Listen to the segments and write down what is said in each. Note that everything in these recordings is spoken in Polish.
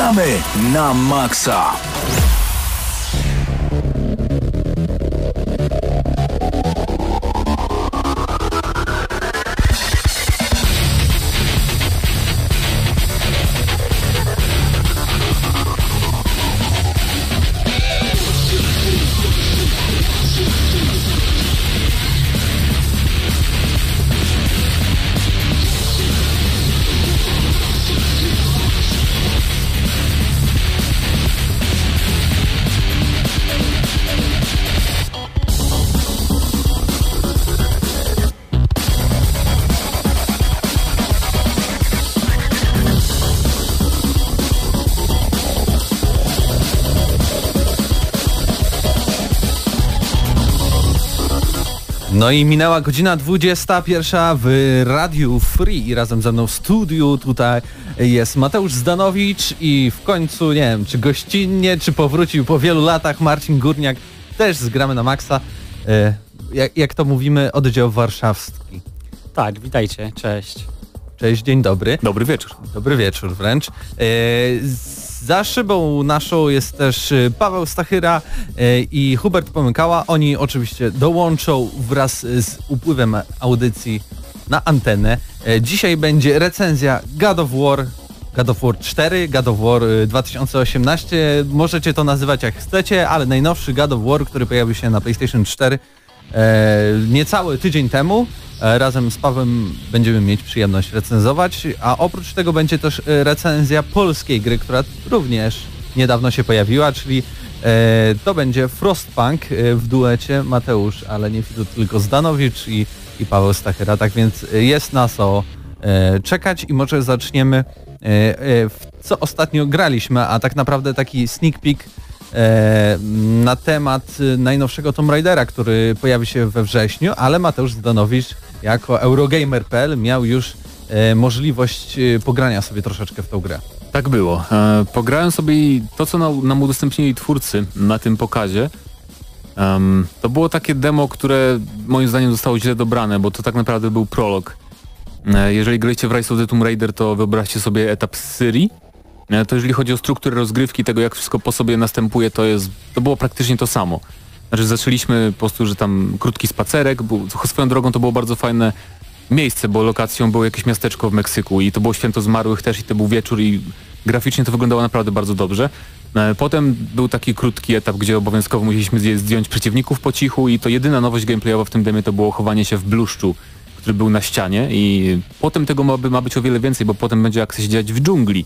Gramy na maksa! No i minęła godzina 21 w Radiu Free i razem ze mną w studiu tutaj jest Mateusz Zdanowicz i w końcu, nie wiem, czy gościnnie, czy powrócił po wielu latach Marcin Górniak, też z Gramy na Maxa, e, jak, jak to mówimy, oddział warszawski. Tak, witajcie, cześć. Cześć, dzień dobry. Dobry wieczór. Dobry wieczór wręcz. E, za szybą naszą jest też e, Paweł Stachyra e, i Hubert Pomykała. Oni oczywiście dołączą wraz z upływem audycji na antenę. E, dzisiaj będzie recenzja God of War God of War 4, God of War 2018, możecie to nazywać jak chcecie, ale najnowszy God of War, który pojawił się na PlayStation 4 e, niecały tydzień temu. E, razem z Pawłem będziemy mieć przyjemność recenzować, a oprócz tego będzie też e, recenzja polskiej gry, która również niedawno się pojawiła, czyli e, to będzie Frostpunk e, w duecie Mateusz, ale nie Fidu, tylko Zdanowicz i, i Paweł Stachyra, tak więc jest na co e, czekać i może zaczniemy e, w co ostatnio graliśmy, a tak naprawdę taki sneak peek e, na temat najnowszego Tomb Raidera, który pojawi się we wrześniu, ale Mateusz Zdanowicz jako Eurogamer.pl miał już e, możliwość e, pogrania sobie troszeczkę w tą grę. Tak było. E, pograłem sobie to, co nam, udostępnili twórcy na tym pokazie, to było takie demo, które moim zdaniem zostało źle dobrane, bo to tak naprawdę był prolog. E, jeżeli graliście w Rise of the Tomb Raider, to wyobraźcie sobie etap z Syrii. E, to jeżeli chodzi o strukturę rozgrywki, tego jak wszystko po sobie następuje, to jest, to było praktycznie to samo. Znaczy zaczęliśmy po prostu, że tam krótki spacerek, był, swoją drogą to było bardzo fajne miejsce, bo lokacją było jakieś miasteczko w Meksyku i to było święto zmarłych też i to był wieczór i graficznie to wyglądało naprawdę bardzo dobrze. E, potem był taki krótki etap, gdzie obowiązkowo musieliśmy zdjąć przeciwników po cichu i to jedyna nowość gameplayowa w tym demie to było chowanie się w bluszczu, który był na ścianie i potem tego ma, ma być o wiele więcej, bo potem będzie akcja się dziać w dżungli.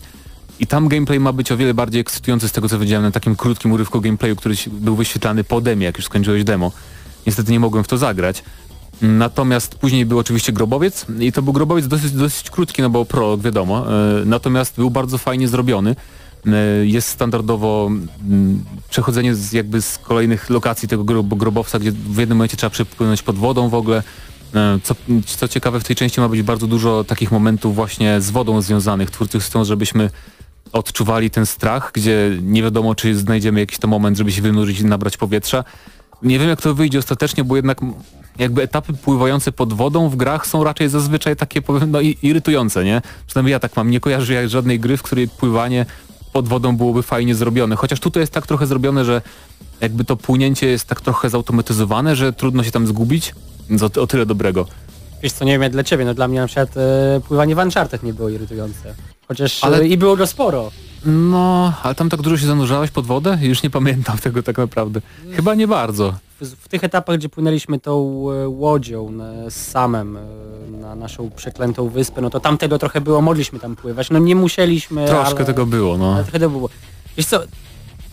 I tam gameplay ma być o wiele bardziej ekscytujący z tego co widziałem na takim krótkim urywku gameplayu, który był wyświetlany po demie, jak już skończyłeś demo. Niestety nie mogłem w to zagrać. Natomiast później był oczywiście grobowiec i to był grobowiec dosyć, dosyć krótki, no bo prolog wiadomo. E, natomiast był bardzo fajnie zrobiony. E, jest standardowo przechodzenie z, jakby z kolejnych lokacji tego grobowca, gdzie w jednym momencie trzeba przepłynąć pod wodą w ogóle. E, co, co ciekawe, w tej części ma być bardzo dużo takich momentów właśnie z wodą związanych. Twórcy chcą, żebyśmy odczuwali ten strach, gdzie nie wiadomo, czy znajdziemy jakiś to moment, żeby się wynurzyć i nabrać powietrza. Nie wiem, jak to wyjdzie ostatecznie, bo jednak jakby etapy pływające pod wodą w grach są raczej zazwyczaj takie, powiem, no irytujące, nie? Przynajmniej ja tak mam, nie kojarzę żadnej gry, w której pływanie pod wodą byłoby fajnie zrobione. Chociaż tutaj jest tak trochę zrobione, że jakby to płynięcie jest tak trochę zautomatyzowane, że trudno się tam zgubić. Więc o, o tyle dobrego. Wiesz co, nie wiem jak dla ciebie, no dla mnie na przykład e, pływanie w Uncharted nie było irytujące. Chociaż ale... E, i było go sporo. No, ale tam tak dużo się zanurzałeś pod wodę? Już nie pamiętam tego tak naprawdę. Chyba nie bardzo. W, w tych etapach, gdzie płynęliśmy tą e, łodzią na, z samem na naszą przeklętą wyspę, no to tam tego trochę było, mogliśmy tam pływać. No nie musieliśmy, Troszkę ale, tego było, no. Trochę tego było. Wiesz co,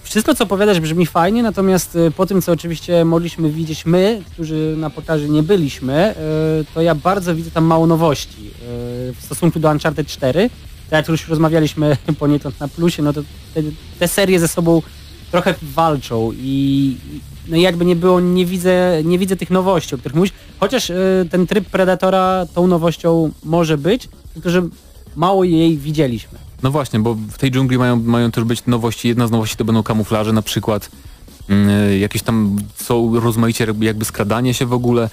wszystko co opowiadasz brzmi fajnie, natomiast y, po tym co oczywiście mogliśmy widzieć my, którzy na pokazie nie byliśmy, y, to ja bardzo widzę tam mało nowości. Y, w stosunku do Uncharted 4, tak jak już rozmawialiśmy poniekąd na plusie, no to te, te serie ze sobą trochę walczą i no jakby nie było, nie widzę, nie widzę tych nowości, o których mówisz, chociaż ten tryb Predatora tą nowością może być, tylko że mało jej widzieliśmy. No właśnie, bo w tej dżungli mają, mają też być nowości. Jedna z nowości to będą kamuflaże, na przykład yy, jakieś tam są rozmaicie jakby skradanie się w ogóle.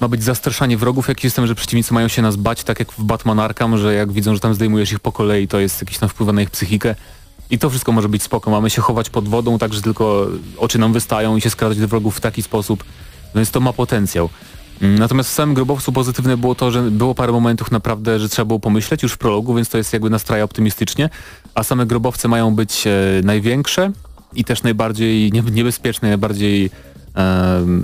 Ma być zastraszanie wrogów, jakiś system, że przeciwnicy mają się nas bać, tak jak w Batman Arkham, że jak widzą, że tam zdejmujesz ich po kolei, to jest jakiś tam wpływ na ich psychikę. I to wszystko może być spoko. Mamy się chować pod wodą, tak że tylko oczy nam wystają i się skradać do wrogów w taki sposób, więc to ma potencjał. Mm, Natomiast w samym grobowcu pozytywne było to, że było parę momentów naprawdę, że trzeba było pomyśleć już w prologu, więc to jest jakby nastraja optymistycznie, a same grobowce mają być e, największe i też najbardziej nie- niebezpieczne, najbardziej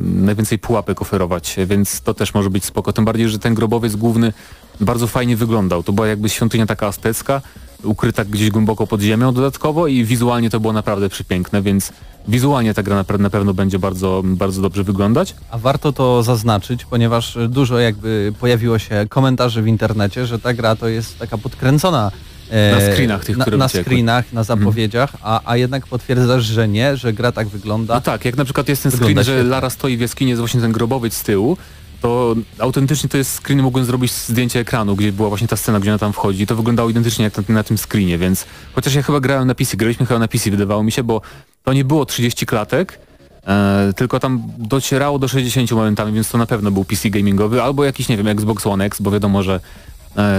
najwięcej pułapek oferować, więc to też może być spoko. Tym bardziej, że ten grobowiec główny bardzo fajnie wyglądał. To była jakby świątynia taka aztecka, ukryta gdzieś głęboko pod ziemią dodatkowo i wizualnie to było naprawdę przepiękne, więc wizualnie ta gra na, pe- na pewno będzie bardzo, bardzo dobrze wyglądać. A warto to zaznaczyć, ponieważ dużo jakby pojawiło się komentarzy w internecie, że ta gra to jest taka podkręcona Na screenach tych, na, które na screenach, na zapowiedziach, a, a jednak potwierdzasz, że nie, że gra tak wygląda. No tak, jak na przykład jest ten screen, Wygląda że świetnie. Lara stoi w jaskini, jest właśnie ten grobowiec z tyłu, to autentycznie to jest screen, mogłem zrobić zdjęcie ekranu, gdzie była właśnie ta scena, gdzie ona tam wchodzi i to wyglądało identycznie jak na, na tym screenie, więc chociaż ja chyba grałem na PC, graliśmy chyba na PC, wydawało mi się, bo to nie było 30 klatek, e, tylko tam docierało do 60 momentami, więc to na pewno był PC gamingowy, albo jakiś, nie wiem, Xbox One X, bo wiadomo, że e,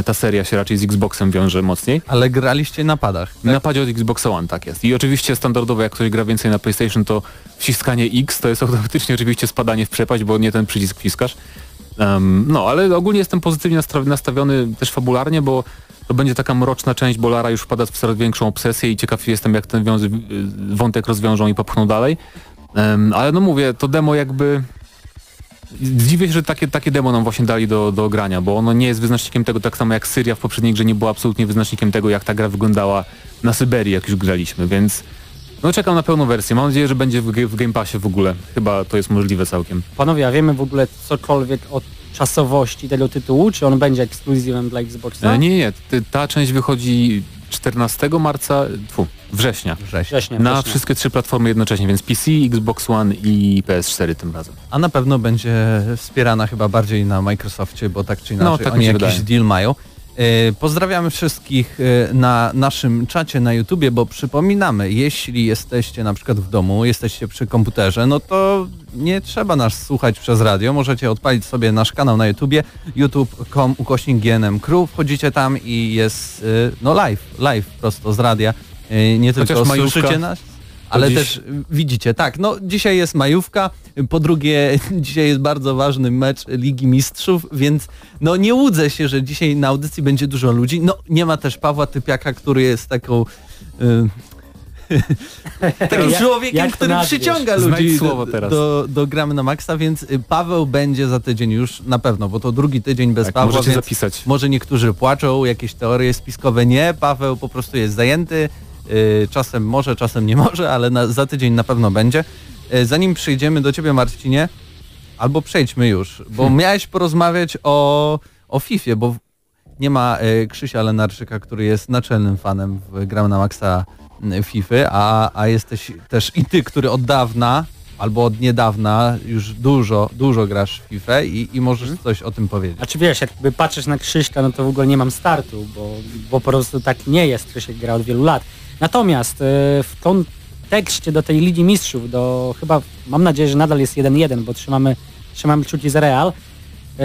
ta seria się raczej z Xboxem wiąże mocniej. Ale graliście na padach. Tak? Na napadzie od Xboxa One, tak jest. I oczywiście standardowo, jak ktoś gra więcej na PlayStation, to wciskanie X to jest automatycznie oczywiście spadanie w przepaść, bo nie ten przycisk wciskasz. Em, no, ale ogólnie jestem pozytywnie nastawiony też fabularnie, bo to będzie taka mroczna część, bo Lara już wpada w coraz większą obsesję i ciekaw jestem, jak ten wątek rozwiążą i popchną dalej. Em, ale no mówię, to demo jakby... Dziwię się, że takie, takie demo nam właśnie dali do, do grania, bo ono nie jest wyznacznikiem tego, tak samo jak Syria w poprzedniej grze nie była absolutnie wyznacznikiem tego, jak ta gra wyglądała na Syberii, jak już graliśmy, więc no czekam na pełną wersję. Mam nadzieję, że będzie w, w Game Passie w ogóle. Chyba to jest możliwe całkiem. Panowie, a wiemy w ogóle cokolwiek o czasowości tego tytułu? Czy on będzie ekskluzywem dla Xboxa? E, nie, nie, ta część wychodzi 14 marca, tfu, września. Września. Września, Na września. wszystkie trzy platformy jednocześnie, więc PC, Xbox One i PS4 tym razem. A na pewno będzie wspierana chyba bardziej na Microsoftie, bo tak czy inaczej No, tak mi oni jakiś wydaje. deal mają. E, Pozdrawiamy wszystkich e, na naszym czacie na YouTubie, bo przypominamy, jeśli jesteście na przykład w domu, jesteście przy komputerze, no to nie trzeba nas słuchać przez radio. Możecie odpalić sobie nasz kanał na YouTubie, youtube.com ukośnik GNM Crew, wchodzicie tam i jest e, no live, live prosto z radia. Nie tylko Chociaż słyszycie nas, ale dziś- też widzicie, tak, no dzisiaj jest majówka, po drugie dzisiaj jest bardzo ważny mecz Ligi Mistrzów, więc no nie łudzę się, że dzisiaj na audycji będzie dużo ludzi. No nie ma też Pawła Typiaka, który jest taką... Y, takim człowiekiem, który przyciąga ludzi słowo do, teraz. do, do gramy na maksa, więc y, Paweł będzie za tydzień już na pewno, bo to drugi tydzień bez Tak, Pawła, możecie zapisać. może niektórzy płaczą, jakieś teorie spiskowe nie, Paweł po prostu jest zajęty, czasem może, czasem nie może, ale na, za tydzień na pewno będzie. Yy, zanim przejdziemy do ciebie Marcinie, albo przejdźmy już, bo Hmm. miałeś porozmawiać o, o FIFA, bo nie ma yy, Krzysia Lenarczyka, który jest naczelnym fanem w Gram na Maxa FIFA, a, a jesteś też i ty, który od dawna albo od niedawna już dużo, dużo grasz w FIFA i, i możesz Hmm. coś o tym powiedzieć. A czy wiesz, jakby patrzysz na Krzyśka, no to w ogóle nie mam startu, bo, bo po prostu tak nie jest. Krzysiek gra od wielu lat. Natomiast e, w kontekście do tej Ligi Mistrzów, do chyba, mam nadzieję, że nadal jest 1-1, bo trzymamy, trzymamy kciuki za Real. E,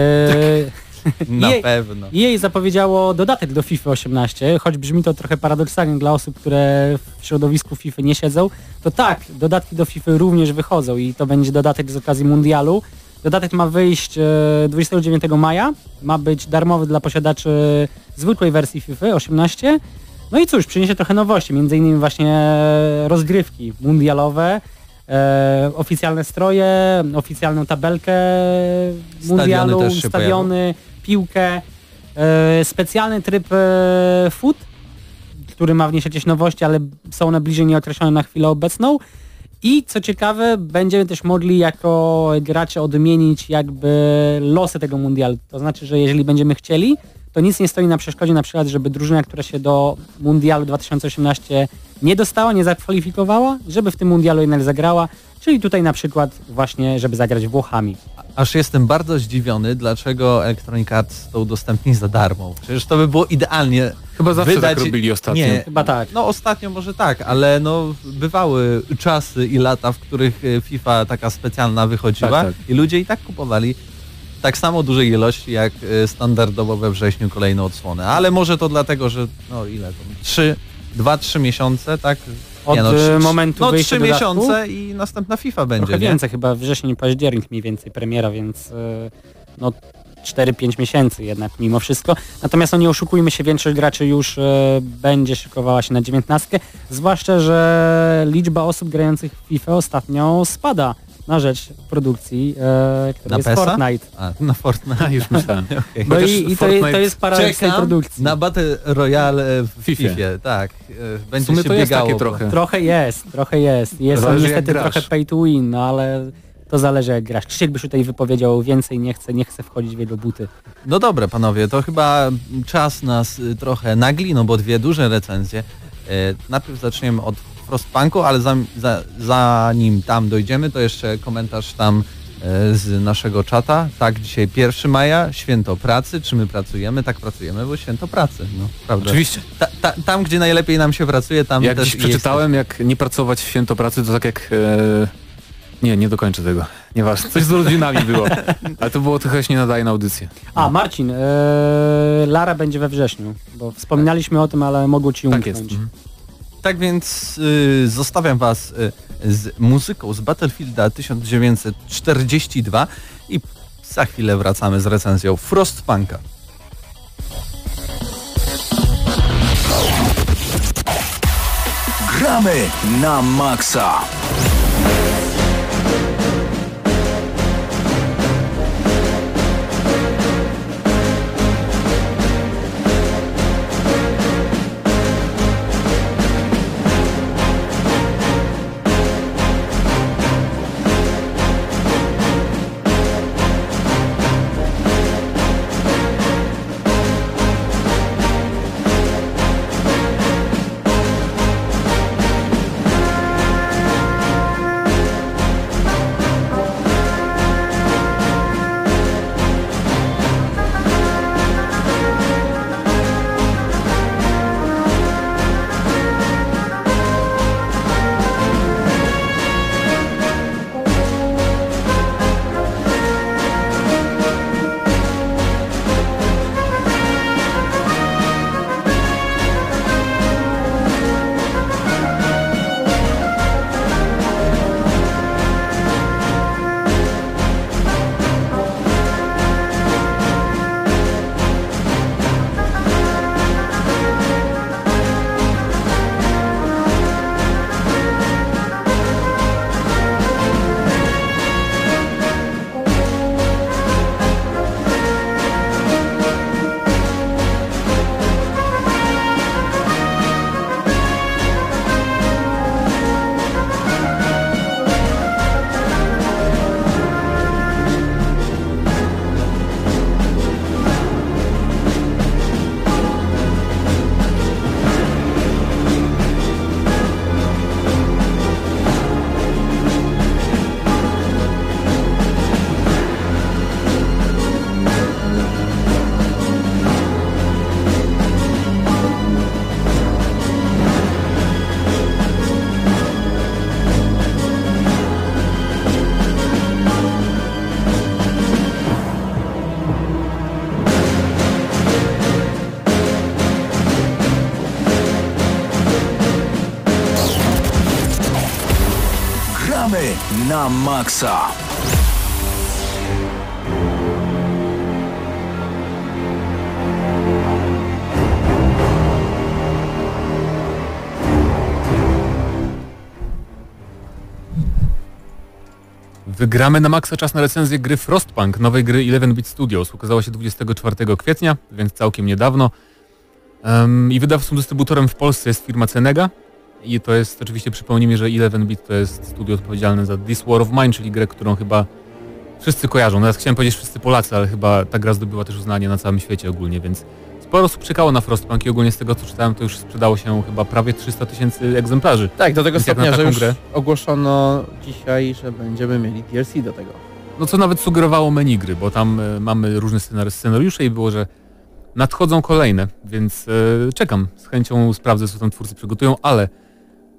Na jej- pewno. jej zapowiedziało dodatek do FIFA 18, choć brzmi to trochę paradoksalnie dla osób, które w środowisku FIFA nie siedzą, to tak, dodatki do FIFA również wychodzą i to będzie dodatek z okazji mundialu. Dodatek ma wyjść e, 29 maja, ma być darmowy dla posiadaczy zwykłej wersji FIFA 18. No i cóż, przyniesie trochę nowości, między innymi właśnie rozgrywki mundialowe, e, oficjalne stroje, oficjalną tabelkę mundialu, się stadiony, piłkę, e, specjalny tryb e, foot, który ma wnieść jakieś nowości, ale są one bliżej nieokreślone na chwilę obecną. I co ciekawe, będziemy też mogli jako gracze odmienić jakby losy tego mundialu. To znaczy, że jeżeli będziemy chcieli, to nic nie stoi na przeszkodzie na przykład, żeby drużyna, która się do mundialu 2018 nie dostała, nie zakwalifikowała, żeby w tym mundialu jednak zagrała, czyli tutaj na przykład właśnie, żeby zagrać Włochami. Aż jestem bardzo zdziwiony, dlaczego Electronic Arts to udostępni za darmo. Przecież to by było idealnie Chyba zawsze wydać... tak robili ostatnio. Nie, Chyba tak. no ostatnio może tak, ale no bywały czasy i lata, w których e, FIFA taka specjalna wychodziła Tak, tak. i ludzie i tak kupowali tak samo dużej ilości jak e, standardowo we wrześniu kolejną odsłonę. Ale może to dlatego, że no ile to? Trzy, 2-3 miesiące, tak? Od Nie, no, trzy- momentu No wyjścia 3 dodatku, miesiące i następna FIFA będzie, Trochę nie? więcej, chyba wrzesień, październik mniej więcej premiera, więc e, no 4-5 miesięcy jednak mimo wszystko. Natomiast no nie oszukujmy się, większość graczy już e, będzie szykowała się na 19, zwłaszcza, że liczba osób grających w FIFA ostatnio spada na rzecz produkcji, e, która Na jest PESa? Fortnite. A, na Fortnite. A, już myślałem. Okej. No i, i to, je- to jest paradoks tej produkcji. na Battle Royale w Fifie. FIFA, tak. E, W Będzie sumie się to jest biegało. takie po- trochę. Trochę jest, trochę jest. Jest on niestety trochę pay to win, no ale to zależy jak grasz. Krzysiek byś tutaj wypowiedział więcej, nie chce, nie chce wchodzić w jego buty. No dobra, panowie, to chyba czas nas y, trochę nagli, no bo dwie duże recenzje. E, Najpierw zaczniemy od Frostpunku, ale zam- za, zanim tam dojdziemy, to jeszcze komentarz tam e, z naszego czata. Tak, dzisiaj 1 maja, święto pracy. Czy my pracujemy? Tak pracujemy, bo święto pracy. No, prawda. Oczywiście. Ta, ta, tam, gdzie najlepiej nam się pracuje, tam Jak też dziś przeczytałem, jak nie pracować w święto pracy, to tak jak... E... Nie, nie dokończę tego. Nieważne. Coś z rodzinami było. Ale to było trochę się nie nadaje na audycję. A, Marcin, e, Lara będzie we wrześniu, bo wspominaliśmy o tym, ale mogło ci Tak umknąć. jest. Mhm. Tak więc y, zostawiam Was y, z muzyką z Battlefielda 1942 i za chwilę wracamy z recenzją Frostpunka. Gramy na maksa. Na maksa. Wygramy na maksa czas na recenzję gry Frostpunk, nowej gry 11-bit Studios. Ukazała się 24 kwietnia, więc całkiem niedawno. Em, I wydawcą dystrybutorem w Polsce jest firma Cenega. I to jest, oczywiście przypomnijmy, że 11-bit to jest studio odpowiedzialne za This War of Mine, czyli grę, którą chyba wszyscy kojarzą. Nawet chciałem powiedzieć wszyscy Polacy, ale chyba ta gra zdobyła też uznanie na całym świecie ogólnie, więc sporo osób czekało na Frostpunk i ogólnie z tego co czytałem, to już sprzedało się chyba prawie 300 tysięcy egzemplarzy. Tak, do tego Więc stopnia, że już grę? ogłoszono dzisiaj, że będziemy mieli DLC do tego. No co nawet sugerowało menu gry, bo tam e, mamy różne scenar- scenariusze i było, że nadchodzą kolejne, więc e, czekam. Z chęcią sprawdzę, co tam twórcy przygotują, ale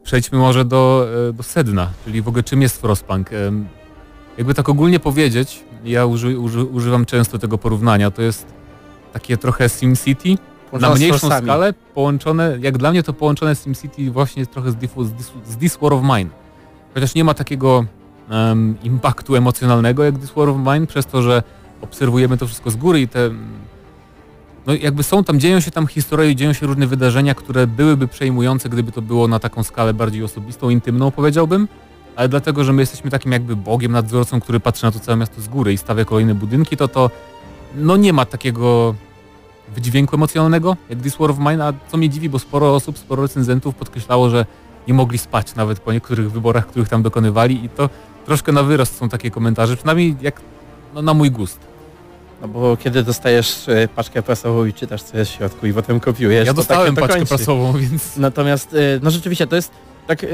przejdźmy może do, e, do sedna, czyli w ogóle czym jest Frostpunk. Em, jakby tak ogólnie powiedzieć, ja uży, uży, używam często tego porównania, to jest takie trochę SimCity na mniejszą skalę połączone, jak dla mnie to połączone SimCity właśnie trochę z, Difu- z, This, z This War of Mine. Chociaż nie ma takiego em, impaktu emocjonalnego jak This War of Mine, przez to, że obserwujemy to wszystko z góry i te... No jakby są tam, dzieją się tam historie i dzieją się różne wydarzenia, które byłyby przejmujące, gdyby to było na taką skalę bardziej osobistą, intymną powiedziałbym, ale dlatego, że my jesteśmy takim jakby bogiem nadzorcą, który patrzy na to całe miasto z góry i stawia kolejne budynki, to to no nie ma takiego wydźwięku emocjonalnego jak This War of Mine, a co mnie dziwi, bo sporo osób, sporo recenzentów podkreślało, że nie mogli spać nawet po niektórych wyborach, których tam dokonywali i to troszkę na wyrost są takie komentarze, przynajmniej jak no, na mój gust. No bo kiedy dostajesz e, paczkę prasową i czytasz co jest w środku i potem kopiujesz, Ja dostałem tak paczkę prasową, więc Natomiast, e, no rzeczywiście, to jest tak, e,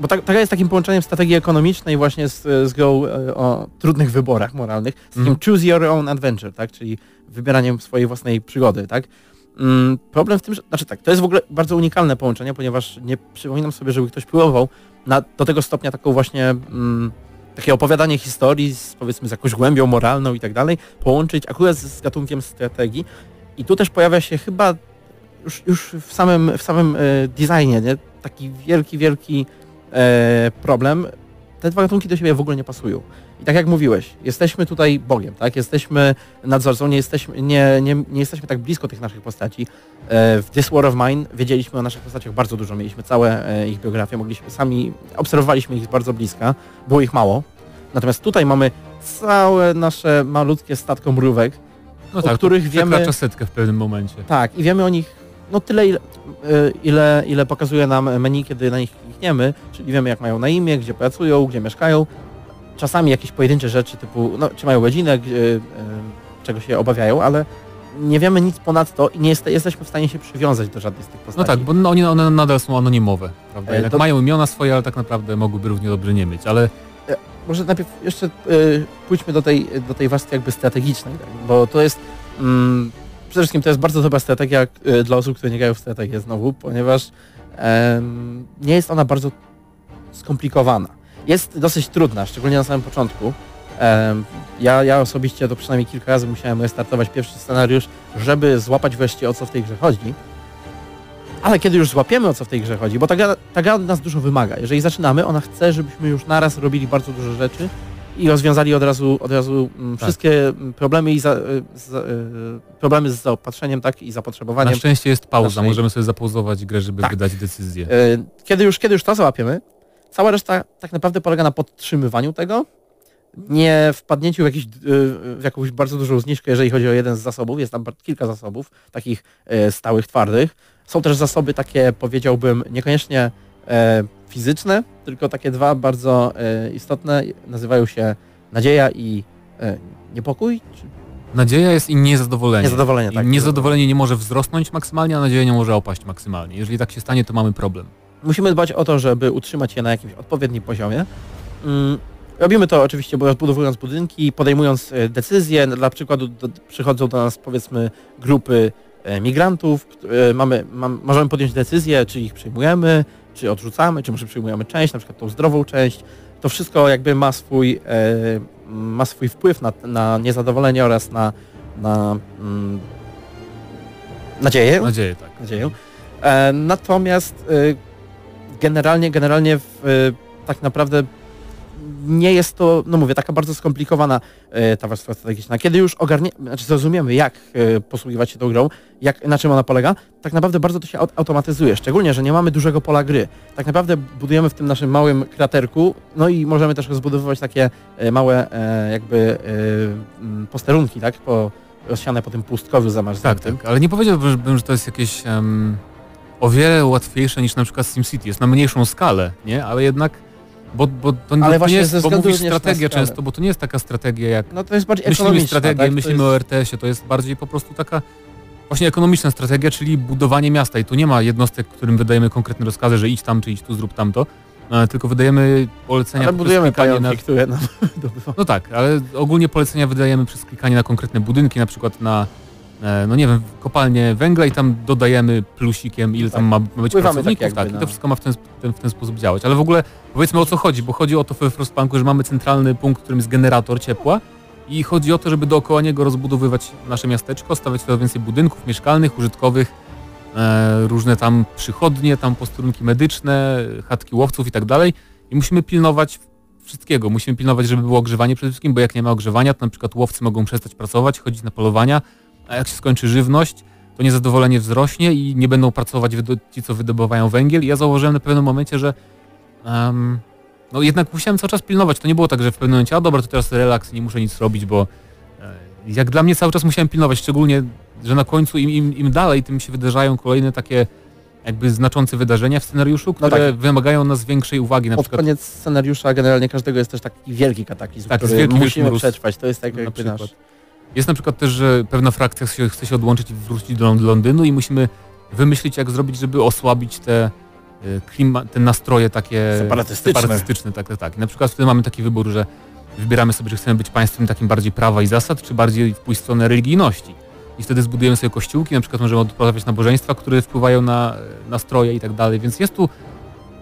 bo tak, taka jest takim połączeniem strategii ekonomicznej właśnie z, z grą o trudnych wyborach moralnych, z takim Mhm. choose your own adventure, tak, czyli wybieraniem swojej własnej przygody, tak. Mm, Problem w tym, że, znaczy tak, to jest w ogóle bardzo unikalne połączenie, ponieważ nie przypominam sobie, żeby ktoś próbował na, do tego stopnia taką właśnie mm, takie opowiadanie historii z powiedzmy z jakąś głębią moralną i tak dalej, połączyć akurat z, z gatunkiem strategii. I tu też pojawia się chyba już, już w samym, w samym e, designie, nie? taki wielki, wielki e, problem. Te dwa gatunki do siebie w ogóle nie pasują. I tak jak mówiłeś, jesteśmy tutaj Bogiem, tak? Jesteśmy nadzorcą, nie jesteśmy, nie, nie, nie jesteśmy tak blisko tych naszych postaci. E, w This War of Mine wiedzieliśmy o naszych postaciach bardzo dużo, mieliśmy całe e, ich biografie, mogliśmy sami, obserwowaliśmy ich bardzo bliska, było ich mało. Natomiast tutaj mamy całe nasze malutkie statko mrówek, no o tak, których to wiemy... setkę w pewnym momencie. Tak, i wiemy o nich no tyle, ile, y, ile, ile pokazuje nam menu, kiedy na nich klikniemy, czyli wiemy jak mają na imię, gdzie pracują, gdzie mieszkają. Czasami jakieś pojedyncze rzeczy typu, no, czy mają godzinę, y, czego się obawiają, ale nie wiemy nic ponadto i nie jest, jesteśmy w stanie się przywiązać do żadnej z tych No postaci. tak, bo no, oni, one nadal są anonimowe, prawda? E, Jednak to- mają imiona swoje, ale tak naprawdę mogłyby równie dobrze nie mieć, ale Może najpierw jeszcze y, pójdźmy do tej, do tej warstwy jakby strategicznej, tak? bo to jest mm, przede wszystkim to jest bardzo dobra strategia dla osób, które nie grają w strategię znowu, ponieważ nie jest ona bardzo skomplikowana. Jest dosyć trudna, szczególnie na samym początku. Ja, ja osobiście to przynajmniej kilka razy musiałem restartować pierwszy scenariusz, żeby złapać wreszcie o co w tej grze chodzi. Ale kiedy już złapiemy o co w tej grze chodzi, bo ta gra, ta gra od nas dużo wymaga. Jeżeli zaczynamy, ona chce, żebyśmy już naraz robili bardzo dużo rzeczy i rozwiązali od razu, od razu mm, Tak. wszystkie mm, problemy i za, y, za, y, problemy z zaopatrzeniem tak, i na zapotrzebowaniem. szczęście jest pauza, naszej- możemy sobie zapauzować grę, żeby Tak. wydać decyzję. Y, Kiedy już, kiedy już to załapiemy, cała reszta tak naprawdę polega na podtrzymywaniu tego, nie wpadnięciu w, jakiś, y, w jakąś bardzo dużą zniżkę, jeżeli chodzi o jeden z zasobów. Jest tam kilka zasobów, takich e, stałych, twardych. Są też zasoby takie, powiedziałbym, niekoniecznie e, fizyczne, tylko takie dwa bardzo e, istotne. Nazywają się nadzieja i e, niepokój, Nadzieja jest i niezadowolenie. niezadowolenie. I Tak. niezadowolenie nie może wzrosnąć maksymalnie, a nadzieja nie może opaść maksymalnie. Jeżeli tak się stanie, to mamy problem. Musimy dbać o to, żeby utrzymać je na jakimś odpowiednim poziomie. Mm, Robimy to oczywiście bo rozbudowując budynki, podejmując e, decyzje. Dla przykładu do, przychodzą do nas powiedzmy grupy e, migrantów. Mamy, mam, możemy podjąć decyzję, czy ich przyjmujemy, czy odrzucamy, czy może przyjmujemy część, na przykład tą zdrową część. To wszystko jakby ma swój, e, ma swój wpływ na, na niezadowolenie oraz na, na mm, nadzieję Nadzieję, tak. nadzieję. Natomiast generalnie, generalnie e, tak naprawdę nie jest to, no mówię, taka bardzo skomplikowana e, ta warstwa strategiczna. Kiedy już ogarnie, znaczy zrozumiemy, jak e, posługiwać się tą grą, jak, na czym ona polega, tak naprawdę bardzo to się aut- automatyzuje, szczególnie, że nie mamy dużego pola gry. Tak naprawdę budujemy w tym naszym małym kraterku, no i możemy też rozbudowywać takie małe e, jakby posterunki, tak, po, rozsiane po tym pustkowiu Tak, zamarzniętym. tak. Ale nie powiedziałbym, że to jest jakieś o wiele łatwiejsze niż na przykład SimCity. Jest na mniejszą skalę, nie? Ale jednak, bo, bo to, Ale to nie jest, bo mówisz strategia często, bo to nie jest taka strategia jak No to jest bardziej myślimy strategię, tak? myślimy to o jest, RTS-ie, to jest bardziej po prostu taka właśnie ekonomiczna strategia, czyli budowanie miasta i tu nie ma jednostek, którym wydajemy konkretne rozkazy, że idź tam, czy idź tu, zrób tamto, e, tylko wydajemy polecenia Ale budujemy klikanie pająki, na... które nam. No tak, ale ogólnie polecenia wydajemy przez klikanie na konkretne budynki, na przykład na no nie wiem, kopalnię węgla i tam dodajemy plusikiem, ile tam ma, ma być Wpływamy tak pracowników, jakby tak, i to wszystko ma w ten, ten, w ten sposób działać. Ale w ogóle powiedzmy o co chodzi, bo chodzi o to w Frostpunku, że mamy centralny punkt, którym jest generator ciepła i chodzi o to, żeby dookoła niego rozbudowywać nasze miasteczko, stawiać coraz więcej budynków mieszkalnych, użytkowych, e, różne tam przychodnie, tam posterunki medyczne, chatki łowców i tak dalej. I musimy pilnować wszystkiego. Musimy pilnować, żeby było ogrzewanie przede wszystkim, bo jak nie ma ogrzewania, to na przykład łowcy mogą przestać pracować, chodzić na polowania, a jak się skończy żywność, to niezadowolenie wzrośnie i nie będą pracować ci, co wydobywają węgiel. I ja zauważyłem na pewnym momencie, że um, no jednak musiałem cały czas pilnować. To nie było tak, że w pewnym momencie, a dobra, to teraz relaks, nie muszę nic robić, bo e, jak dla mnie cały czas musiałem pilnować, szczególnie, że na końcu im, im, im dalej, tym się wydarzają kolejne takie jakby znaczące wydarzenia w scenariuszu, które no tak. wymagają nas większej uwagi. Na Pod przykład... koniec scenariusza generalnie każdego jest też taki wielki kataklizm, tak, który wielki musimy przetrwać. To jest tak na jakby nasz... Jest na przykład też, że pewna frakcja chce się, chce się odłączyć i wrócić do Londynu i musimy wymyślić, jak zrobić, żeby osłabić te Y, klima, te nastroje takie separatystyczne. separatystyczne tak, tak, tak. I na przykład wtedy mamy taki wybór, że wybieramy sobie, że chcemy być państwem takim bardziej prawa i zasad, czy bardziej pójść w stronę religijności. I wtedy zbudujemy sobie kościółki, na przykład możemy odprawiać nabożeństwa, które wpływają na nastroje i tak dalej, więc jest tu,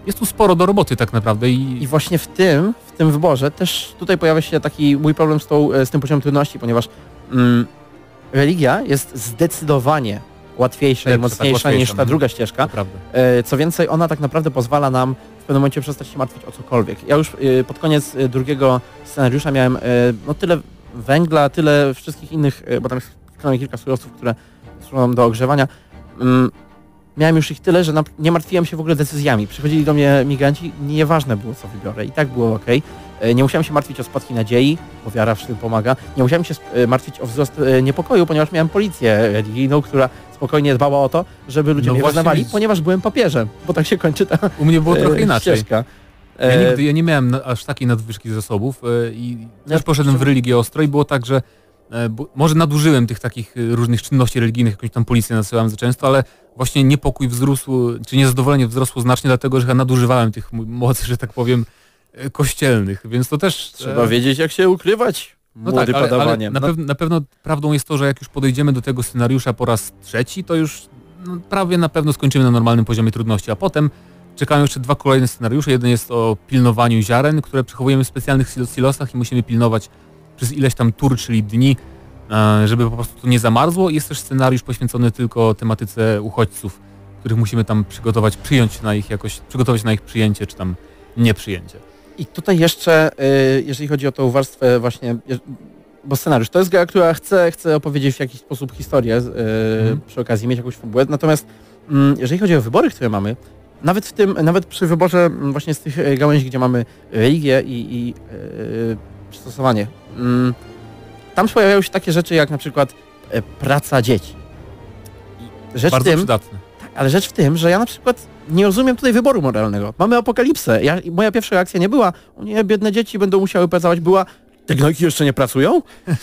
jest tu sporo do roboty tak naprawdę. I... I właśnie w tym, w tym wyborze też tutaj pojawia się taki mój problem z, tą, z tym poziomem trudności, ponieważ mm, religia jest zdecydowanie łatwiejsza i mocniejsza niż ta no. druga ścieżka. E, co więcej, ona tak naprawdę pozwala nam w pewnym momencie przestać się martwić o cokolwiek. Ja już e, pod koniec e, drugiego scenariusza miałem no tyle węgla, tyle wszystkich innych, bo tam jest kilka surowców, które służą do ogrzewania. Mm, miałem już ich tyle, że nie martwiłem się w ogóle decyzjami. Przychodzili do mnie migranci, nieważne było co wybiorę i tak było ok. E, nie musiałem się martwić o spadki nadziei, bo wiara w tym pomaga. Nie musiałem się e, martwić o wzrost e, niepokoju, ponieważ miałem policję religijną, która spokojnie dbała o to, żeby ludzie no mnie wyznawali, ponieważ byłem papieżem, bo tak się kończy ta U mnie było trochę inaczej. Ścieżka. Ja nigdy ja nie miałem aż takiej nadwyżki zasobów i ja też poszedłem w religię ostro i było tak, że może nadużyłem tych takich różnych czynności religijnych, jakąś tam policję nasyłałem za często, ale właśnie niepokój wzrósł, czy niezadowolenie wzrosło znacznie dlatego, że ja nadużywałem tych mocy, że tak powiem, kościelnych, więc to też... Trzeba e... wiedzieć, jak się ukrywać. No tak, ale, ale na, pew na, pewno prawdą jest to, że jak już podejdziemy do tego scenariusza po raz trzeci, to już no, prawie na pewno skończymy na normalnym poziomie trudności, a potem czekają jeszcze dwa kolejne scenariusze. Jeden jest o pilnowaniu ziaren, które przechowujemy w specjalnych silosach i musimy pilnować przez ileś tam tur, czyli dni, e, żeby po prostu to nie zamarzło. Jest też scenariusz poświęcony tylko tematyce uchodźców, których musimy tam przygotować, przyjąć na ich jakoś, przygotować na ich przyjęcie, czy tam nieprzyjęcie. I tutaj jeszcze, y, jeżeli chodzi o tą warstwę właśnie, bo scenariusz to jest gra, która chce, chce opowiedzieć w jakiś sposób historię, mm. przy okazji mieć jakąś fabułę, natomiast mm, jeżeli chodzi o wybory, które mamy, nawet w tym, nawet przy wyborze mm, właśnie z tych e, gałęzi, gdzie mamy religię i, i yy, przystosowanie, tam pojawiają się takie rzeczy jak na przykład praca dzieci. Rzecz Bardzo tym, przydatne. Tak, ale rzecz w tym, że ja na przykład nie rozumiem tutaj wyboru moralnego. Mamy apokalipsę. Ja, moja pierwsza reakcja nie była, o nie, biedne dzieci będą musiały pracować, była, te gnojki jeszcze nie pracują?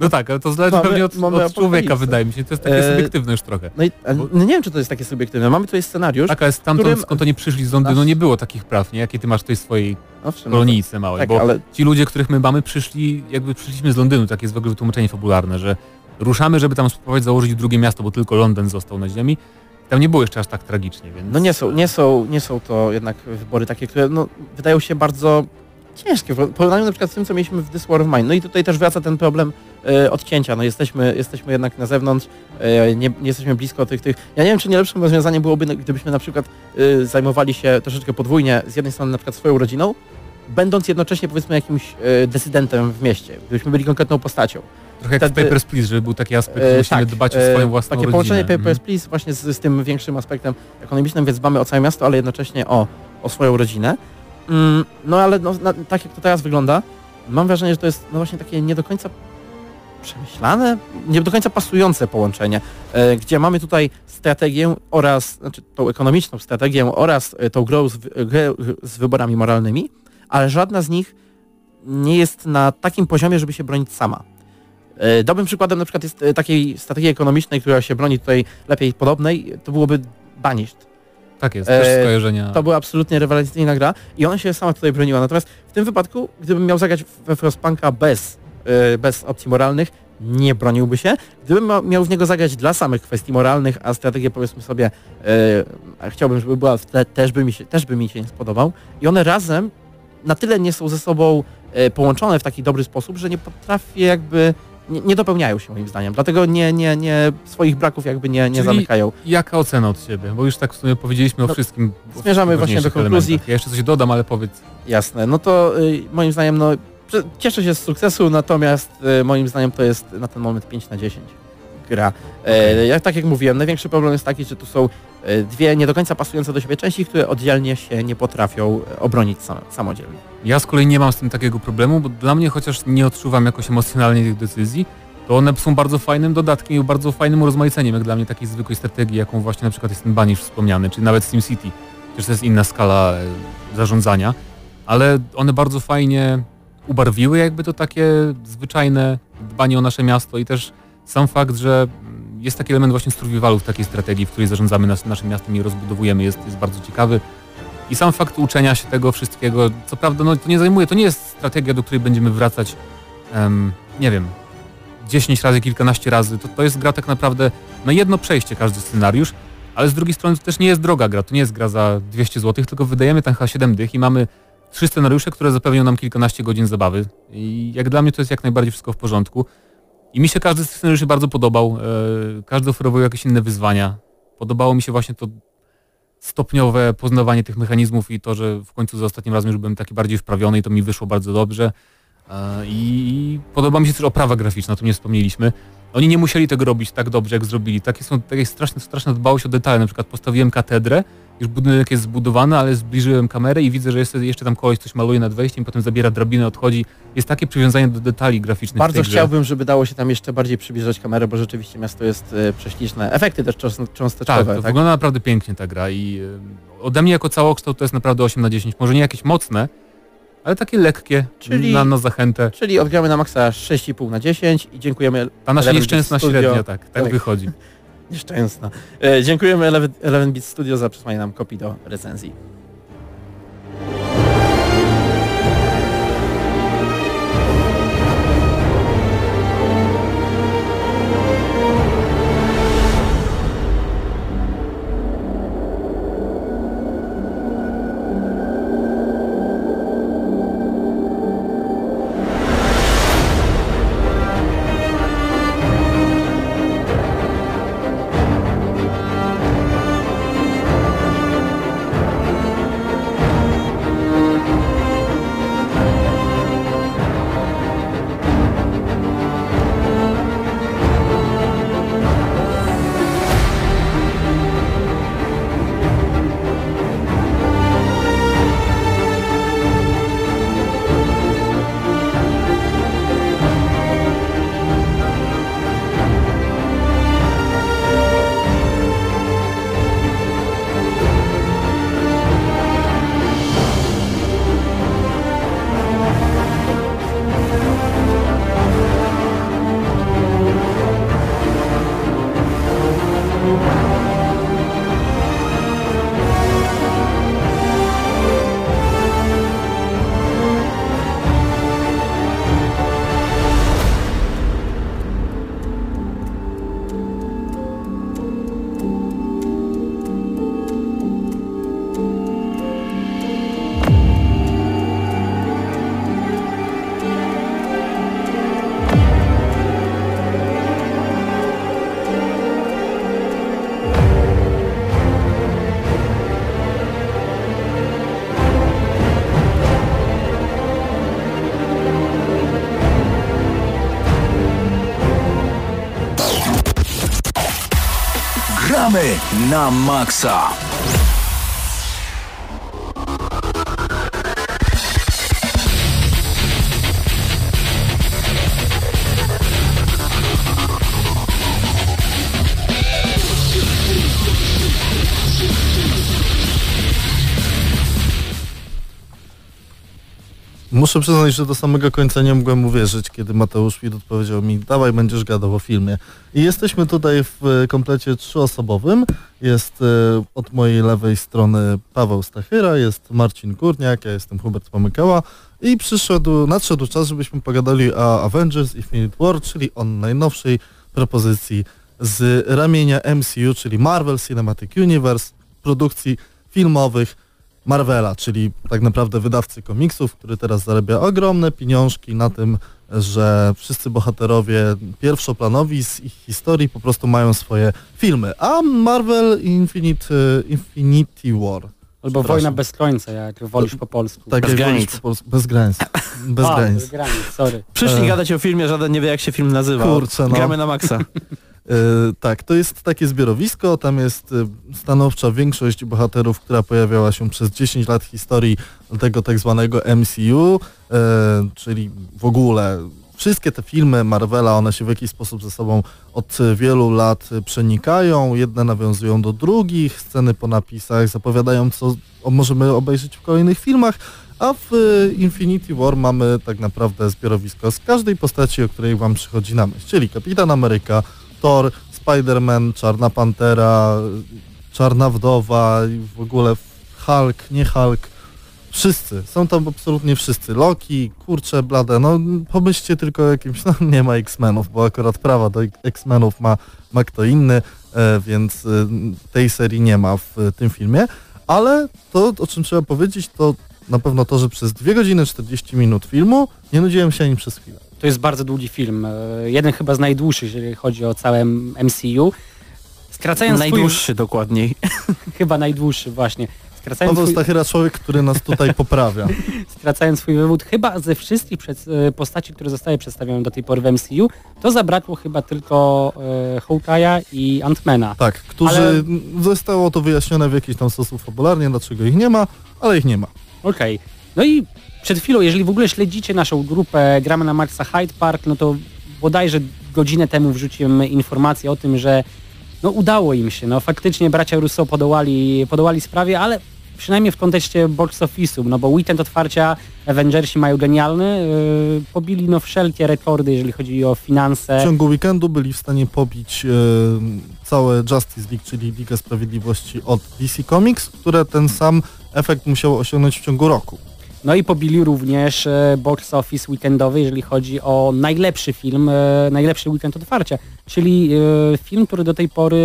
No tak, ale to zależy mamy, pewnie od, od człowieka, wydaje mi się. To jest takie e... subiektywne już trochę. No i Bo... no nie wiem, czy to jest takie subiektywne. Mamy tutaj scenariusz. Tak, ale stamtąd, którym... skąd oni przyszli z Londynu, nie było takich praw, nie? Jakie ty masz tutaj swojej Owszem, kolonijce małej. Tak, bo ale... ci ludzie, których my mamy, przyszli, jakby przyszliśmy z Londynu, takie jest w ogóle wytłumaczenie fabularne, że ruszamy, żeby tam spróbować założyć drugie miasto, bo tylko Londyn został na ziemi tam nie było jeszcze aż tak tragicznie, więc... No nie są, nie są, nie są to jednak wybory takie, które no, wydają się bardzo ciężkie w porównaniu na przykład z tym, co mieliśmy w This War of Mine. No i tutaj też wraca ten problem e, odcięcia. No jesteśmy, jesteśmy jednak na zewnątrz, e, nie, nie, jesteśmy blisko tych, tych... Ja nie wiem, czy nie lepszym rozwiązaniem byłoby, gdybyśmy na przykład e, zajmowali się troszeczkę podwójnie, z jednej strony na przykład swoją rodziną, będąc jednocześnie powiedzmy jakimś decydentem w mieście, gdybyśmy byli konkretną postacią. Trochę jak Wtedy, w Papers, Please, żeby był taki aspekt, że musimy tak, dbać o swoją e, własną Takie rodzinę. połączenie Papers, mhm. Please właśnie z, z, tym większym aspektem ekonomicznym, więc dbamy o całe miasto, ale jednocześnie o, o swoją rodzinę. Mm, no ale no, na, tak jak to teraz wygląda, mam wrażenie, że to jest no właśnie takie nie do końca przemyślane, nie do końca pasujące połączenie, e, gdzie mamy tutaj strategię oraz, znaczy tą ekonomiczną strategię oraz e, tą grę z, grę z wyborami moralnymi, ale żadna z nich nie jest na takim poziomie, żeby się bronić sama. E, dobrym przykładem na przykład jest e, takiej strategii ekonomicznej, która się broni tutaj lepiej podobnej, to byłoby Banished. Tak jest, też e, skojarzenia. To była absolutnie rewelacyjna gra i ona się sama tutaj broniła. Natomiast w tym wypadku, gdybym miał zagrać we Frostpunka bez, bez opcji moralnych, nie broniłby się. Gdybym miał w niego zagrać dla samych kwestii moralnych, a strategię powiedzmy sobie, chciałbym, żeby była, te, też, by mi się, też by mi się nie spodobał. I one razem na tyle nie są ze sobą połączone w taki dobry sposób, że nie potrafię jakby nie, nie dopełniają się moim zdaniem. Dlatego nie, nie, nie swoich braków jakby nie, nie Czyli zamykają. Jaka ocena od Ciebie? Bo już tak w sumie powiedzieliśmy o No, wszystkim. zmierzamy właśnie do konkluzji. elementach. Ja jeszcze coś dodam, ale powiedz. Jasne. No to y, moim zdaniem no cieszę się z sukcesu, natomiast y, moim zdaniem to jest na ten moment 5 na 10 gra. E, jak, tak jak mówiłem, największy problem jest taki, że tu są dwie nie do końca pasujące do siebie części, które oddzielnie się nie potrafią e, obronić same, samodzielnie. Ja z kolei nie mam z tym takiego problemu, bo dla mnie chociaż nie odczuwam jakoś emocjonalnie tych decyzji, to one są bardzo fajnym dodatkiem i bardzo fajnym urozmaiceniem, jak dla mnie takiej zwykłej strategii, jaką właśnie na przykład jest ten Banish wspomniany, czy nawet SimCity. Przecież to jest inna skala e, zarządzania, ale one bardzo fajnie ubarwiły jakby to takie zwyczajne dbanie o nasze miasto i też sam fakt, że jest taki element właśnie survivalu w takiej strategii, w której zarządzamy nas, naszym miastem i rozbudowujemy jest, jest bardzo ciekawy. I sam fakt uczenia się tego wszystkiego, co prawda no, to nie zajmuje, to nie jest strategia, do której będziemy wracać, em, nie wiem, 10 razy, kilkanaście razy. To, to jest gra tak naprawdę na jedno przejście każdy scenariusz, ale z drugiej strony to też nie jest droga gra, to nie jest gra za 200 zł, tylko wydajemy tam chyba 7 dych i mamy trzy scenariusze, które zapewnią nam kilkanaście godzin zabawy. I jak dla mnie to jest jak najbardziej wszystko w porządku. I mi się każdy z tych scenariuszy bardzo podobał. E, każdy oferował jakieś inne wyzwania. Podobało mi się właśnie to stopniowe poznawanie tych mechanizmów i to, że w końcu za ostatnim razem już byłem taki bardziej wprawiony i to mi wyszło bardzo dobrze. E, I podoba mi się też oprawa graficzna, o tym nie wspomnieliśmy. Oni nie musieli tego robić tak dobrze, jak zrobili. Takie są takie straszne, straszna dbałość o detale. Na przykład postawiłem katedrę, już budynek jest zbudowany, ale zbliżyłem kamerę i widzę, że jest, jeszcze tam kogoś coś maluje nad wejściem, potem zabiera drabinę, odchodzi. Jest takie przywiązanie do detali graficznych. Bardzo chciałbym, żeby dało się tam jeszcze bardziej przybliżać kamerę, bo rzeczywiście miasto jest e, prześliczne. Efekty też cząst- Tak, cząsteczkowe, to tak? wygląda naprawdę pięknie ta gra i y, ode mnie jako całokształt to jest naprawdę 8 na 10. Może nie jakieś mocne, ale takie lekkie, Czyli- na, na zachętę. Czyli odgramy na maksa 6,5 na 10 i dziękujemy Ta nasza nieszczęsna Studio. średnia, tak, tak, Tak. wychodzi. Nieszczęsna. E, dziękujemy Eleven, Eleven Beat Studio za przesłanie nam kopii do recenzji. Na maksa. Muszę przyznać, że do samego końca nie mogłem uwierzyć, kiedy Mateusz Widut powiedział mi, dawaj, będziesz gadał o filmie. I jesteśmy tutaj w e, komplecie trzyosobowym. Jest e, od mojej lewej strony Paweł Stachyra, jest Marcin Górniak, ja jestem Hubert Pomykała i przyszedł, nadszedł czas, żebyśmy pogadali o Avengers Infinite War, czyli o najnowszej propozycji z ramienia MCU, czyli Marvel Cinematic Universe, produkcji filmowych, Marvela, czyli tak naprawdę wydawcy komiksów, który teraz zarabia ogromne pieniążki na tym, że wszyscy bohaterowie pierwszoplanowi z ich historii po prostu mają swoje filmy, a Marvel Infinite, Infinity War Albo. Wojna bez końca, jak wolisz po polsku. tak Bez jak granic. po polsku, bez granic. Bez A, granic. bez granic, sorry. Przyszli E. gadać o filmie, żaden nie wie jak się film nazywa. Kurczę, no. Gramy na maksa. E, tak, to jest takie zbiorowisko, tam jest e, stanowcza większość bohaterów, która pojawiała się przez 10 lat historii tego tak zwanego MCU, e, czyli w ogóle wszystkie te filmy Marvela, one się w jakiś sposób ze sobą od wielu lat przenikają, jedne nawiązują do drugich, sceny po napisach zapowiadają, co możemy obejrzeć w kolejnych filmach, a w Infinity War mamy tak naprawdę zbiorowisko z każdej postaci, o której wam przychodzi na myśl, czyli Kapitan Ameryka, Thor, Spider-Man, Czarna Pantera, Czarna Wdowa i w ogóle Hulk, nie Hulk. Wszyscy, są tam absolutnie wszyscy. Loki, kurcze, blade, no pomyślcie tylko o jakimś, no nie ma X-Menów, bo akurat prawa do X-Menów ma, ma kto inny, e, więc e, tej serii nie ma w e, tym filmie, ale to, o czym trzeba powiedzieć, to na pewno to, że przez 2 godziny 40 minut filmu nie nudziłem się ani przez chwilę. To jest bardzo długi film. e, Jeden chyba z najdłuższych, jeżeli chodzi o całe MCU. Skracając Najdłuższy dokładniej. swój, chyba najdłuższy właśnie. Skracając Paweł swój, Stachyra, człowiek, który nas tutaj poprawia. skracając swój wywód, chyba ze wszystkich przed, e, postaci, które zostały przedstawione do tej pory w MCU, to zabrakło chyba tylko e, Hawkeye'a i Antmana. Tak, którzy Ale- zostało to wyjaśnione w jakiś tam sposób fabularnie, dlaczego ich nie ma, ale ich nie ma. Okej. No i przed chwilą, jeżeli w ogóle śledzicie naszą grupę Gramy na Maxa Hyde Park, no to bodajże godzinę temu wrzuciłem informację o tym, że no udało im się. No faktycznie bracia Russo podołali, podołali sprawie, ale przynajmniej w kontekście box office'u, no bo weekend otwarcia Avengersi mają genialny, yy, pobili no wszelkie rekordy, jeżeli chodzi o W finanse. ciągu weekendu byli w stanie pobić e, całe Justice League, czyli Ligę Sprawiedliwości od DC Comics, które ten sam efekt musiało osiągnąć w ciągu roku. No i pobili również e, box office weekendowy, jeżeli chodzi o najlepszy film, e, najlepszy weekend otwarcia. Czyli e, film, który do tej pory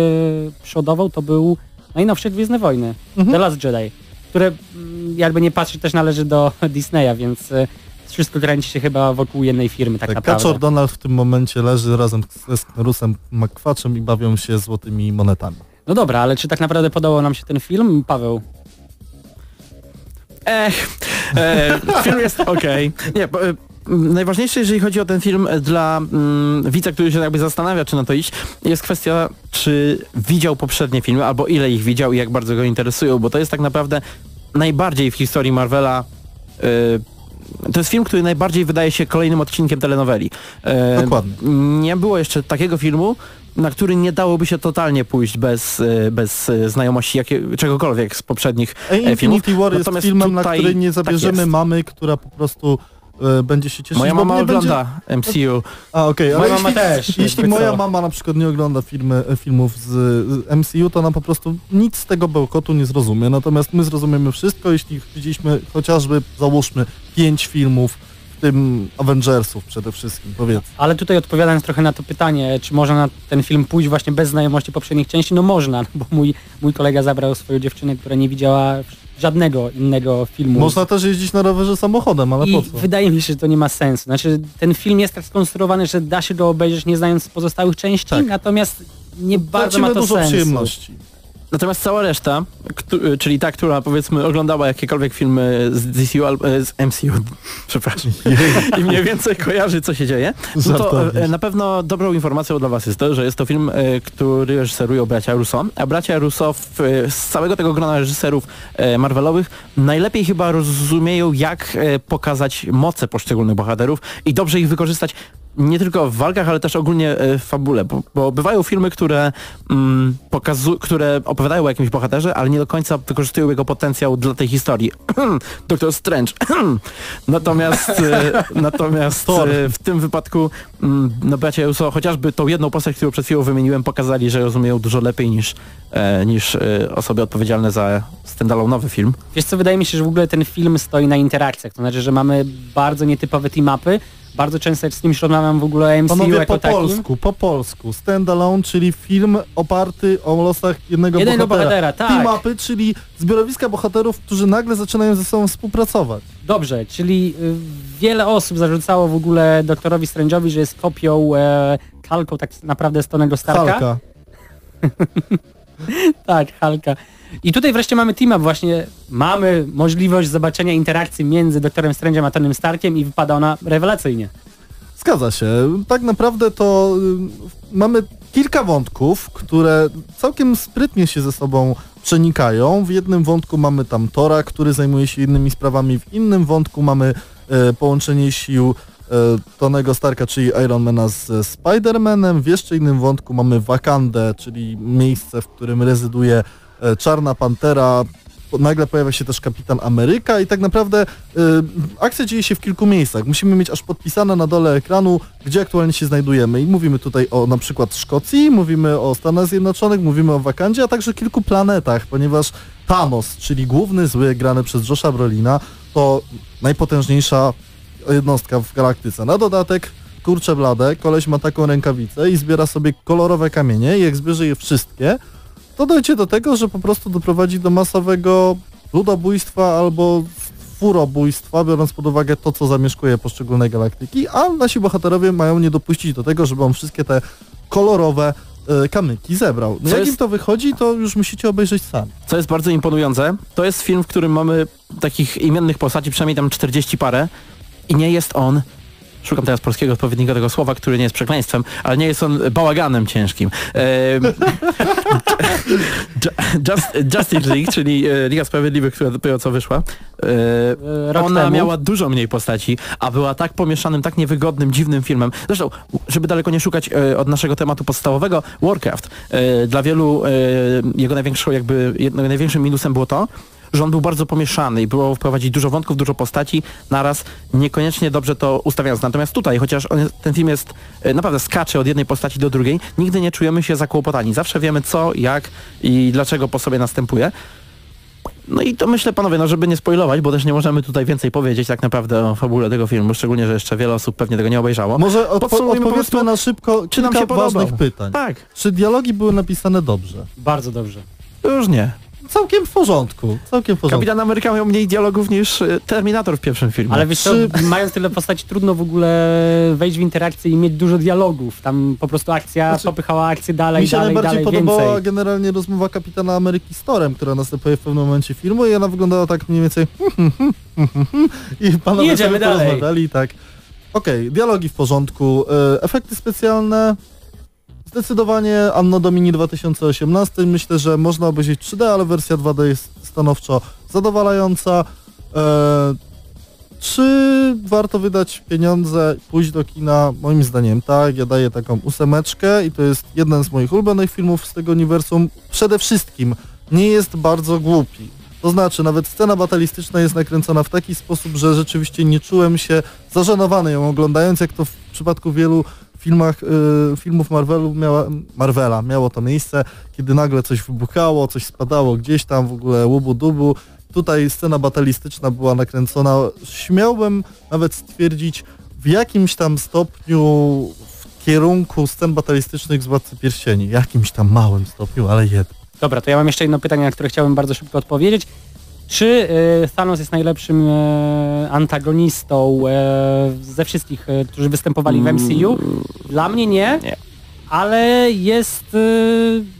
przodował, to był najnowsze Gwiezdne Wojny, Mhm. The Last Jedi, które mm, jakby nie patrzeć też należy do Disneya, więc wszystko kręci się chyba wokół jednej firmy tak, Tak, naprawdę. Kaczor Donald w tym momencie leży razem ze Sknerusem Makwaczem i bawią się złotymi monetami. No dobra, ale czy tak naprawdę podobał nam się ten film? Paweł, Ech, e, film jest okej. Nie, bo, e, najważniejsze, jeżeli chodzi o ten film dla mm, widza, który się jakby zastanawia, czy na to iść, jest kwestia, czy widział poprzednie filmy, albo ile ich widział i jak bardzo go interesują, bo to jest tak naprawdę najbardziej w historii Marvela e, to jest film, który najbardziej wydaje się kolejnym odcinkiem telenoweli. E, Dokładnie. Nie było jeszcze takiego filmu, na który nie dałoby się totalnie pójść bez, e, bez e, znajomości jakie, czegokolwiek z poprzednich e, filmów. Infinity War jest Natomiast filmem, na który nie tak zabierzemy jest. mamy, która po prostu będzie się cieszyć. Moja mama nie będzie- ogląda MCU. A okej, ale Moja jeśli, mama też, jeśli moja co. mama na przykład nie ogląda filmy, filmów z z MCU, to ona po prostu nic z tego bełkotu nie zrozumie. Natomiast my zrozumiemy wszystko, jeśli widzieliśmy chociażby, załóżmy, pięć filmów, tym Avengersów przede wszystkim, powiedzmy. Ale tutaj odpowiadając trochę na to pytanie, czy można na ten film pójść właśnie bez znajomości poprzednich części, no można, bo mój, mój kolega zabrał swoją dziewczynę, która nie widziała żadnego innego filmu. Można też jeździć na rowerze samochodem, ale I po co? wydaje mi się, że to nie ma sensu. Znaczy, ten film jest tak skonstruowany, że da się go obejrzeć nie znając pozostałych części, Tak. natomiast nie bardzo ma to dużo sensu. przyjemności. Natomiast cała reszta, któ- czyli ta, która powiedzmy oglądała jakiekolwiek filmy z DCU e, z MCU, przepraszam, i mniej więcej kojarzy co się dzieje, no to e, na pewno dobrą informacją dla was jest to, że jest to film, który reżyserują bracia Russo, a bracia Russo z całego tego grona reżyserów Marvelowych najlepiej chyba rozumieją jak pokazać moce poszczególnych bohaterów i dobrze ich wykorzystać nie tylko w walkach, ale też ogólnie e, w fabule, bo, bo bywają filmy, które, mm, pokazu- które opowiadają o jakimś bohaterze, ale nie do końca wykorzystują jego potencjał dla tej historii. Doktor Strange. natomiast e, natomiast e, w tym wypadku mm, no bracia Russo chociażby tą jedną postać, którą przed chwilą wymieniłem, pokazali, że rozumieją dużo lepiej niż, e, niż osoby odpowiedzialne za standalone'owy film. Wiesz co, wydaje mi się, że w ogóle ten film stoi na interakcjach, to znaczy, że mamy bardzo nietypowe team-upy, Bardzo często z kimś rozmawiam w ogóle o MCU Panowie, jako po takim. polsku, po polsku. Standalone, czyli film oparty o losach jednego Jednego bohatera. tak. Team-upy, czyli zbiorowiska bohaterów, którzy nagle zaczynają ze sobą współpracować. Dobrze, czyli y, wiele osób zarzucało w ogóle doktorowi Strange'owi, że jest kopią, e, kalką tak naprawdę Stonego Starka. Halka. Tak, Halka. I tutaj wreszcie mamy team up właśnie, mamy możliwość zobaczenia interakcji między doktorem Strange'em a Tonym Starkiem i wypada ona rewelacyjnie. Zgadza się. Tak naprawdę to y, mamy kilka wątków, które całkiem sprytnie się ze sobą przenikają. W jednym wątku mamy tam Tora, który zajmuje się innymi sprawami, w innym wątku mamy e, połączenie sił e, Tonego Starka, czyli Ironmana z Spider-Manem. W jeszcze innym wątku mamy Wakandę, czyli miejsce, w którym rezyduje Czarna Pantera. Nagle pojawia się też Kapitan Ameryka i tak naprawdę y, akcja dzieje się w kilku miejscach. Musimy mieć aż podpisane na dole ekranu, gdzie aktualnie się znajdujemy. I mówimy tutaj o na przykład Szkocji, mówimy o Stanach Zjednoczonych, mówimy o Wakandzie, a także kilku planetach, ponieważ Thanos, czyli główny zły grany przez Josha Brolina, to najpotężniejsza jednostka w galaktyce. Na dodatek kurcze blade, koleś ma taką rękawicę i zbiera sobie kolorowe kamienie i jak zbierze je wszystkie, to dojdzie do tego, że po prostu doprowadzi do masowego ludobójstwa albo furobójstwa, biorąc pod uwagę to, co zamieszkuje poszczególne galaktyki, a nasi bohaterowie mają nie dopuścić do tego, żeby on wszystkie te kolorowe e, kamyki zebrał. No Co jak jest- im to wychodzi, to już musicie obejrzeć sami. Co jest bardzo imponujące, to jest film, w którym mamy takich imiennych postaci, przynajmniej tam 40 parę i nie jest on, szukam teraz polskiego odpowiednika tego słowa, który nie jest przekleństwem, ale nie jest on bałaganem ciężkim. Ju- Just, Justice League, czyli e, Liga Sprawiedliwych, która dopiero co wyszła, e, Rok ona temu. miała dużo mniej postaci, a była tak pomieszanym, tak niewygodnym, dziwnym filmem. Zresztą, żeby daleko nie szukać e, od naszego tematu podstawowego, Warcraft. Dla wielu jego największą, jakby największym minusem było to, że on był bardzo pomieszany i było wprowadzić dużo wątków, dużo postaci naraz, niekoniecznie dobrze to ustawiając. Natomiast tutaj, chociaż on, ten film jest e, naprawdę skacze od jednej postaci do drugiej, nigdy nie czujemy się zakłopotani. Zawsze wiemy co, jak i dlaczego po sobie następuje. No i to myślę, panowie, no żeby nie spoilować, bo też nie możemy tutaj więcej powiedzieć tak naprawdę o fabule tego filmu, szczególnie, że jeszcze wiele osób pewnie tego nie obejrzało. Może odpo- odpowiedzmy na szybko czy nam się podobał. ważnych pytań. Tak, Czy dialogi były napisane dobrze? Bardzo dobrze. już nie. Całkiem w porządku, całkiem w porządku. Kapitan Ameryka miał mniej dialogów niż e, Terminator w pierwszym filmie. Ale wiesz co, Czy- mając tyle postaci, trudno w ogóle wejść w interakcję i mieć dużo dialogów. Tam po prostu akcja Znaczy, popychała akcję dalej, Mi się dalej, najbardziej dalej, podobała więcej. generalnie rozmowa kapitana Ameryki z Torem, która następuje w pewnym momencie filmu i ona wyglądała tak mniej więcej i panowie Jedziemy sobie dalej. porozmawiali tak. Okej, dialogi w porządku, e, efekty specjalne zdecydowanie Anno Domini 2018 myślę, że można obejrzeć 3D, ale wersja 2D jest stanowczo zadowalająca. E, czy warto wydać pieniądze, pójść do kina? Moim zdaniem tak, ja daję taką ósemeczkę i to jest jeden z moich ulubionych filmów z tego uniwersum. Przede wszystkim nie jest bardzo głupi. To znaczy, nawet scena batalistyczna jest nakręcona w taki sposób, że rzeczywiście nie czułem się zażenowany ją oglądając, jak to w przypadku wielu filmach, y, filmów Marvelu miała, Marvela miało to miejsce, kiedy nagle coś wybuchało, coś spadało gdzieś tam, w ogóle łubu dubu. Tutaj scena batalistyczna była nakręcona, śmiałbym nawet stwierdzić, w jakimś tam stopniu w kierunku scen batalistycznych z Władcy Pierścieni. Jakimś tam małym stopniu, ale jedno. Dobra, to ja mam jeszcze jedno pytanie, na które chciałbym bardzo szybko odpowiedzieć. Czy e, Thanos jest najlepszym e, antagonistą e, ze wszystkich, którzy występowali w MCU? Dla mnie nie, Nie. ale jest e,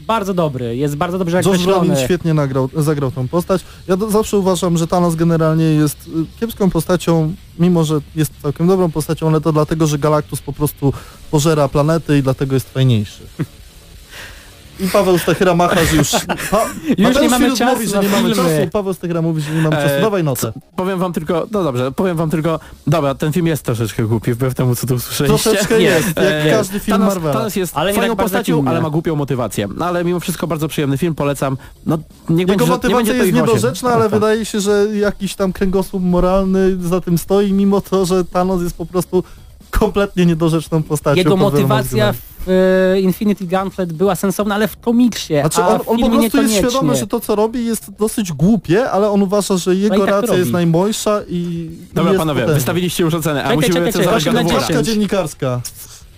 bardzo dobry, jest bardzo dobrze Josh określony. Brolin świetnie nagrał, zagrał tą postać. Ja do, zawsze uważam, że Thanos generalnie jest y, kiepską postacią, mimo że jest całkiem dobrą postacią, ale to dlatego, że Galactus po prostu pożera planety i dlatego jest fajniejszy. I Paweł Stachyra macha, że już... Pa, nie Mateusz mamy czasu mówi, że na nie mamy filmy. czasu. Paweł Stachyra mówi, że nie mamy czasu. Dawaj notę. Powiem wam tylko, no dobrze, powiem wam tylko, dobra, ten film jest troszeczkę głupi, wbrew temu, co tu usłyszeliście. Troszeczkę Nie, jest, jak E, każdy film Thanos, Marvela. Thanos jest Ale nie fajną tak postacią, ale ma głupią motywację. No, ale mimo wszystko bardzo przyjemny film, polecam. No, niech Jego będzie, że- nie motywacja będzie to jest niedorzeczna, ale Tak. wydaje się, że jakiś tam kręgosłup moralny za tym stoi, mimo to, że Thanos jest po prostu kompletnie niedorzeczną postacią. Jego motywacja. W w Infinity Gauntlet była sensowna, ale w komiksie, Znaczy a on, w on po prostu jest świadomy, że to co robi jest dosyć głupie, ale on uważa, że jego i tak racja robi. jest najmojsza i Dobra jest panowie, potężny. wystawiliście już ocenę, a Czekaj, musimy czekaj, czekaj, osiem War'a. Paczka dziennikarska.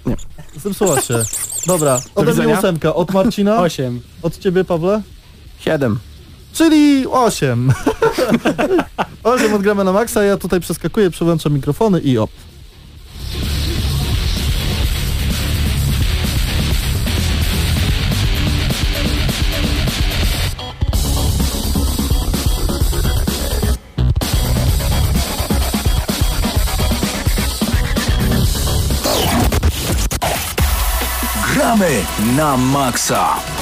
Nie. Zepsuła się. Dobra, ode mnie ósemka. Od Marcina? 8. Od ciebie, Pawle? Siedem. Czyli 8. 8 odgramy na maksa, ja tutaj przeskakuję, przełączam mikrofony i op. na maksa.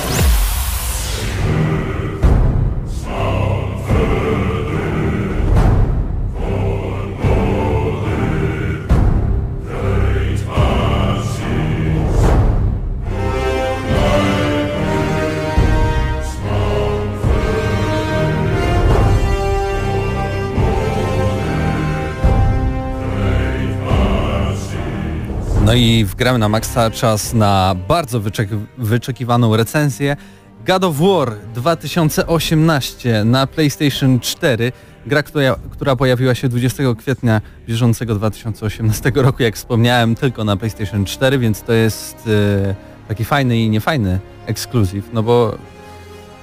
No i w Gramy na Maxa czas na bardzo wyczek wyczekiwaną recenzję God of War 2018 na PlayStation 4. Gra, która, która pojawiła się 20 kwietnia bieżącego 2018 roku, jak wspomniałem, tylko na PlayStation 4, więc to jest e, taki fajny i niefajny ekskluzyw, no bo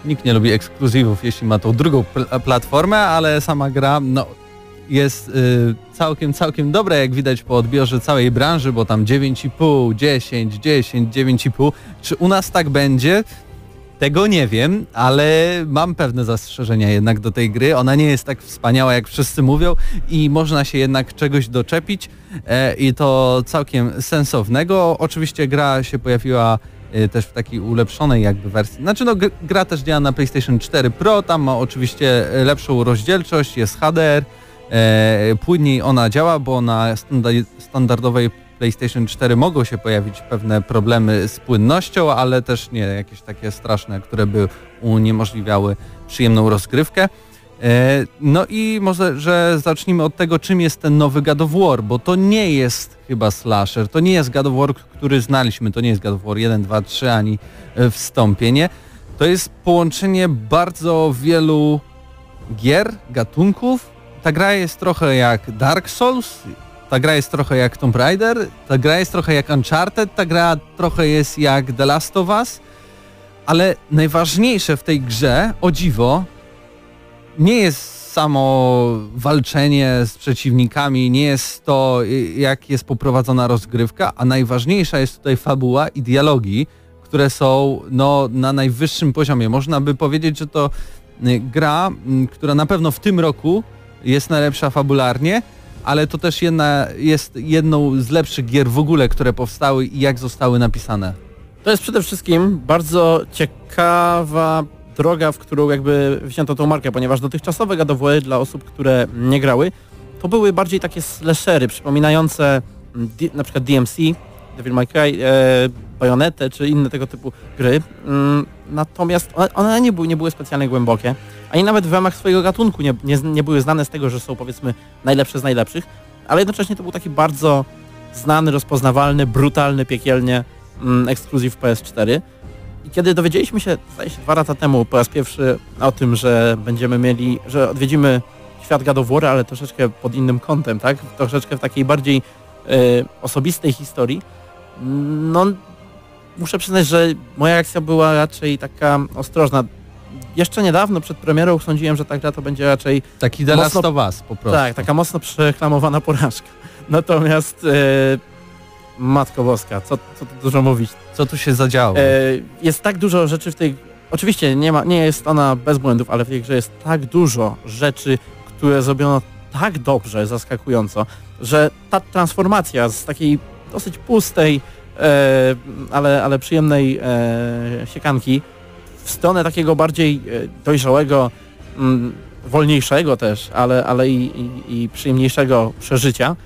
nikt nie lubi ekskluzywów, jeśli ma tą drugą pl- platformę, ale sama gra, no jest y, całkiem, całkiem dobra, jak widać po odbiorze całej branży, bo tam 9,5, 10, 10, 9,5. Czy u nas tak będzie? Tego nie wiem, ale mam pewne zastrzeżenia jednak do tej gry. Ona nie jest tak wspaniała, jak wszyscy mówią i można się jednak czegoś doczepić e, i to całkiem sensownego. Oczywiście gra się pojawiła e, też w takiej ulepszonej jakby wersji. Znaczy no gr- gra też działa na PlayStation 4 Pro, tam ma oczywiście e, lepszą rozdzielczość, jest HDR, e, płynniej ona działa, bo na standa- standardowej PlayStation 4 mogą się pojawić pewne problemy z płynnością, ale też nie jakieś takie straszne, które by uniemożliwiały przyjemną rozgrywkę. E, No i może, że zacznijmy od tego, czym jest ten nowy God of War, bo to nie jest chyba slasher, to nie jest God of War, który znaliśmy, to nie jest God of War 1, 2, 3 ani e, wstąpienie. To jest połączenie bardzo wielu gier, gatunków. Ta gra jest trochę jak Dark Souls, ta gra jest trochę jak Tomb Raider, ta gra jest trochę jak Uncharted, ta gra trochę jest jak The Last of Us, ale najważniejsze w tej grze, o dziwo, nie jest samo walczenie z przeciwnikami, nie jest to y, jak jest poprowadzona rozgrywka, a najważniejsza jest tutaj fabuła i dialogi, które są no, na najwyższym poziomie. Można by powiedzieć, że to y, gra, mm, która na pewno w tym roku jest najlepsza fabularnie, ale to też jedna, jest jedną z lepszych gier w ogóle, które powstały i jak zostały napisane. To jest przede wszystkim bardzo ciekawa droga, w którą jakby wzięto tą markę, ponieważ dotychczasowe God dla osób, które nie grały, to były bardziej takie slashery, przypominające mm, D- na przykład DMC, Devil May Cry, e, Bayonetę czy inne tego typu gry. Mm, natomiast one, nie, były, nie były specjalnie głębokie, ani nawet w ramach swojego gatunku nie, nie, nie były znane z tego, że są powiedzmy najlepsze z najlepszych, ale jednocześnie to był taki bardzo znany, rozpoznawalny, brutalny, piekielnie mm, ekskluzyw PS4. I kiedy dowiedzieliśmy się, zdaje się, dwa lata temu po raz pierwszy o tym, że będziemy mieli, że odwiedzimy świat War, ale troszeczkę pod innym kątem, tak? Troszeczkę w takiej bardziej e, osobistej historii, no muszę przyznać, że moja reakcja była raczej taka ostrożna. Jeszcze niedawno przed premierą sądziłem, że ta gra to będzie raczej Taki The Last Mocno- of Us po prostu. tak, taka mocno przereklamowana porażka. Natomiast e, Matko Boska, co, co tu dużo mówić. Co tu się zadziało? E, jest tak dużo rzeczy w tej... Oczywiście nie, ma, nie jest ona bez błędów, ale w tej grze jest tak dużo rzeczy, które zrobiono tak dobrze, zaskakująco, że ta transformacja z takiej dosyć pustej, ale, ale przyjemnej e, siekanki w stronę takiego bardziej e, dojrzałego, mm, wolniejszego też, ale, ale i, i, i przyjemniejszego przeżycia,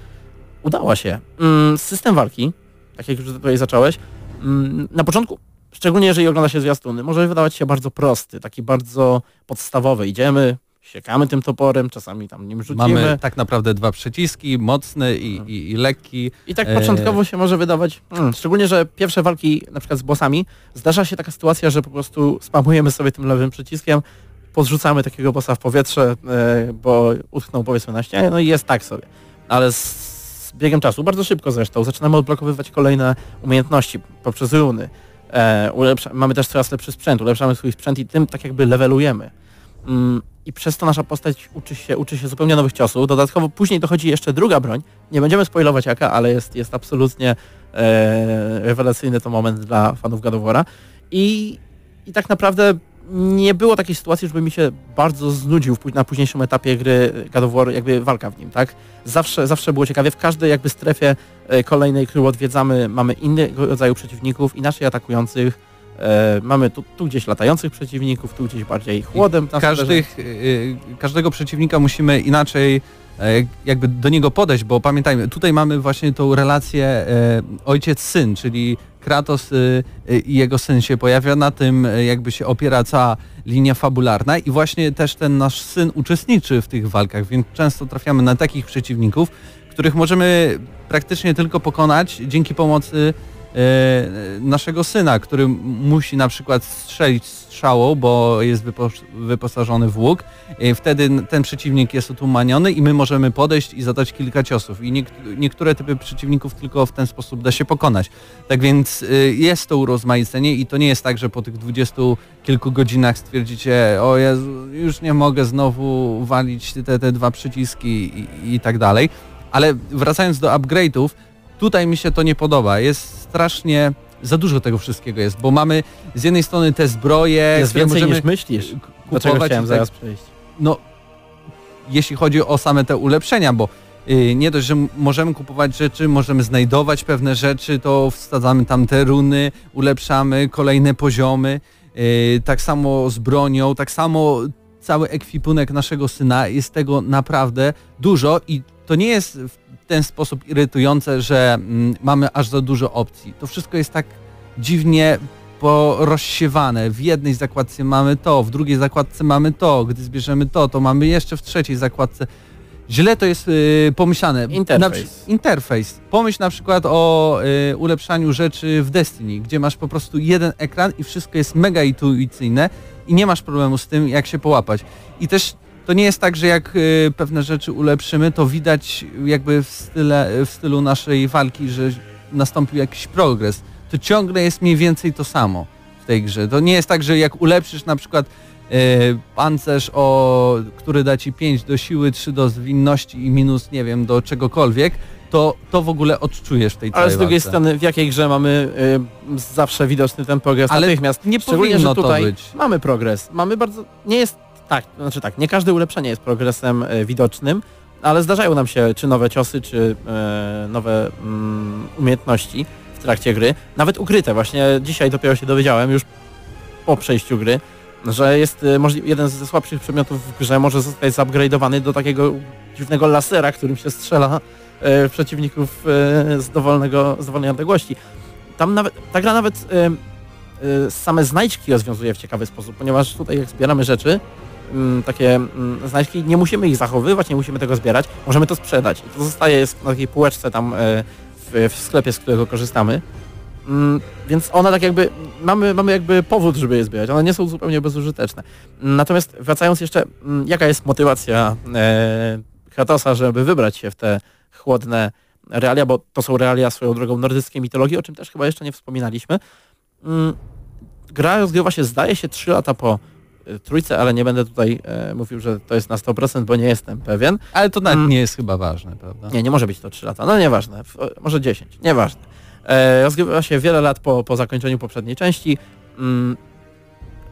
udała się. Mm, system walki, tak jak już tutaj zacząłeś, mm, na początku, szczególnie jeżeli ogląda się zwiastuny, może wydawać się bardzo prosty, taki bardzo podstawowy. Idziemy, siekamy tym toporem, czasami tam nim rzucimy. Mamy tak naprawdę dwa przyciski, mocny i, i, i lekki. I tak E, początkowo się może wydawać, mm, szczególnie, że pierwsze walki na przykład z bossami, zdarza się taka sytuacja, że po prostu spamujemy sobie tym lewym przyciskiem, podrzucamy takiego bossa w powietrze, e, bo utknął powiedzmy na ścianie, no i jest tak sobie. Ale z, z biegiem czasu, bardzo szybko zresztą, zaczynamy odblokowywać kolejne umiejętności poprzez runy. E, ulepsza, mamy też coraz lepszy sprzęt, ulepszamy swój sprzęt i tym tak jakby levelujemy. Mm, I przez to nasza postać uczy się, uczy się zupełnie nowych ciosów. Dodatkowo później dochodzi jeszcze druga broń. Nie będziemy spoilować jaka, ale jest, jest absolutnie e, rewelacyjny to moment dla fanów God. I, I tak naprawdę nie było takiej sytuacji, żeby mi się bardzo znudził na późniejszym etapie gry God of War, jakby walka w nim, tak? Zawsze, zawsze było ciekawie. W każdej jakby strefie e, kolejnej, którą odwiedzamy, mamy innego rodzaju przeciwników, inaczej atakujących. E, mamy tu, tu gdzieś latających przeciwników, tu gdzieś bardziej chłodem. Każdych, y, każdego przeciwnika musimy inaczej e, jakby do niego podejść, bo pamiętajmy, tutaj mamy właśnie tą relację e, ojciec-syn, czyli Kratos y, y, i jego syn się pojawia, na tym jakby się opiera cała linia fabularna i właśnie też ten nasz syn uczestniczy w tych walkach, więc często trafiamy na takich przeciwników, których możemy praktycznie tylko pokonać dzięki pomocy naszego syna, który musi na przykład strzelić strzałą, bo jest wypo- wyposażony w łuk. E, Wtedy ten przeciwnik jest otumaniony i my możemy podejść i zadać kilka ciosów. I niek- niektóre typy przeciwników tylko w ten sposób da się pokonać. Tak więc y, jest to urozmaicenie i to nie jest tak, że po tych dwudziestu kilku godzinach stwierdzicie, o Jezu, już nie mogę znowu walić te, te dwa przyciski i, i tak dalej. Ale wracając do upgrade'ów, tutaj mi się to nie podoba. Jest strasznie za dużo tego wszystkiego jest, bo mamy z jednej strony te zbroje, Jest które więcej możemy niż myślisz. k- Dlaczego kupować chciałem i tak zaraz przejść? no, jeśli chodzi o same te ulepszenia, bo y, nie dość, że możemy kupować rzeczy, możemy znajdować pewne rzeczy, to wsadzamy tam te runy, ulepszamy kolejne poziomy, y, tak samo z bronią, tak samo cały ekwipunek naszego syna, jest tego naprawdę dużo i to nie jest w ten sposób irytujące, że mm, mamy aż za dużo opcji. To wszystko jest tak dziwnie porozsiewane. W jednej zakładce mamy to, w drugiej zakładce mamy to, gdy zbierzemy to, to mamy jeszcze w trzeciej zakładce. Źle to jest y, pomyślane. Interfejs. Na, interfejs. Pomyśl na przykład o y, ulepszaniu rzeczy w Destiny, gdzie masz po prostu jeden ekran i wszystko jest mega intuicyjne i nie masz problemu z tym, jak się połapać. I też to nie jest tak, że jak y, pewne rzeczy ulepszymy, to widać jakby w, style, w stylu naszej walki, że nastąpił jakiś progres. To ciągle jest mniej więcej to samo w tej grze. To nie jest tak, że jak ulepszysz na przykład e, pancerz, o, który da ci 5 do siły, 3 do zwinności i minus, nie wiem, do czegokolwiek, to to w ogóle odczujesz w tej Ale z drugiej walce. strony w jakiej grze mamy y, zawsze widoczny ten progres Ale natychmiast. nie Szczególnie, powinno że to tutaj być. mamy progres. Mamy bardzo... Nie jest tak, znaczy tak, nie każde ulepszenie jest progresem y, widocznym, ale zdarzają nam się czy nowe ciosy, czy y, nowe mm, umiejętności w trakcie gry. Nawet ukryte. Właśnie dzisiaj dopiero się dowiedziałem, już po przejściu gry, że jest y, możli- jeden ze słabszych przedmiotów w grze może zostać zupgrade'owany do takiego dziwnego lasera, którym się strzela e, przeciwników e, z, dowolnego, z dowolnej odległości. Tam nawet, ta gra nawet e, e, same znajdźki rozwiązuje w ciekawy sposób, ponieważ tutaj jak zbieramy rzeczy, takie mm, znajdźki, nie musimy ich zachowywać, nie musimy tego zbierać, możemy to sprzedać. I to zostaje na takiej półeczce tam e, w, w sklepie, z którego korzystamy. Mm, Więc one tak jakby, mamy, mamy jakby powód, żeby je zbierać, one nie są zupełnie bezużyteczne. Natomiast wracając jeszcze, mm, jaka jest motywacja e, Kratosa, żeby wybrać się w te chłodne realia, bo to są realia swoją drogą nordyckiej mitologii, o czym też chyba jeszcze nie wspominaliśmy. Mm, Gra rozgrywa się, zdaje się, 3 lata po trójce, ale nie będę tutaj e, mówił, że to jest na 100%, bo nie jestem pewien. Ale to nawet Mm. nie jest chyba ważne, prawda? Nie, nie może być to 3 lata, no nieważne, w- może 10, nieważne. E, rozgrywa się wiele lat po, po zakończeniu poprzedniej części. Mm,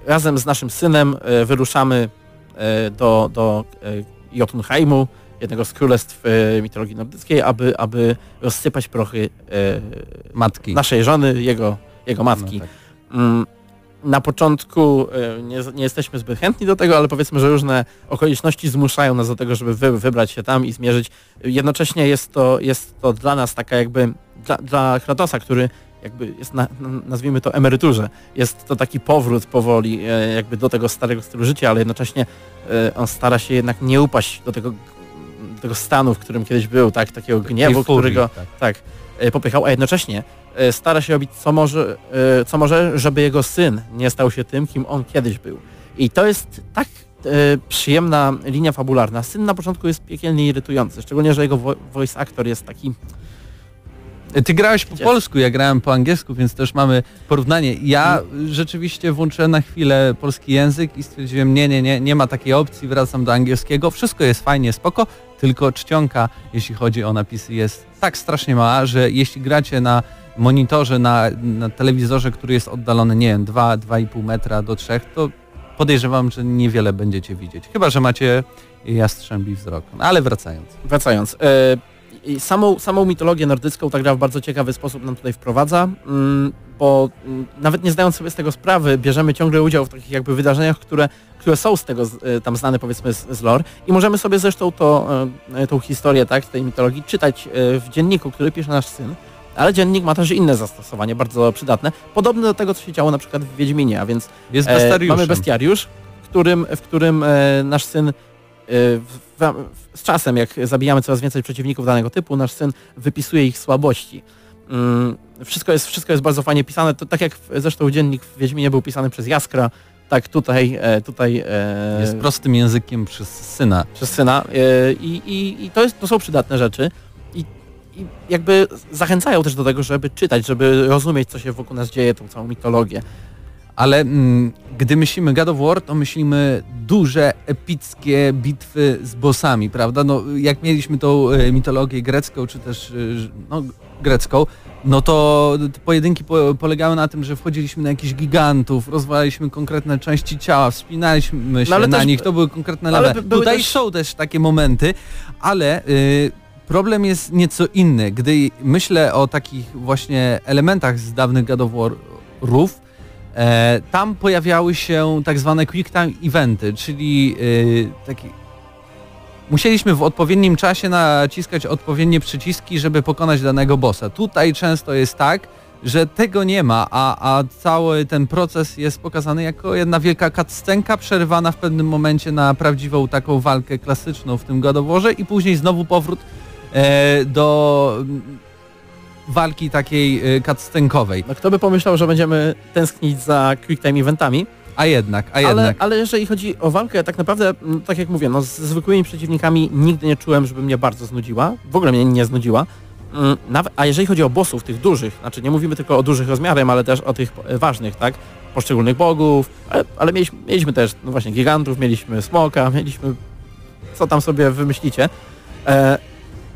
razem z naszym synem e, wyruszamy e, do, do e, Jotunheimu, jednego z królestw e, mitologii nordyckiej, aby, aby rozsypać prochy e, Matki. naszej żony, jego, jego matki. No tak. Mm, Na początku e, nie, nie jesteśmy zbyt chętni do tego, ale powiedzmy, że różne okoliczności zmuszają nas do tego, żeby wy, wybrać się tam i zmierzyć. Jednocześnie jest to, jest to dla nas taka jakby, dla, dla Kratosa, który jakby jest na, nazwijmy to emeryturze. Jest to taki powrót powoli e, jakby do tego starego stylu życia, ale jednocześnie e, on stara się jednak nie upaść do tego, do tego stanu, w którym kiedyś był, tak, takiego gniewu, furii, którego tak. tak, popychał, a jednocześnie stara się robić co może, e, co może, żeby jego syn nie stał się tym, kim on kiedyś był. I to jest tak e, przyjemna linia fabularna. Syn na początku jest piekielnie irytujący, szczególnie, że jego vo- voice actor jest taki Ty grałeś po polsku, ja grałem po angielsku, więc też mamy porównanie. Ja Mm. rzeczywiście włączyłem na chwilę polski język i stwierdziłem, nie, nie, nie, nie ma takiej opcji, wracam do angielskiego. Wszystko jest fajnie, spoko, tylko czcionka, jeśli chodzi o napisy, jest tak strasznie mała, że jeśli gracie na monitorze, na, na telewizorze, który jest oddalony, nie wiem, 2-2,5 metra do 3, to podejrzewam, że niewiele będziecie widzieć. Chyba, że macie jastrzębi wzrok. No, ale wracając. Wracając. E, samą, samą mitologię nordycką ta gra w bardzo ciekawy sposób nam tutaj wprowadza, mm, bo mm, nawet nie zdając sobie z tego sprawy, bierzemy ciągle udział w takich jakby wydarzeniach, które, które są z tego e, tam znane powiedzmy z, z lore i możemy sobie zresztą to, e, tą historię tak, tej mitologii czytać w dzienniku, który pisze nasz syn. Ale dziennik ma też inne zastosowanie, bardzo przydatne, podobne do tego, co się działo na przykład w Wiedźminie, a więc Jest E, mamy bestiariusz, w którym, w którym e, nasz syn e, w, w, z czasem, jak zabijamy coraz więcej przeciwników danego typu, nasz syn wypisuje ich słabości. Mm, wszystko, jest, wszystko jest bardzo fajnie pisane, to tak jak w- zresztą dziennik w Wiedźminie był pisany przez Jaskra, tak tutaj, e, tutaj e, Jest prostym językiem przez syna. przez syna e, i, i, i to, jest, to są przydatne rzeczy i, jakby zachęcają też do tego, żeby czytać, żeby rozumieć, co się wokół nas dzieje, tą całą mitologię. Ale mm, gdy myślimy God of War, to myślimy duże, epickie bitwy z bossami, prawda? No, jak mieliśmy tą e, mitologię grecką, czy też e, no, grecką, no to te pojedynki po, polegały na tym, że wchodziliśmy na jakichś gigantów, rozwalaliśmy konkretne części ciała, wspinaliśmy się No, na też- nich, to były konkretne by- były Tutaj też- są też takie momenty, ale y, problem jest nieco inny. Gdy myślę o takich właśnie elementach z dawnych God of War'ów, E, tam pojawiały się tak zwane quick time eventy, czyli e, taki musieliśmy w odpowiednim czasie naciskać odpowiednie przyciski, żeby pokonać danego bossa. Tutaj często jest tak, że tego nie ma, a, a cały ten proces jest pokazany jako jedna wielka cutscenka przerywana w pewnym momencie na prawdziwą taką walkę klasyczną w tym God i później znowu powrót do mm, walki takiej e, cutscenkowej. No kto by pomyślał, że będziemy tęsknić za quick time eventami, A jednak, a ale, jednak. ale jeżeli chodzi o walkę, tak naprawdę, mm, tak jak mówię, no z zwykłymi przeciwnikami nigdy nie czułem, żeby mnie bardzo znudziła, w ogóle mnie nie znudziła. Mm, Nawet, a jeżeli chodzi o bossów, tych dużych, znaczy nie mówimy tylko o dużych rozmiarem, ale też o tych e, ważnych, tak? Poszczególnych bogów, ale, ale mieliśmy, mieliśmy też, no właśnie, gigantów, mieliśmy smoka, mieliśmy co tam sobie wymyślicie. E,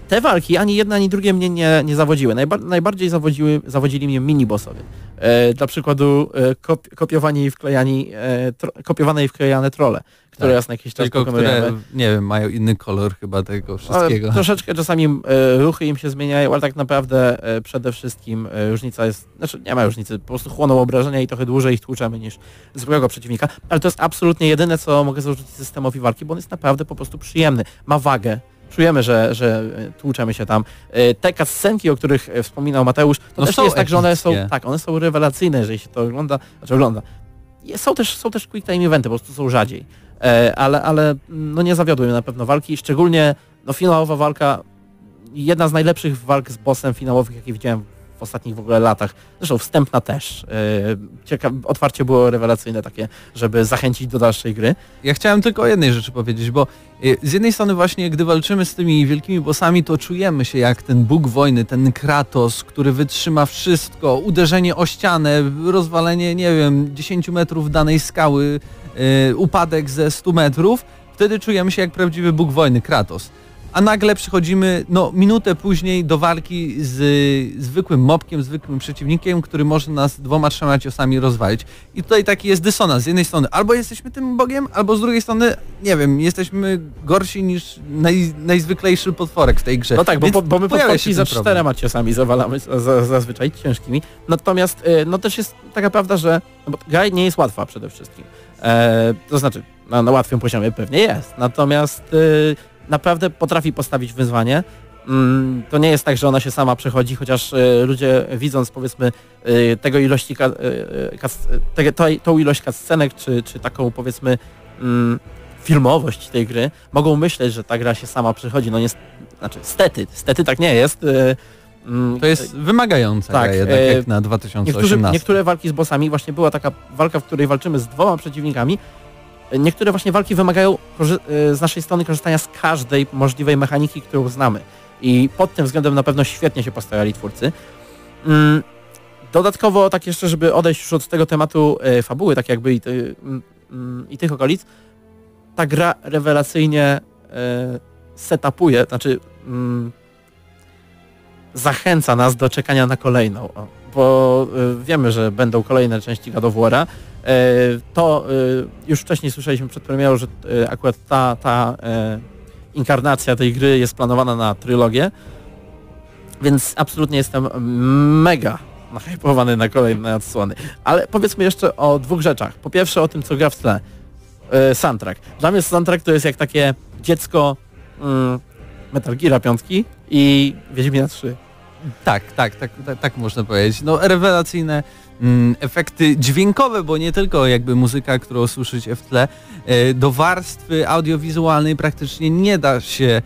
te walki, ani jedna, ani drugie mnie nie, nie zawodziły. Najba najbardziej zawodziły, zawodzili mnie mini-bossowie. E, dla przykładu e, kop kopiowanie i wklejani, e, kopiowane i wklejane trole, które Tak. raz na jakiś czas Tylko które, nie wiem, mają inny kolor chyba tego Ale wszystkiego. Troszeczkę czasami e, ruchy im się zmieniają, ale tak naprawdę e, przede wszystkim e, różnica jest, znaczy nie ma różnicy, po prostu chłoną obrażenia i trochę dłużej ich tłuczemy niż zwykłego przeciwnika, ale to jest absolutnie jedyne, co mogę zarzucić systemowi walki, bo on jest naprawdę po prostu przyjemny, ma wagę. Czujemy, że, że tłuczemy się tam. E, Te cutscenki, o których e, wspominał Mateusz, to No też są nie jest tak, że one są, tak, one są rewelacyjne, jeżeli się to ogląda, znaczy ogląda. Są też, są też quick time eventy, po prostu są rzadziej. E, ale, ale mm, no nie zawiodły mnie na pewno walki, szczególnie no finałowa walka, jedna z najlepszych walk z bossem finałowych, jakie widziałem w ostatnich w ogóle latach. Zresztą wstępna też. E, Cieka otwarcie było rewelacyjne takie, żeby zachęcić do dalszej gry. Ja chciałem tylko o jednej rzeczy powiedzieć, bo y, z jednej strony właśnie, gdy walczymy z tymi wielkimi bossami, to czujemy się jak ten Bóg wojny, ten Kratos, który wytrzyma wszystko, uderzenie o ścianę, rozwalenie, nie wiem, 10 metrów danej skały, y, upadek ze 100 metrów, wtedy czujemy się jak prawdziwy Bóg wojny, Kratos. A nagle przychodzimy, no, minutę później do walki z zwykłym mobkiem, zwykłym przeciwnikiem, który może nas dwoma, trzema ciosami rozwalić. I tutaj taki jest dysonans. Z jednej strony albo jesteśmy tym bogiem, albo z drugiej strony, nie wiem, jesteśmy gorsi niż naj, najzwyklejszy potworek w tej grze. No tak, bo, Więc bo, bo my potworki się za problem. czterema ciosami zawalamy za, za, zazwyczaj ciężkimi. Natomiast e, no też jest taka prawda, że no bo gra nie jest łatwa przede wszystkim. E, to znaczy, na, na łatwym poziomie pewnie jest. Natomiast e, naprawdę potrafi postawić wyzwanie. Mm, to nie jest tak, że ona się sama przechodzi, chociaż y, ludzie widząc powiedzmy y, tego ilości te, to, tą ilość scenek, czy, czy taką powiedzmy mm, filmowość tej gry, mogą myśleć, że ta gra się sama przechodzi. No nie, znaczy stety, stety tak nie jest. Mm, to jest wymagająca tak, jednak, jak na 2018. Niektórzy, niektóre walki z bossami, właśnie była taka walka, w której walczymy z dwoma przeciwnikami, niektóre właśnie walki wymagają z naszej strony korzystania z każdej możliwej mechaniki, którą znamy. I pod tym względem na pewno świetnie się postarali twórcy. Mm, dodatkowo, tak jeszcze, żeby odejść już od tego tematu e, fabuły, tak jakby i, ty, mm, mm, i tych okolic, ta gra rewelacyjnie e, setupuje, znaczy zachęca nas do czekania na kolejną. Bo e, wiemy, że będą kolejne części God of War'a. To już wcześniej słyszeliśmy przed premierą, że akurat ta, ta inkarnacja tej gry jest planowana na trylogię, więc absolutnie jestem mega nahypowany na kolejne odsłony. Ale powiedzmy jeszcze o dwóch rzeczach. Po pierwsze o tym, co gra w tle. Yy, soundtrack. Dla mnie soundtrack to jest jak takie dziecko yy, Metal Gear 5 i Wiedźmina 3. Tak, tak, tak, tak, tak można powiedzieć. No rewelacyjne mm, efekty dźwiękowe, bo nie tylko jakby muzyka, którą słyszycie w tle, e, do warstwy audiowizualnej praktycznie nie da się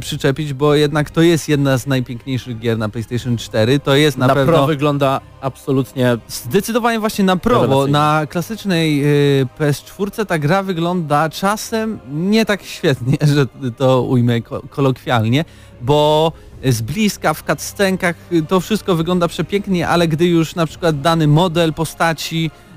przyczepić, bo jednak to jest jedna z najpiękniejszych gier na PlayStation 4. To jest na, na pewno... Pro wygląda absolutnie... Zdecydowanie właśnie na Pro, bo na klasycznej y, PS4 ta gra wygląda czasem nie tak świetnie, że to ujmę kolokwialnie, bo z bliska w cutscenkach to wszystko wygląda przepięknie, ale gdy już na przykład dany model postaci e,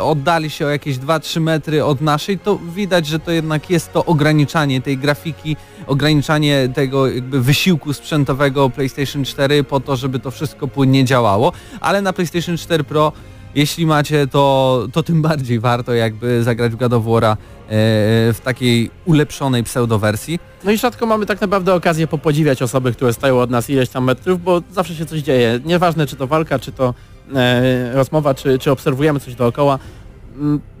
oddali się o jakieś 2-3 metry od naszej, to widać, że to jednak jest to ograniczanie tej grafiki, ograniczanie tego jakby wysiłku sprzętowego PlayStation 4 po to, żeby to wszystko płynnie działało, ale na PlayStation 4 Pro jeśli macie, to, to tym bardziej warto jakby zagrać w God of War'a e, w takiej ulepszonej pseudowersji. No i rzadko mamy tak naprawdę okazję popodziwiać osoby, które stają od nas ileś tam metrów, bo zawsze się coś dzieje. Nieważne czy to walka, czy to e, rozmowa, czy, czy obserwujemy coś dookoła.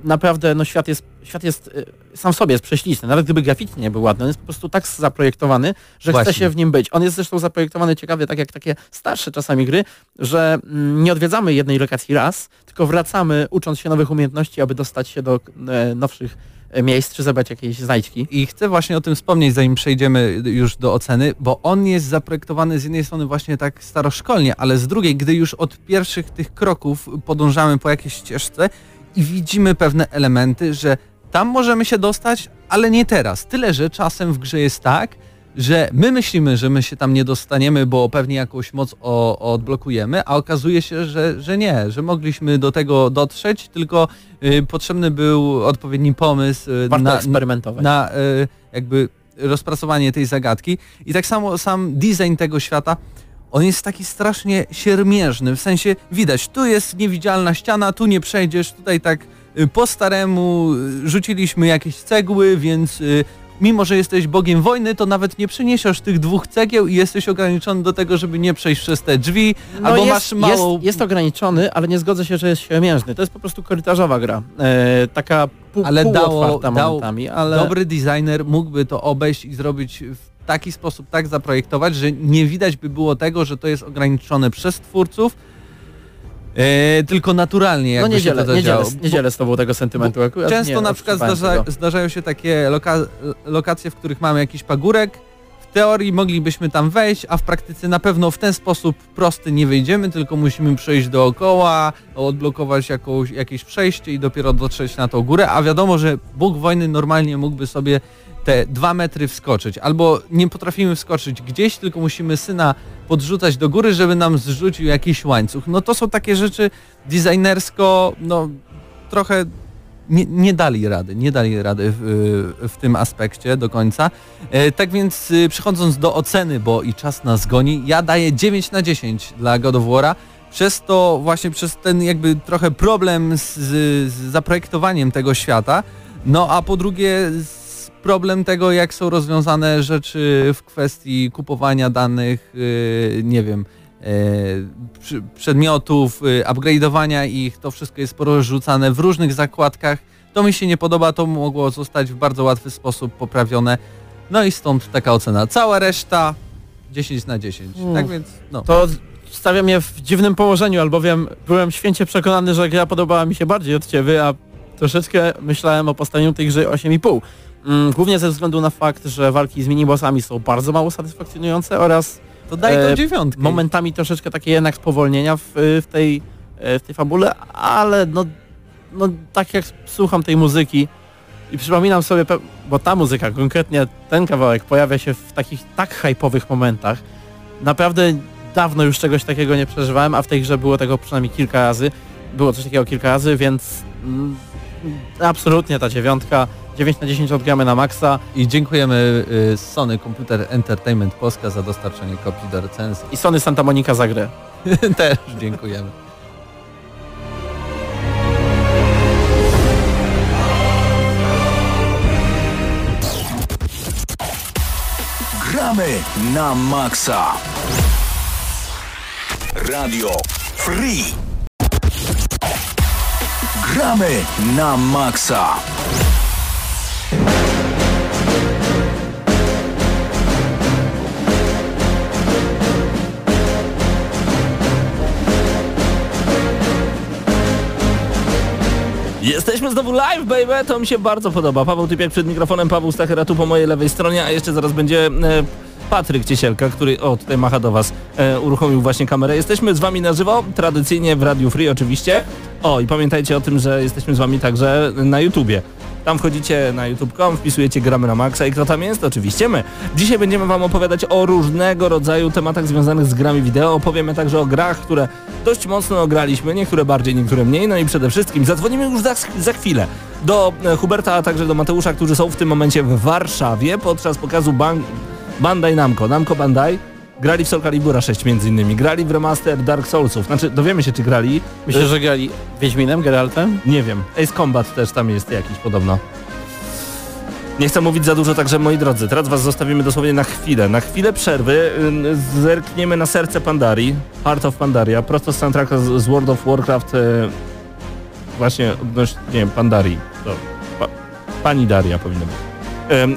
Naprawdę no świat jest, świat jest y, sam w sobie jest prześliczny. Nawet gdyby grafiki nie był ładny, on jest po prostu tak zaprojektowany, że Właśnie. chce się w nim być. On jest zresztą zaprojektowany ciekawie, tak jak takie starsze czasami gry, że mm, nie odwiedzamy jednej lokacji raz, tylko wracamy ucząc się nowych umiejętności, aby dostać się do e, nowszych e, miejsc, czy zebrać jakieś znajdźki. I chcę właśnie o tym wspomnieć, zanim przejdziemy już do oceny, bo on jest zaprojektowany z jednej strony właśnie tak staroszkolnie, ale z drugiej, gdy już od pierwszych tych kroków podążamy po jakiejś ścieżce, i widzimy pewne elementy, że tam możemy się dostać, ale nie teraz. Tyle, że czasem w grze jest tak, że my myślimy, że my się tam nie dostaniemy, bo pewnie jakąś moc o, odblokujemy, a okazuje się, że, że nie, że mogliśmy do tego dotrzeć, tylko y, potrzebny był odpowiedni pomysł y, Warto na, eksperymentować. na y, jakby rozpracowanie tej zagadki. I tak samo sam design tego świata on jest taki strasznie siermierzny, w sensie widać, tu jest niewidzialna ściana, tu nie przejdziesz, tutaj tak y, po staremu y, rzuciliśmy jakieś cegły, więc mimo, że jesteś bogiem wojny, to nawet nie przyniesiesz tych dwóch cegieł i jesteś ograniczony do tego, żeby nie przejść przez te drzwi, no albo jest, masz małą... Jest, jest ograniczony, ale nie zgodzę się, że jest siermiężny. To jest po prostu korytarzowa gra. E, taka pół, ale dało, momentami, ale... Dobry designer mógłby to obejść i zrobić w taki sposób tak zaprojektować, że nie widać by było tego, że to jest ograniczone przez twórców, e, tylko naturalnie jakby no nie dzielę, się to nie dzielę, nie dzielę z tobą tego sentymentu. Akurat. Często nie, na przykład zdarza, zdarzają się takie loka, lokacje, w których mamy jakiś pagórek, w teorii moglibyśmy tam wejść, a w praktyce na pewno w ten sposób prosty nie wyjdziemy, tylko musimy przejść dookoła, odblokować jakąś, jakieś przejście i dopiero dotrzeć na tą górę, a wiadomo, że Bóg wojny normalnie mógłby sobie te dwa metry wskoczyć, albo nie potrafimy wskoczyć gdzieś, tylko musimy syna podrzucać do góry, żeby nam zrzucił jakiś łańcuch. No to są takie rzeczy designersko, no trochę nie, nie, dali rady, nie dali rady w, w tym aspekcie do końca. E, tak więc y, przechodząc do oceny, bo i czas nas goni, ja daję 9 na 10 dla God of War'a. Przez to właśnie przez ten jakby trochę problem z, z zaprojektowaniem tego świata, no a po drugie problem tego, jak są rozwiązane rzeczy w kwestii kupowania danych, yy, nie wiem, yy, przedmiotów, yy, upgrade'owania ich, to wszystko jest porozrzucane w różnych zakładkach. To mi się nie podoba, to mogło zostać w bardzo łatwy sposób poprawione. No i stąd taka ocena. Cała reszta 10 na 10. Mm. Tak więc, no. To stawia mnie w dziwnym położeniu, albowiem byłem święcie przekonany, że gra podobała mi się bardziej od ciebie, a troszeczkę myślałem o postawieniu tej gry 8,5. Mm, Głównie ze względu na fakt, że walki z minibossami są bardzo mało satysfakcjonujące oraz To daj tą e, dziewiątkę. momentami troszeczkę takie jednak spowolnienia w, w, tej, e, w tej fabule, ale no, no tak jak słucham tej muzyki i przypominam sobie, bo ta muzyka, konkretnie ten kawałek pojawia się w takich tak hypowych momentach. Naprawdę dawno już czegoś takiego nie przeżywałem, a w tej grze było tego przynajmniej kilka razy. Było coś takiego kilka razy, więc mm, absolutnie ta dziewiątka, 9 na 10 odgramy na maksa I dziękujemy y, Sony Computer Entertainment Polska za dostarczenie kopii do recenzji. i Sony Santa Monica za grę. Też dziękujemy. Gramy na maksa. Radio Free. Gramy na maksa. Jesteśmy znowu live, baby! To mi się bardzo podoba. Paweł Typiak przed mikrofonem, Paweł Stachera tu po mojej lewej stronie, a jeszcze zaraz będzie e, Patryk Ciesielka, który, o tutaj macha do Was, e, uruchomił właśnie kamerę. Jesteśmy z Wami na żywo, tradycyjnie w Radiu Free oczywiście. O i pamiętajcie o tym, że jesteśmy z Wami także na YouTubie. Tam wchodzicie na youtube.com, wpisujecie gramy na maksa i kto tam jest? Oczywiście my. Dzisiaj będziemy Wam opowiadać o różnego rodzaju tematach związanych z grami wideo. Opowiemy także o grach, które dość mocno ograliśmy, niektóre bardziej, niektóre mniej. No i przede wszystkim zadzwonimy już za, za chwilę do e, Huberta, a także do Mateusza, którzy są w tym momencie w Warszawie podczas pokazu Ban Bandai Namco. Namco Bandai grali w Soul Calibura 6 między innymi, grali w remaster Dark Soulsów. Znaczy, dowiemy się czy grali. Myślę, że grali Wiedźminem, Geraltem. Nie wiem. Ace Combat też tam jest jakiś podobno. Nie chcę mówić za dużo, także moi drodzy, teraz was zostawimy dosłownie na chwilę. Na chwilę przerwy y, zerkniemy na serce Pandarii, Heart of Pandaria, prosto z soundtracka z, World of Warcraft, y, właśnie odnośnie, nie wiem, Pandarii, to pa, Pani Daria powinno być.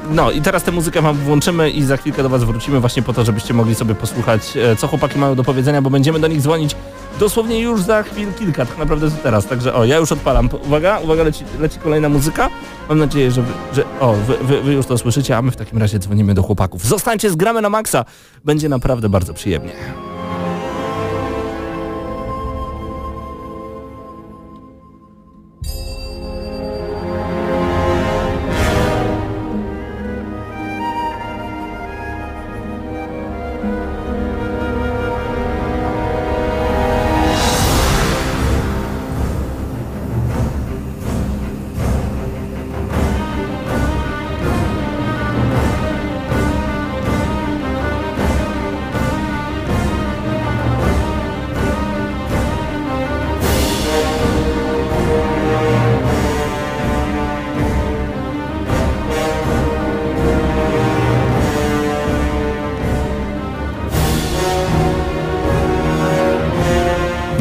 No i teraz tę muzykę wam włączymy i za chwilkę do was wrócimy właśnie po to, żebyście mogli sobie posłuchać, e, co chłopaki mają do powiedzenia, bo będziemy do nich dzwonić dosłownie już za chwil kilka, tak naprawdę to teraz. Także o, ja już odpalam. Uwaga, uwaga, leci, leci kolejna muzyka. Mam nadzieję, że, wy, że o, wy, wy, wy już to słyszycie, a my w takim razie dzwonimy do chłopaków. Zostańcie z gramy na maksa. Będzie naprawdę bardzo przyjemnie.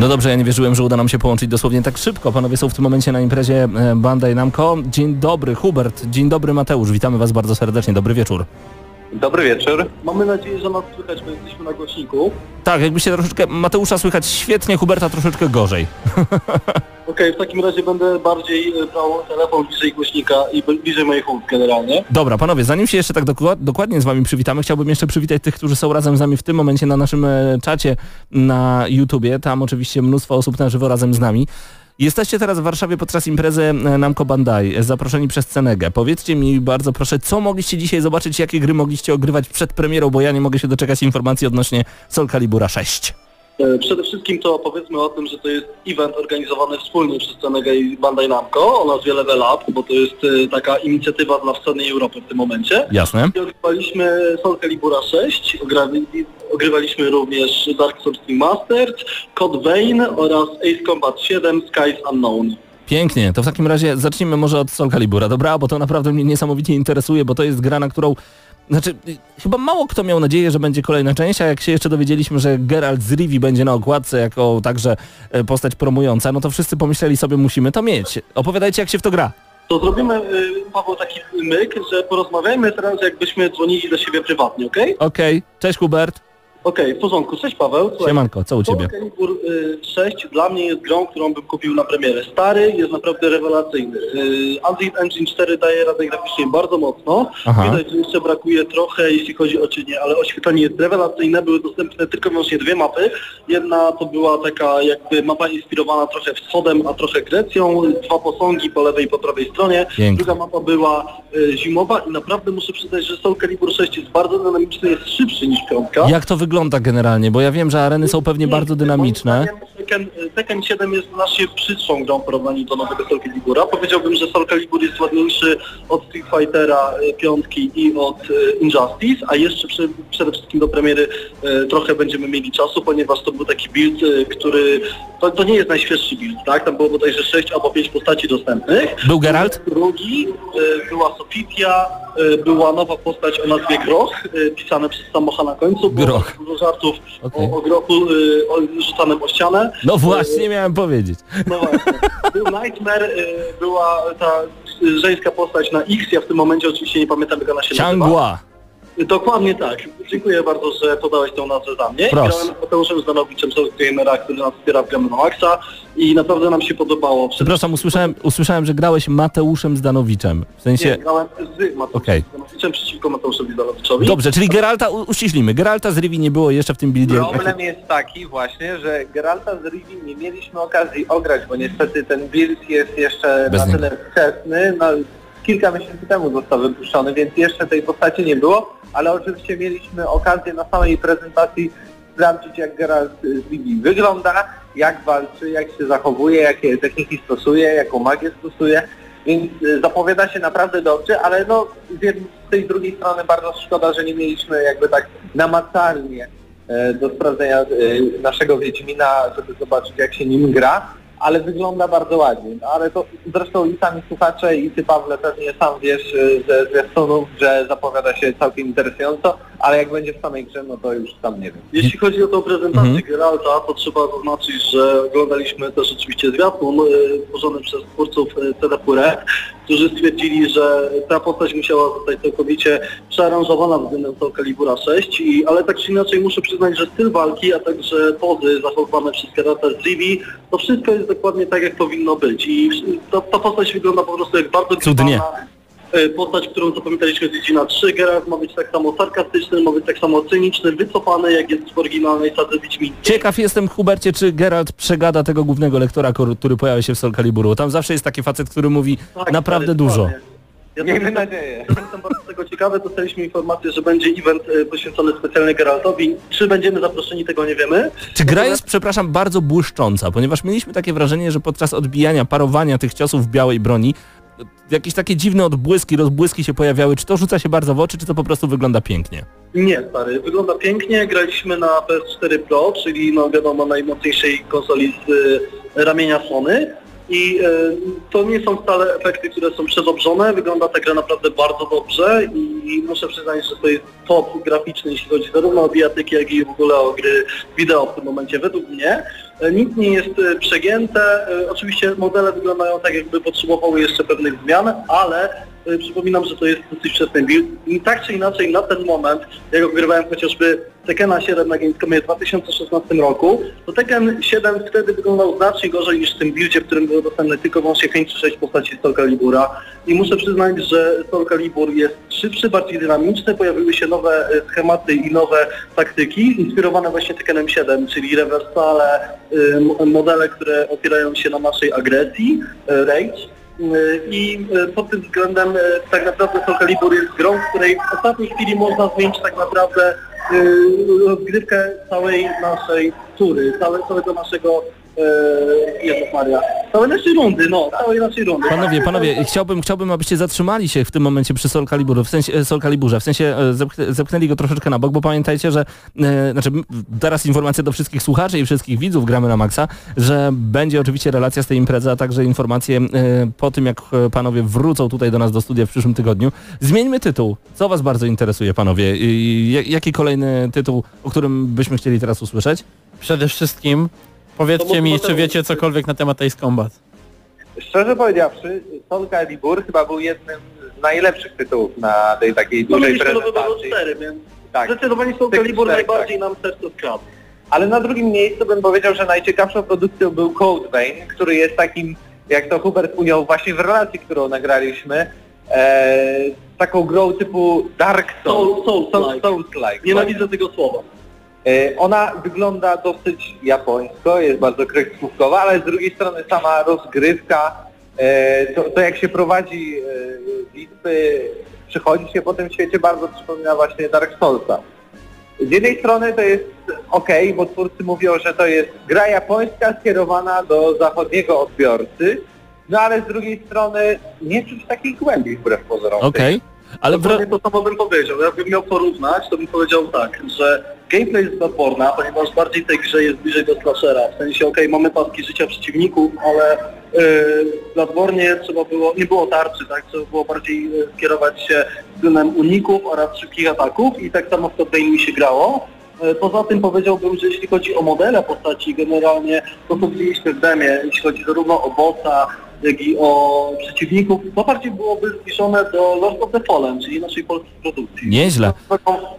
No dobrze, ja nie wierzyłem, że uda nam się połączyć dosłownie tak szybko. Panowie są w tym momencie na imprezie e, Bandai Namco. Dzień dobry, Hubert. Dzień dobry, Mateusz. Witamy Was bardzo serdecznie. Dobry wieczór. Dobry wieczór. Mamy nadzieję, że nas słychać, bo jesteśmy na głośniku. Tak, jakby się troszeczkę Mateusza słychać świetnie, Huberta troszeczkę gorzej. Okej, w takim razie będę bardziej e, brał telefon bliżej głośnika i bliżej moich ust generalnie. Dobra, panowie, zanim się jeszcze tak dokła- dokładnie z wami przywitamy, chciałbym jeszcze przywitać tych, którzy są razem z nami w tym momencie na naszym e, czacie na YouTubie. Tam oczywiście mnóstwo osób na żywo razem z nami. Jesteście teraz w Warszawie podczas imprezy e, Namco Bandai, zaproszeni przez Cenegę. Powiedzcie mi bardzo proszę, co mogliście dzisiaj zobaczyć, jakie gry mogliście ogrywać przed premierą, bo ja nie mogę się doczekać informacji odnośnie Soul Calibura 6. E, Przede wszystkim to powiedzmy o tym, że to jest event organizowany wspólnie przez Cenegę i Bandai Namco o nazwie Level Up, bo to jest e, taka inicjatywa dla wschodniej Europy w tym momencie. Jasne? I ogrywaliśmy Soul Calibura 6, ogra- ogrywaliśmy również Dark Souls Remastered, Code Vein oraz Ace Combat 7 Skies Unknown. Pięknie, to w takim razie zacznijmy może od Soul Calibura, dobra? Bo to naprawdę mnie niesamowicie interesuje, bo to jest gra, na którą znaczy, y, chyba mało kto miał nadzieję, że będzie kolejna część, a jak się jeszcze dowiedzieliśmy, że Geralt z Rivi będzie na okładce jako także e, postać promująca, no to wszyscy pomyśleli sobie, musimy to mieć. Opowiadajcie, jak się w to gra. To zrobimy, y, Paweł, taki myk, że porozmawiajmy teraz, jakbyśmy dzwonili do siebie prywatnie, okej? Okej, cześć Hubert. Okej, w porządku. Cześć Paweł. Słuchaj, Siemanko, co u ciebie? Soul Calibur y, 6 dla mnie jest grą, którą bym kupił na premierę. Stary jest naprawdę rewelacyjny. Y, Unreal Engine 4 daje radę graficznie bardzo mocno. Aha. Widać, że jeszcze brakuje trochę, jeśli chodzi o czynie, ale oświetlenie jest rewelacyjne. Były dostępne tylko i wyłącznie dwie mapy. Jedna to była taka jakby mapa inspirowana trochę wschodem, a trochę Grecją. Dwa posągi po lewej i po prawej stronie. Pięknie. Druga mapa była y, zimowa i naprawdę muszę przyznać, że Soul Calibur 6 jest bardzo dynamiczny, jest szybszy niż piątka. Jak to wygląda generalnie? Bo ja wiem, że areny są pewnie bardzo dynamiczne. Tekken, Tekken 7 jest znacznie brzydszą grą w porównaniu do nowego Soul Calibura. Powiedziałbym, że Soul Calibur jest ładniejszy od Street Fightera y, piątki i od y, Injustice, a jeszcze przede wszystkim do premiery y, trochę będziemy mieli czasu, ponieważ to był taki build, który... To, to nie jest najświeższy build, tak? Tam było bodajże 6 albo 5 postaci dostępnych. Był Geralt? Drugi była Sofitia, była nowa postać o nazwie Groch, y, pisane przez Samocha na końcu. Było Groch. Dużo żartów Okej. o, o grochu y, o, rzucanym o ścianę. No właśnie miałem powiedzieć. No właśnie. Był Nightmare, była ta żeńska postać na X, ja w tym momencie oczywiście nie pamiętam jak ona się nazywa. Dokładnie tak. Dziękuję bardzo, że podałeś tą nazwę za mnie. Proszę. Grałem z Mateuszem Zdanowiczem, z Gamera, który nas wspiera w Gramy na Maxa i naprawdę nam się podobało. Przepraszam, usłyszałem, usłyszałem, że grałeś Mateuszem Zdanowiczem. W Nie, sensie... grałem z Mateuszem. Zdanowiczem przeciwko Mateuszowi Zdanowiczowi. Dobrze, czyli Geralta uściślimy. Geralta z Rivi nie było jeszcze w tym buildzie. Problem jest taki właśnie, że Geralta z Rivi nie mieliśmy okazji ograć, bo niestety ten build jest jeszcze Bez na tyle wczesny, no, kilka miesięcy temu został wypuszczony, więc jeszcze tej postaci nie było, ale oczywiście mieliśmy okazję na samej prezentacji sprawdzić jak Geralt z Rivi wygląda, jak walczy, jak się zachowuje, jakie techniki stosuje, jaką magię stosuje, więc y, zapowiada się naprawdę dobrze, ale no z, jednej, z tej drugiej strony bardzo szkoda, że nie mieliśmy jakby tak namacalnie e, do sprawdzenia e, naszego Wiedźmina, żeby zobaczyć jak się nim gra, ale wygląda bardzo ładnie. No, ale to zresztą i sami słuchacze i ty Pawle pewnie sam wiesz ze zwiastunów, że zapowiada się całkiem interesująco, ale jak będzie w samej grze, no to już tam nie wiem. Jeśli chodzi o tą prezentację Mhm. Geralta, to trzeba zaznaczyć, że oglądaliśmy też oczywiście zwiastun e, tworzony przez twórców CD Projekt, którzy stwierdzili, że ta postać musiała zostać całkowicie przearanżowana względem Soul Calibura 6, i, ale tak czy inaczej muszę przyznać, że styl walki, a także pozy zachowywane przez Geralta z Rivi, to wszystko jest dokładnie tak, jak powinno być i ta, ta postać wygląda po prostu jak bardzo Cudnie. Postać, którą zapamiętaliśmy z Wiedźmina 3. Geralt ma być tak samo sarkastyczny, ma być tak samo cyniczny, wycofany, jak jest w oryginalnej sadze Wiedźmin. Ciekaw jestem, Hubercie, czy Geralt przegada tego głównego lektora, który pojawia się w Soul Caliburu. Bo Tam zawsze jest taki facet, który mówi Tak, naprawdę stary, dużo. Ja Miejmy nadzieję. Jestem bardzo tego ciekawy, dostaliśmy informację, że będzie event e, poświęcony specjalnie Geraltowi. Czy będziemy zaproszeni, tego nie wiemy. Czy gra jest, przepraszam, bardzo błyszcząca, ponieważ mieliśmy takie wrażenie, że podczas odbijania, parowania tych ciosów w białej broni e, jakieś takie dziwne odbłyski, rozbłyski się pojawiały. Czy to rzuca się bardzo w oczy, czy to po prostu wygląda pięknie? Nie, stary, wygląda pięknie. Graliśmy na PS4 Pro, czyli no wiadomo najmocniejszej konsoli z y, ramienia Sony. I y, to nie są wcale efekty, które są przedobrzone. Wygląda ta gra naprawdę bardzo dobrze i muszę przyznać, że to jest top graficzny, jeśli chodzi zarówno o bijatyki, jak i w ogóle o gry wideo w tym momencie, według mnie. E, Nic nie jest e, przegięte. E, Oczywiście modele wyglądają tak, jakby potrzebowały jeszcze pewnych zmian, ale e, przypominam, że to jest dosyć wczesny build. I tak czy inaczej na ten moment, jak ogrywałem chociażby Tekkena 7 na Gamescomie w 2016 roku, to Tekken 7 wtedy wyglądał znacznie gorzej niż w tym buildzie, w którym było dostępne tylko wyłącznie 5 czy 6 postaci Soul Calibura. I muszę przyznać, że Soul Calibur jest szybszy, bardziej dynamiczny, pojawiły się nowe e, schematy i nowe taktyki, inspirowane właśnie Tekkenem 7, czyli rewersale, y, modele, które opierają się na naszej agresji, y, rage. I y, pod tym względem y, tak naprawdę Soul Calibur jest grą, w której w ostatniej chwili można zmienić tak naprawdę y, rozgrywkę całej naszej tury, całe, całego naszego Jezus Maria, całej naszej rundy, no, całej naszej rundy. Panowie, panowie, chciałbym, chciałbym, abyście zatrzymali się w tym momencie przy Soul Caliburze, w sensie e, Soul Caliburze, w sensie e, zepchnę- zepchnęli go troszeczkę na bok, bo pamiętajcie, że e, znaczy teraz informacja do wszystkich słuchaczy i wszystkich widzów gramy na maksa, że będzie oczywiście relacja z tej imprezy, a także informacje e, po tym, jak e, panowie wrócą tutaj do nas do studia w przyszłym tygodniu. Zmieńmy tytuł. Co was bardzo interesuje, panowie? I, ja- jaki kolejny tytuł, o którym byśmy chcieli teraz usłyszeć? Przede wszystkim powiedzcie może mi, czy wiecie cokolwiek na temat Ace Combat. Szczerze powiedziawszy, Soul Calibur chyba był jednym z najlepszych tytułów na tej takiej No dużej prezentacji. 4, więc Tak. zdecydowanie Calibur czterech, najbardziej nam serce skradł. Ale na drugim miejscu bym powiedział, że najciekawszą produkcją był Code Vein, który jest takim, jak to Hubert ujął właśnie w relacji, którą nagraliśmy, e, taką grą typu Dark Souls, Soul- Souls-like. Souls-like. Nienawidzę tego słowa. E, Ona wygląda dosyć japońsko, jest bardzo kreskówkowa, ale z drugiej strony sama rozgrywka, e, to, to jak się prowadzi e, bitwy, przechodzi się po tym świecie bardzo przypomina właśnie Dark Soulsa. Z jednej strony to jest ok, bo twórcy mówią, że to jest gra japońska skierowana do zachodniego odbiorcy, no ale z drugiej strony nie czuć takiej głębi wbrew pozorom. Okej. Ale w... Dokładnie to samo bym powiedział. Jakbym miał porównać, to bym powiedział tak, że gameplay jest odporna, ponieważ bardziej tej grze jest bliżej do slashera. W sensie, okej, mamy paski życia przeciwników, ale yy, w Bloodborne trzeba było, nie było tarczy, tak? Trzeba było bardziej skierować się względem uników oraz szybkich ataków i tak samo w Top Bane mi się grało. Yy, Poza tym powiedziałbym, że jeśli chodzi o modele postaci, generalnie to co widzieliśmy w demie, jeśli chodzi zarówno o bossa, o przeciwników, to bardziej byłoby zbliżone do Lord of the Fallen, czyli naszej polskiej produkcji. Nieźle.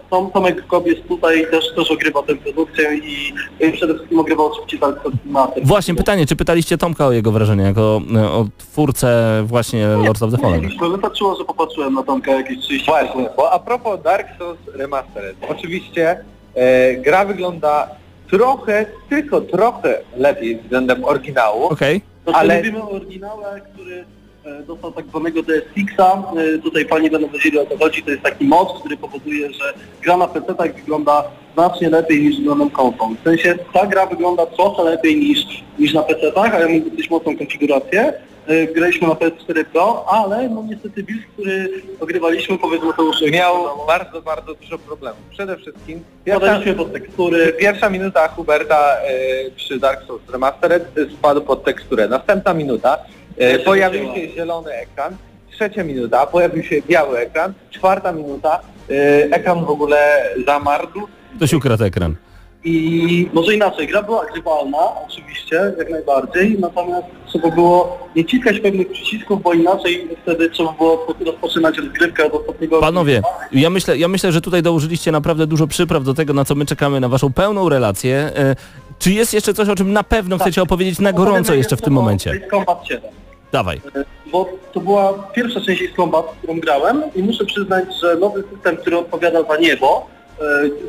Tom, Tomek Kobies tutaj też, też ogrywa tę produkcję i, przede wszystkim ogrywa oczywiście tak na tym. Właśnie pytanie, czy pytaliście Tomka o jego wrażenie jako e, o twórcę właśnie Lords of the Fallen? Mieliśmy, Wystarczyło, że popatrzyłem na Tomka jakieś 30 Właśnie, bo a propos Dark Souls Remastered, oczywiście e, gra wygląda trochę, tylko trochę lepiej względem oryginału, Okej. Znaczy Ale- mówimy o oryginale, który e, dostał tak zwanego DSX-a. E, Tutaj pani będą wiedzieli o co chodzi. To jest taki mod, który powoduje, że gra na PC tak wygląda znacznie lepiej niż względem konsol. W sensie ta gra wygląda trochę lepiej niż, niż na PC-tach, a ja mam dosyć mocną konfigurację. E, Graliśmy na PS4 Pro, ale no niestety build, który ogrywaliśmy, powiedzmy to już miał bardzo, bardzo dużo problemów. Przede wszystkim pierwsza, pod tekstury, pierwsza minuta Huberta e, przy Dark Souls Remastered spadł pod teksturę. Następna minuta e, się pojawił się zielony ekran, trzecia minuta pojawił się biały ekran, czwarta minuta e, ekran w ogóle zamarzł Ktoś ukradł ekran. I może inaczej, gra była grywalna, oczywiście, jak najbardziej, natomiast trzeba było nie ciskać pewnych przycisków, bo inaczej wtedy trzeba było rozpoczynać rozgrywkę od ostatniego... Panowie, ja myślę, ja myślę, że tutaj dołożyliście naprawdę dużo przypraw do tego, na co my czekamy, na waszą pełną relację. E, Czy jest jeszcze coś, o czym na pewno chcecie opowiedzieć na gorąco jeszcze w tym momencie? Combat 7. Dawaj. Bo to była pierwsza część Ace Combat, którą grałem i muszę przyznać, że nowy system, który odpowiada za niebo, e,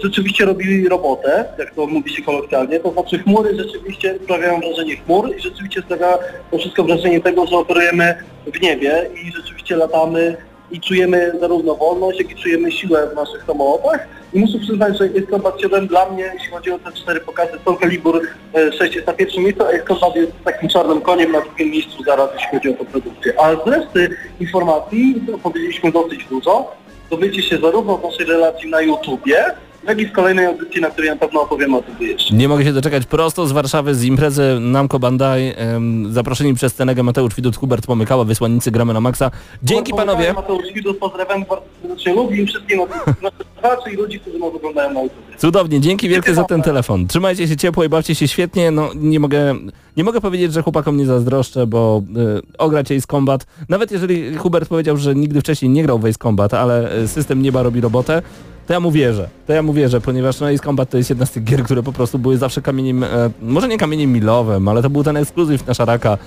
rzeczywiście robi robotę, jak to mówi się kolokwialnie, to znaczy chmury rzeczywiście sprawiają wrażenie chmur i rzeczywiście sprawia to wszystko wrażenie tego, że operujemy w niebie i rzeczywiście latamy i czujemy zarówno wolność, jak i czujemy siłę w naszych samolotach. I muszę przyznać, że Ace Combat 7 dla mnie, jeśli chodzi o te cztery pokazy, Soul Calibur e, 6 jest na pierwszym miejscu, a Ace Combat jest takim czarnym koniem na drugim miejscu zaraz, jeśli chodzi o tę produkcję. A z reszty informacji to powiedzieliśmy dosyć dużo. Dowiecie się zarówno w naszej relacji na YouTubie, jak i w kolejnej audycji, na której na pewno opowiemy o tym jeszcze. Nie mogę się doczekać prosto z Warszawy, z imprezy Namco Bandai, em, zaproszeni przez Cenegę Mateusz Widut, Hubert Pomykała, wysłannicy Gramy na Maxa. Dzięki panowie. Mateusz Widus, pozdrawiam bardzo serdecznie ludzi i wszystkim słuchaczy i ludzi, którzy nas oglądają na YouTubie. Cudownie, dzięki wielkie za ten telefon. Trzymajcie się ciepło i bawcie się świetnie. No nie mogę, nie mogę powiedzieć, że chłopakom nie zazdroszczę, bo y, ograć Ace Combat, nawet jeżeli Hubert powiedział, że nigdy wcześniej nie grał w Ace Combat, ale y, system nieba robi robotę, to ja mu wierzę. To ja mu wierzę, ponieważ no, Ace Combat to jest jedna z tych gier, które po prostu były zawsze kamieniem, e, może nie kamieniem milowym, ale to był ten ekskluzyw na szaraka,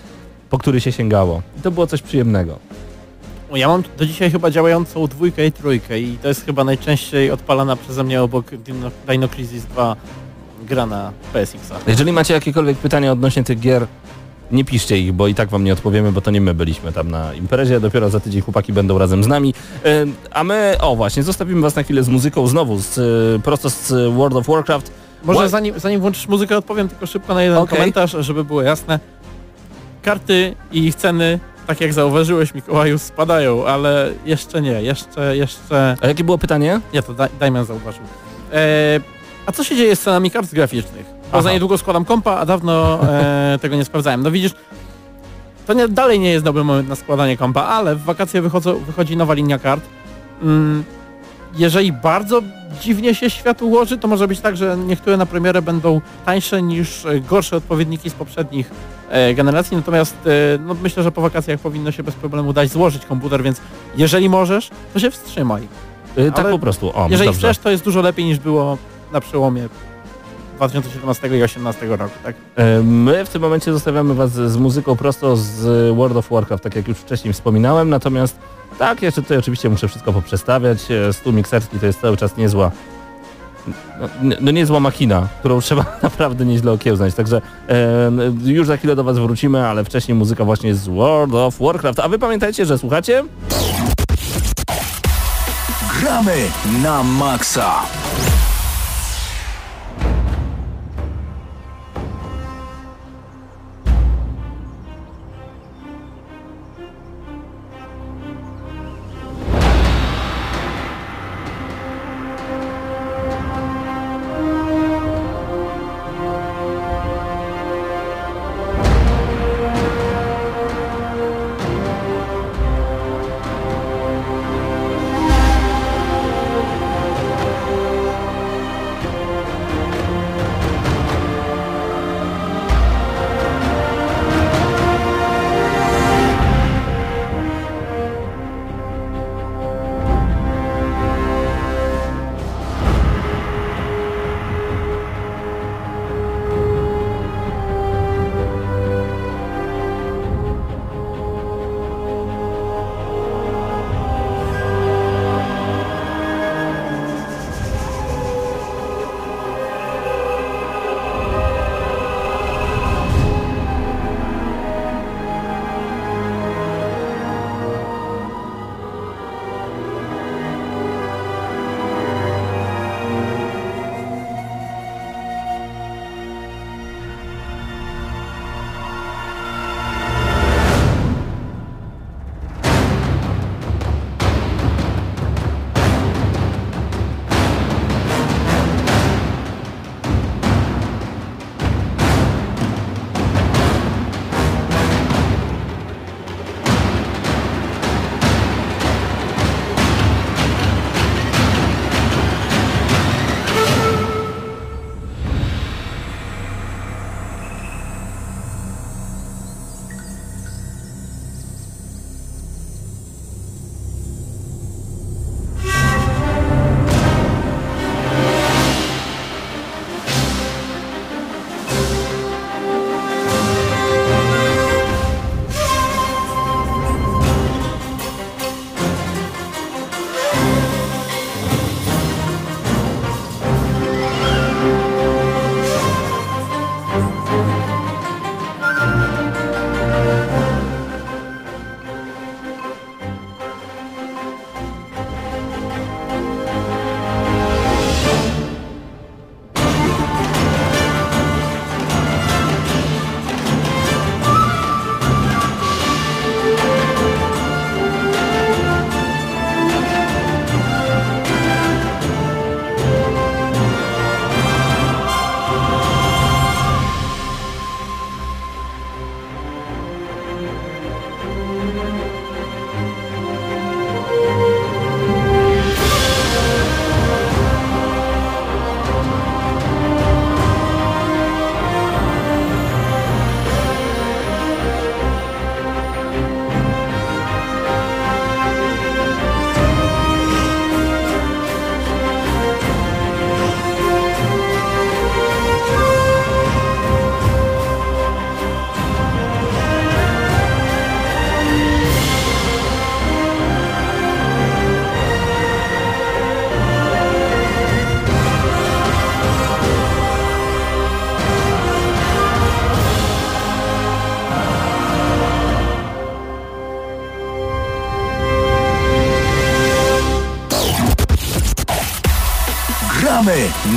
po który się sięgało. I to było coś przyjemnego. Ja mam do dzisiaj chyba działającą dwójkę i trójkę i to jest chyba najczęściej odpalana przeze mnie obok Dino, Dino Crisis 2 gra na PSX-a. Jeżeli macie jakiekolwiek pytania odnośnie tych gier, nie piszcie ich, bo i tak wam nie odpowiemy, bo to nie my byliśmy tam na imprezie, dopiero za tydzień chłopaki będą razem z nami. E, A my, o właśnie, zostawimy was na chwilę z muzyką znowu, z, e, prosto z World of Warcraft. Może Ła- zanim, zanim włączysz muzykę odpowiem tylko szybko na jeden Okej. komentarz, żeby było jasne. Karty i ich ceny, tak jak zauważyłeś Mikołaju, spadają, ale jeszcze nie, jeszcze, jeszcze... A jakie było pytanie? Nie, to Daj- Dajman zauważył. E, a co się dzieje z cenami kart graficznych? Bo za niedługo składam kompa, a dawno e, tego nie sprawdzałem. No widzisz, to nie, dalej nie jest dobry moment na składanie kompa, ale w wakacje wychodzą, wychodzi nowa linia kart. Mm, jeżeli bardzo dziwnie się świat ułoży, to może być tak, że niektóre na premierę będą tańsze niż e, gorsze odpowiedniki z poprzednich generacji, natomiast e, no, myślę, że po wakacjach powinno się bez problemu dać złożyć komputer, więc jeżeli możesz, to się wstrzymaj. Y, tak po prostu. O, Jeżeli dobrze. chcesz, to jest dużo lepiej niż było na przełomie 2017 i 2018 roku, tak? E, My w tym momencie zostawiamy Was z muzyką prosto z World of Warcraft, tak jak już wcześniej wspominałem, natomiast tak, jeszcze tutaj oczywiście muszę wszystko poprzestawiać. E, Stół mikserski to jest cały czas niezła no, no niezła makina, którą trzeba naprawdę nieźle okiełznać, także e, już za chwilę do Was wrócimy, ale wcześniej muzyka właśnie z World of Warcraft, a Wy pamiętajcie, że słuchacie? Gramy na maksa.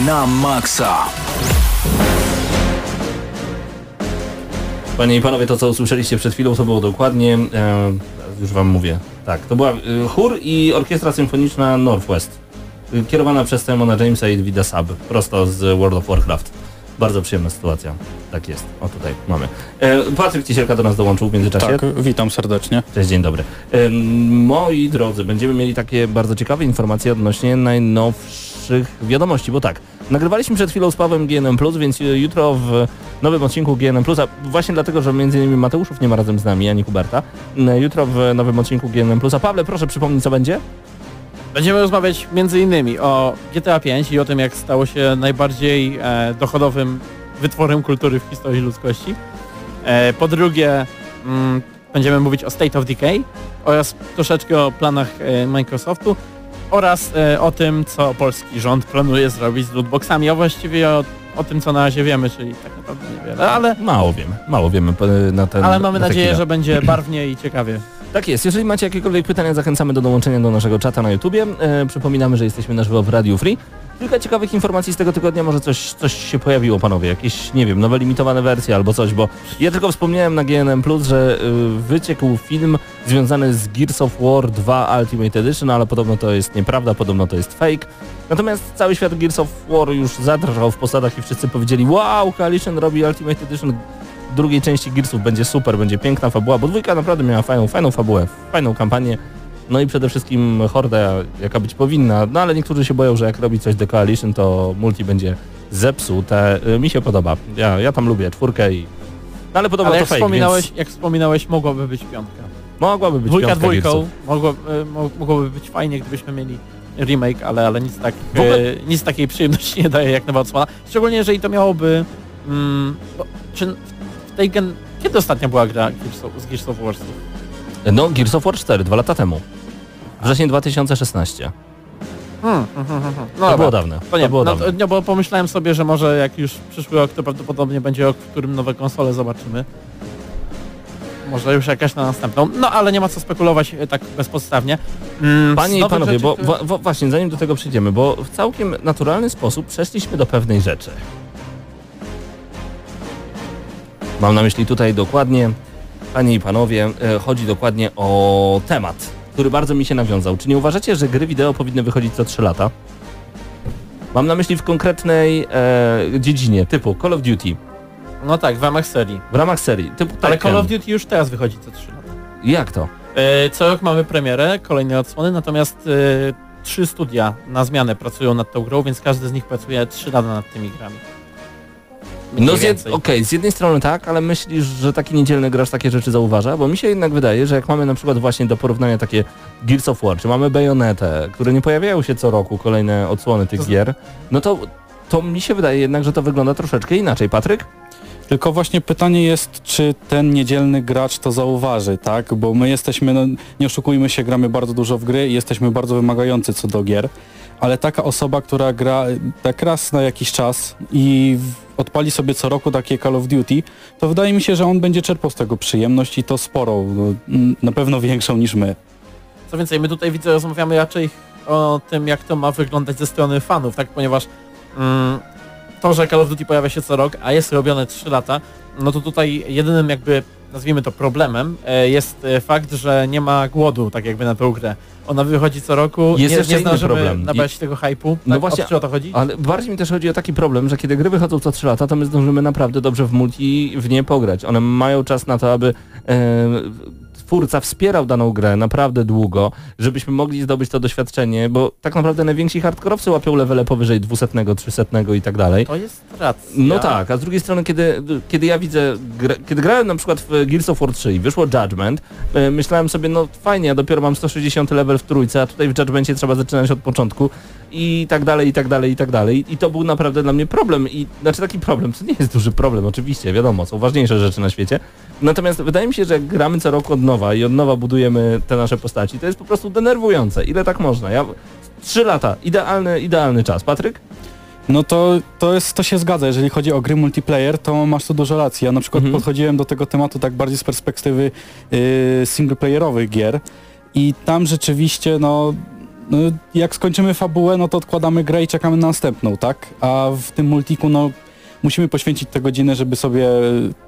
Na maksa. Panie i panowie, to co usłyszeliście przed chwilą, to było dokładnie, e, już wam mówię, tak, to była e, chór i orkiestra symfoniczna Northwest, e, kierowana przez Simona Jamesa i Davida Sab, prosto z World of Warcraft. Bardzo przyjemna sytuacja. Tak jest. O tutaj mamy. E, Patryk Ciesielka do nas dołączył w międzyczasie. Tak, witam serdecznie. Cześć, dzień dobry. E, moi drodzy, będziemy mieli takie bardzo ciekawe informacje odnośnie najnowszych wiadomości, bo tak, Nagrywaliśmy przed chwilą z Pawłem GNM+, więc jutro w nowym odcinku GNM+, a właśnie dlatego, że innymi Mateuszów nie ma razem z nami, ani Huberta, jutro w nowym odcinku GNM+, a Pawle, proszę przypomnij, co będzie? Będziemy rozmawiać innymi o GTA 5 i o tym, jak stało się najbardziej e, dochodowym wytworem kultury w historii ludzkości. E, po drugie, mm, będziemy mówić o State of Decay oraz troszeczkę o planach e, Microsoftu oraz e, o tym, co polski rząd planuje zrobić z lootboxami, a właściwie o, o tym, co na razie wiemy, czyli tak naprawdę niewiele, ale, Mało wiemy, mało wiemy e, na ten ale mamy na nadzieję, że będzie barwnie i ciekawie. Tak jest, jeżeli macie jakiekolwiek pytania, zachęcamy do dołączenia do naszego czata na YouTubie. E, przypominamy, że jesteśmy na żywo w Radio Free. Kilka ciekawych informacji z tego tygodnia, może coś, coś się pojawiło panowie, jakieś, nie wiem, nowe limitowane wersje albo coś, bo ja tylko wspomniałem na GNM+, że y, wyciekł film związany z Gears of War 2 Ultimate Edition, ale podobno to jest nieprawda, podobno to jest fake. Natomiast cały świat Gears of War już zadrżał w posadach i wszyscy powiedzieli wow, Coalition robi Ultimate Edition drugiej części Gearsów, będzie super, będzie piękna fabuła, bo dwójka naprawdę miała fajną, fajną fabułę, fajną kampanię, no i przede wszystkim horda, jaka być powinna, no ale niektórzy się boją, że jak robi coś The Coalition, to multi będzie zepsute. Y, Mi się podoba, ja, ja tam lubię czwórkę i... No ale podobno Ale to jak fake, wspominałeś, więc jak wspominałeś, mogłaby być piątka. mogłaby być Dwójka piątka dwójką, mogło, mo- mogłoby być fajnie, gdybyśmy mieli remake, ale, ale nic, tak, ogóle- e, nic takiej przyjemności nie daje jak nowa odsłona. Szczególnie jeżeli to miałoby... Mm, bo, czy w tej gen... Kiedy ostatnia była gra Gears of, z Gears of War? No Gears of War 4, dwa lata temu. Wrzesień 2016. Hmm, hmm, hmm, hmm. No to było dawne. To nie, było no, dawne. to, nie, bo pomyślałem sobie, że może jak już przyszły rok, to prawdopodobnie będzie rok, w którym nowe konsole zobaczymy. Może już jakaś na następną. No ale nie ma co spekulować e, tak bezpodstawnie. Mm, Panie i panowie, rzeczy, bo wa- właśnie zanim do tego przyjdziemy, bo w całkiem naturalny sposób przeszliśmy do pewnej rzeczy. Mam na myśli tutaj dokładnie, panie i panowie, e, chodzi dokładnie o temat, który bardzo mi się nawiązał. Czy nie uważacie, że gry wideo powinny wychodzić co 3 lata? Mam na myśli w konkretnej e, dziedzinie, typu Call of Duty, No tak, w ramach serii. w ramach serii, typu Ale. Call of Duty już teraz wychodzi co 3 lata. Jak to? E, Co rok mamy premierę, kolejne odsłony, natomiast e, trzy studia na zmianę pracują nad tą grą, więc każdy z nich pracuje 3 lata nad tymi grami. No z, jed... okej, z jednej strony tak, ale myślisz, że taki niedzielny gracz takie rzeczy zauważa? Bo mi się jednak wydaje, że jak mamy na przykład właśnie do porównania takie Gears of War, czy mamy Bayonetę, które nie pojawiają się co roku, kolejne odsłony tych To gier, no to, to mi się wydaje jednak, że to wygląda troszeczkę inaczej. Patryk? Tylko właśnie pytanie jest, czy ten niedzielny gracz to zauważy, tak? Bo my jesteśmy, no, nie oszukujmy się, gramy bardzo dużo w gry i jesteśmy bardzo wymagający co do gier, ale taka osoba, która gra tak raz na jakiś czas i odpali sobie co roku takie Call of Duty, to wydaje mi się, że on będzie czerpał z tego przyjemność i to sporą, no, m, na pewno większą niż my. Co więcej, my tutaj widzę, rozmawiamy raczej o tym, jak to ma wyglądać ze strony fanów, tak? Ponieważ mm, to, że Call of Duty pojawia się co rok, a jest robione 3 lata, no to tutaj jedynym jakby, nazwijmy to problemem, e, jest e, fakt, że nie ma głodu tak jakby na tą grę. Ona wychodzi co roku, Jest nie, jeszcze nie zdążymy problem. nabrać tego hype'u. No tak? właśnie, o, o to chodzi? Ale bardziej mi też chodzi o taki problem, że kiedy gry wychodzą co 3 lata, to my zdążymy naprawdę dobrze w multi w nie pograć. One mają czas na to, aby e, twórca wspierał daną grę naprawdę długo, żebyśmy mogli zdobyć to doświadczenie, bo tak naprawdę najwięksi hardkorowcy łapią levele powyżej 200, 300 i tak dalej. To jest racja. No tak, a z drugiej strony, kiedy, kiedy ja widzę, gra, kiedy grałem na przykład w Gears of War 3 i wyszło Judgment, e, myślałem sobie, no fajnie, ja dopiero mam 160 level w trójce, a tutaj w Judgmentie trzeba zaczynać od początku i tak dalej, i tak dalej, i tak dalej. I to był naprawdę dla mnie problem. I znaczy taki problem, to nie jest duży problem, oczywiście, wiadomo, są ważniejsze rzeczy na świecie. Natomiast wydaje mi się, że jak gramy co roku od nowa i od nowa budujemy te nasze postaci, to jest po prostu denerwujące. Ile tak można? Ja... Trzy lata, idealny, idealny czas. Patryk? No to, to, jest, to się zgadza, jeżeli chodzi o gry multiplayer, to masz tu dużo racji. Ja na przykład Mhm. podchodziłem do tego tematu tak bardziej z perspektywy yy, singleplayerowych gier i tam rzeczywiście no, no jak skończymy fabułę, no to odkładamy grę i czekamy na następną, tak? A w tym multiku no musimy poświęcić te godziny, żeby sobie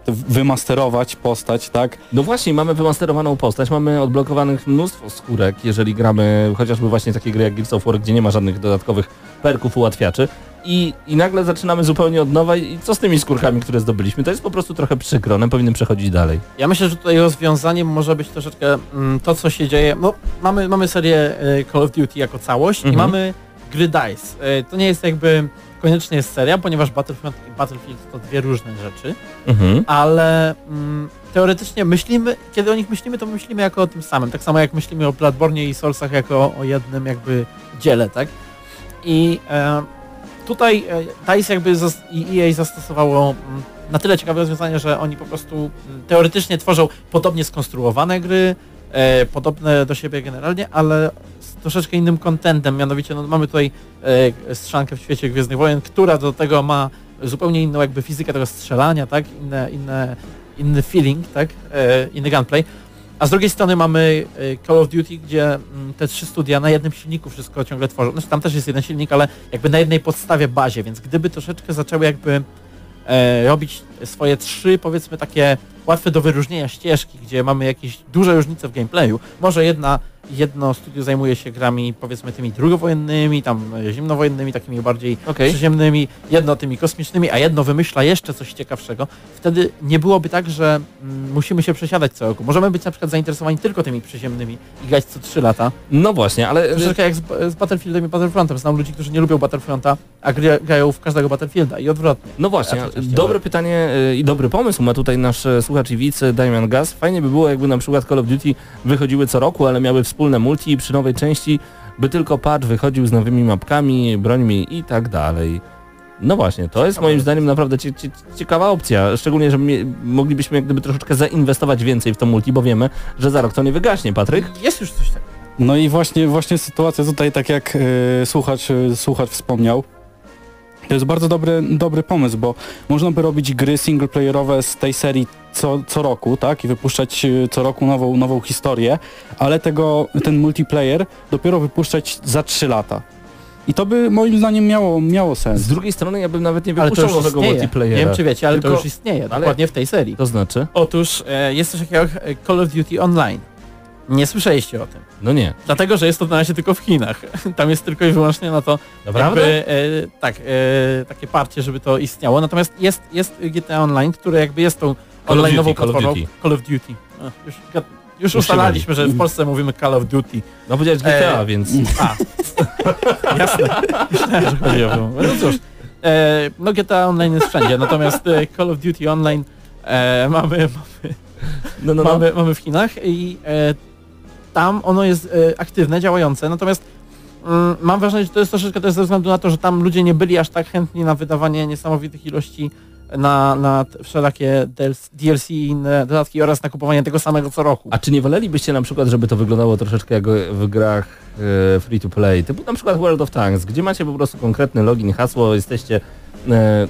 te wymasterować postać, tak? No właśnie, mamy wymasterowaną postać, mamy odblokowanych mnóstwo skórek, jeżeli gramy chociażby właśnie takie gry jak Gears of War, gdzie nie ma żadnych dodatkowych perków, ułatwiaczy. I, I nagle zaczynamy zupełnie od nowa i co z tymi skórkami, które zdobyliśmy? To jest po prostu trochę przykro, one powinny przechodzić dalej. Ja myślę, że tutaj rozwiązaniem może być troszeczkę mm, to, co się dzieje. No, mamy, mamy serię e, Call of Duty jako całość Mhm. i mamy gry DICE. E, To nie jest jakby koniecznie jest seria, ponieważ Battlefront i Battlefield to dwie różne rzeczy, Mhm. ale mm, teoretycznie myślimy, kiedy o nich myślimy, to myślimy jako o tym samym. Tak samo jak myślimy o Bloodborne i Soulsach jako o jednym jakby dziele, tak? I e, tutaj DICE jakby i EA zastosowało mm, na tyle ciekawe rozwiązanie, że oni po prostu mm, teoretycznie tworzą podobnie skonstruowane gry, e, podobne do siebie generalnie, ale z troszeczkę innym contentem, mianowicie no, mamy tutaj e, strzankę w świecie Gwiezdnych Wojen, która do tego ma zupełnie inną jakby fizykę tego strzelania, tak, inne, inne, inny feeling, tak, e, inny gunplay. A z drugiej strony mamy e, Call of Duty, gdzie mm, te trzy studia na jednym silniku wszystko ciągle tworzą. Znaczy tam też jest jeden silnik, ale jakby na jednej podstawie bazie, więc gdyby troszeczkę zaczęły jakby e, robić swoje trzy, powiedzmy takie łatwe do wyróżnienia ścieżki, gdzie mamy jakieś duże różnice w gameplayu. Może jedna, jedno studio zajmuje się grami powiedzmy tymi drugowojennymi, tam e, zimnowojennymi, takimi bardziej Okej. przyziemnymi, jedno tymi kosmicznymi, a jedno wymyśla jeszcze coś ciekawszego. Wtedy nie byłoby tak, że mm, musimy się przesiadać co roku. Możemy być na przykład zainteresowani tylko tymi przyziemnymi i grać co 3 lata. No właśnie, ale Troszeczkę jak z, z Battlefieldem i Battlefrontem. Znam ludzi, którzy nie lubią Battlefronta, a gra, grają w każdego Battlefielda i odwrotnie. No właśnie, dobre pytanie y, i dobry pomysł ma tutaj nasz e, słuchacz i widz e, Damian Gaz. Fajnie by było, jakby na przykład Call of Duty wychodziły co roku, ale miały wspólne multi i przy nowej części by tylko patch wychodził z nowymi mapkami, brońmi i tak dalej. No właśnie, to jest moim zdaniem naprawdę cie, cie, ciekawa opcja, szczególnie, że mie- moglibyśmy jak gdyby troszeczkę zainwestować więcej w to multi, bo wiemy, że za rok to nie wygaśnie, Patryk. Jest już coś takiego. No i właśnie, właśnie sytuacja tutaj, tak jak e, słuchacz, e, słuchacz wspomniał, to jest bardzo dobry, dobry pomysł, bo można by robić gry singleplayerowe z tej serii co, co roku, tak? I wypuszczać e, co roku nową, nową historię, ale tego, ten multiplayer dopiero wypuszczać za 3 lata. I to by moim zdaniem miało, miało sens. Z drugiej strony ja bym nawet nie to wypuszczał nowego istnieje. multiplayera. Nie wiem czy wiecie, ale to Tylko- już istnieje, ale- dokładnie w tej serii. To znaczy? Otóż e, jest coś takiego jak e, Call of Duty Online. Nie słyszeliście o tym. No nie. Dlatego, że jest to na razie tylko w Chinach. Tam jest tylko i wyłącznie na to Naprawdę? jakby, e, tak, e, takie parcie, żeby to istniało. Natomiast jest, jest GTA Online, które jakby jest tą online'ową Duty, Call of platformą. Duty. Call of Duty. A, już już ustalaliśmy, że w Polsce mówimy Call of Duty. No powiedziałeś GTA, E, więc... A, jasne. Myślałem, że chodzi o to. No cóż, e, no GTA Online jest wszędzie, natomiast e, Call of Duty Online e, mamy, No, no, no. mamy, mamy w Chinach i e, tam ono jest e, aktywne, działające, natomiast mm, mam wrażenie, że to jest troszeczkę też ze względu na to, że tam ludzie nie byli aż tak chętni na wydawanie niesamowitych ilości na, na wszelakie DLC, DLC i inne dodatki oraz na kupowanie tego samego co roku. A czy nie wolelibyście na przykład, żeby to wyglądało troszeczkę jak w grach e, free to play, typu na przykład World of Tanks, gdzie macie po prostu konkretny login, hasło, jesteście e,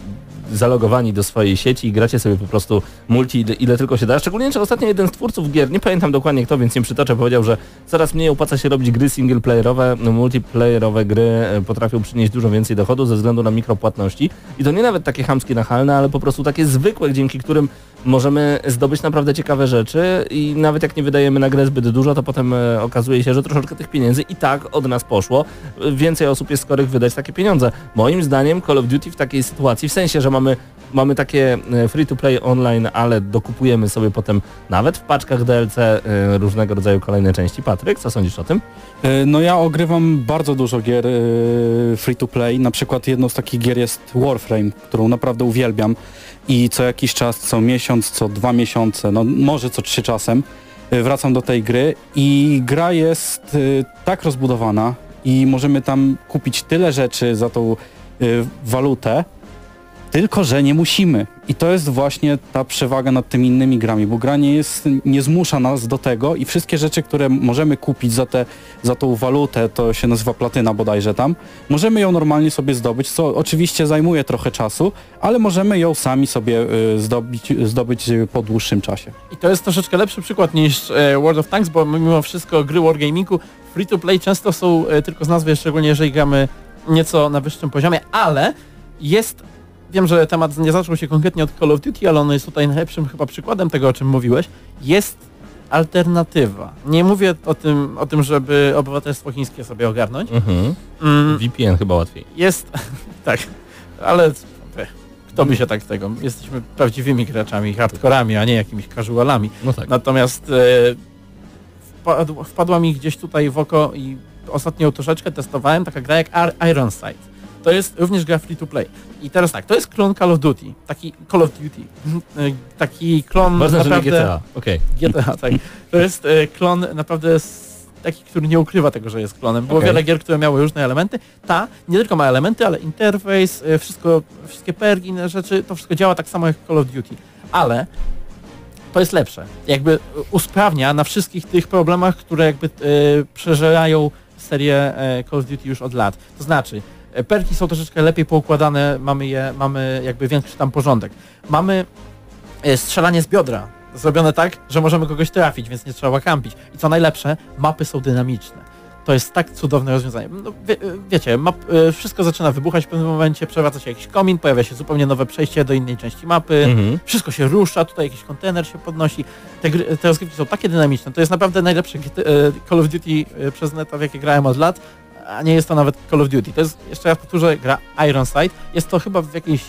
zalogowani do swojej sieci i gracie sobie po prostu multi ile, ile tylko się da. Szczególnie, że ostatnio jeden z twórców gier, nie pamiętam dokładnie kto, więc nie przytoczę, powiedział, że coraz mniej opłaca się robić gry singleplayerowe, multiplayerowe gry e, potrafią przynieść dużo więcej dochodu ze względu na mikropłatności. I to nie nawet takie chamskie, nachalne, ale po prostu takie zwykłe, dzięki którym możemy zdobyć naprawdę ciekawe rzeczy i nawet jak nie wydajemy na grę zbyt dużo, to potem e, okazuje się, że troszeczkę tych pieniędzy i tak od nas poszło. Więcej osób jest skorych wydać takie pieniądze. Moim zdaniem Call of Duty w takiej sytuacji, w sensie, że mamy, mamy takie e, free to play online, ale dokupujemy sobie potem nawet w paczkach DLC e, różnego rodzaju kolejne części. Patryk, co sądzisz o tym? No ja ogrywam bardzo dużo gier e, free to play. Na przykład jedną z takich gier jest Warframe, którą naprawdę uwielbiam i co jakiś czas, co miesiąc, co dwa miesiące, no może co trzy czasem e, wracam do tej gry i gra jest e, tak rozbudowana i możemy tam kupić tyle rzeczy za tą e, walutę, tylko że nie musimy. I to jest właśnie ta przewaga nad tymi innymi grami, bo gra nie, jest, nie zmusza nas do tego i wszystkie rzeczy, które możemy kupić za, te, za tą walutę, to się nazywa platyna bodajże tam, możemy ją normalnie sobie zdobyć, co oczywiście zajmuje trochę czasu, ale możemy ją sami sobie y, zdobyć, zdobyć po dłuższym czasie. I to jest troszeczkę lepszy przykład niż e, World of Tanks, bo mimo wszystko gry Wargamingu free to play często są e, tylko z nazwy, szczególnie jeżeli gramy nieco na wyższym poziomie, ale jest, wiem, że temat nie zaczął się konkretnie od Call of Duty, ale on jest tutaj najlepszym chyba przykładem tego, o czym mówiłeś, jest alternatywa. Nie mówię o tym, o tym żeby obywatelstwo chińskie sobie ogarnąć. Mhm. Mm, VPN chyba łatwiej. jest, tak, ale kto by się tak tego, jesteśmy prawdziwymi graczami, hardkorami, a nie jakimiś casualami. No tak. Natomiast e, wpadł, wpadła mi gdzieś tutaj w oko i ostatnio troszeczkę testowałem, taka gra jak Ar- Iron Sight. To jest również gra free to play. I teraz tak, to jest klon Call of Duty. Taki Call of Duty. Y, Taki klon nie naprawdę... GTA. Okej. GTA, tak. To jest e, klon naprawdę taki, który nie ukrywa tego, że jest klonem. Było Okej. wiele gier, które miały różne elementy. Ta nie tylko ma elementy, ale interfejs, e, wszystko, wszystkie perki, inne rzeczy, to wszystko działa tak samo jak Call of Duty. Ale to jest lepsze. Jakby e, usprawnia na wszystkich tych problemach, które jakby e, przeżerają serię e, Call of Duty już od lat. To znaczy, e, perki są troszeczkę lepiej poukładane, mamy je, mamy jakby większy tam porządek. Mamy e, strzelanie z biodra. Zrobione tak, że możemy kogoś trafić, więc nie trzeba kampić. I co najlepsze, mapy są dynamiczne. To jest tak cudowne rozwiązanie. No, wie, wiecie, map, e, wszystko zaczyna wybuchać w pewnym momencie, przewraca się jakiś komin, pojawia się zupełnie nowe przejście do innej części mapy, Mhm. wszystko się rusza, tutaj jakiś kontener się podnosi. Te, gry, te rozgrywki są takie dynamiczne, to jest naprawdę najlepsze e, Call of Duty e, przez neta, w jakie grałem od lat, a nie jest to nawet Call of Duty. To jest, jeszcze raz powtórzę, gra Iron Sight. Jest to chyba w jakiejś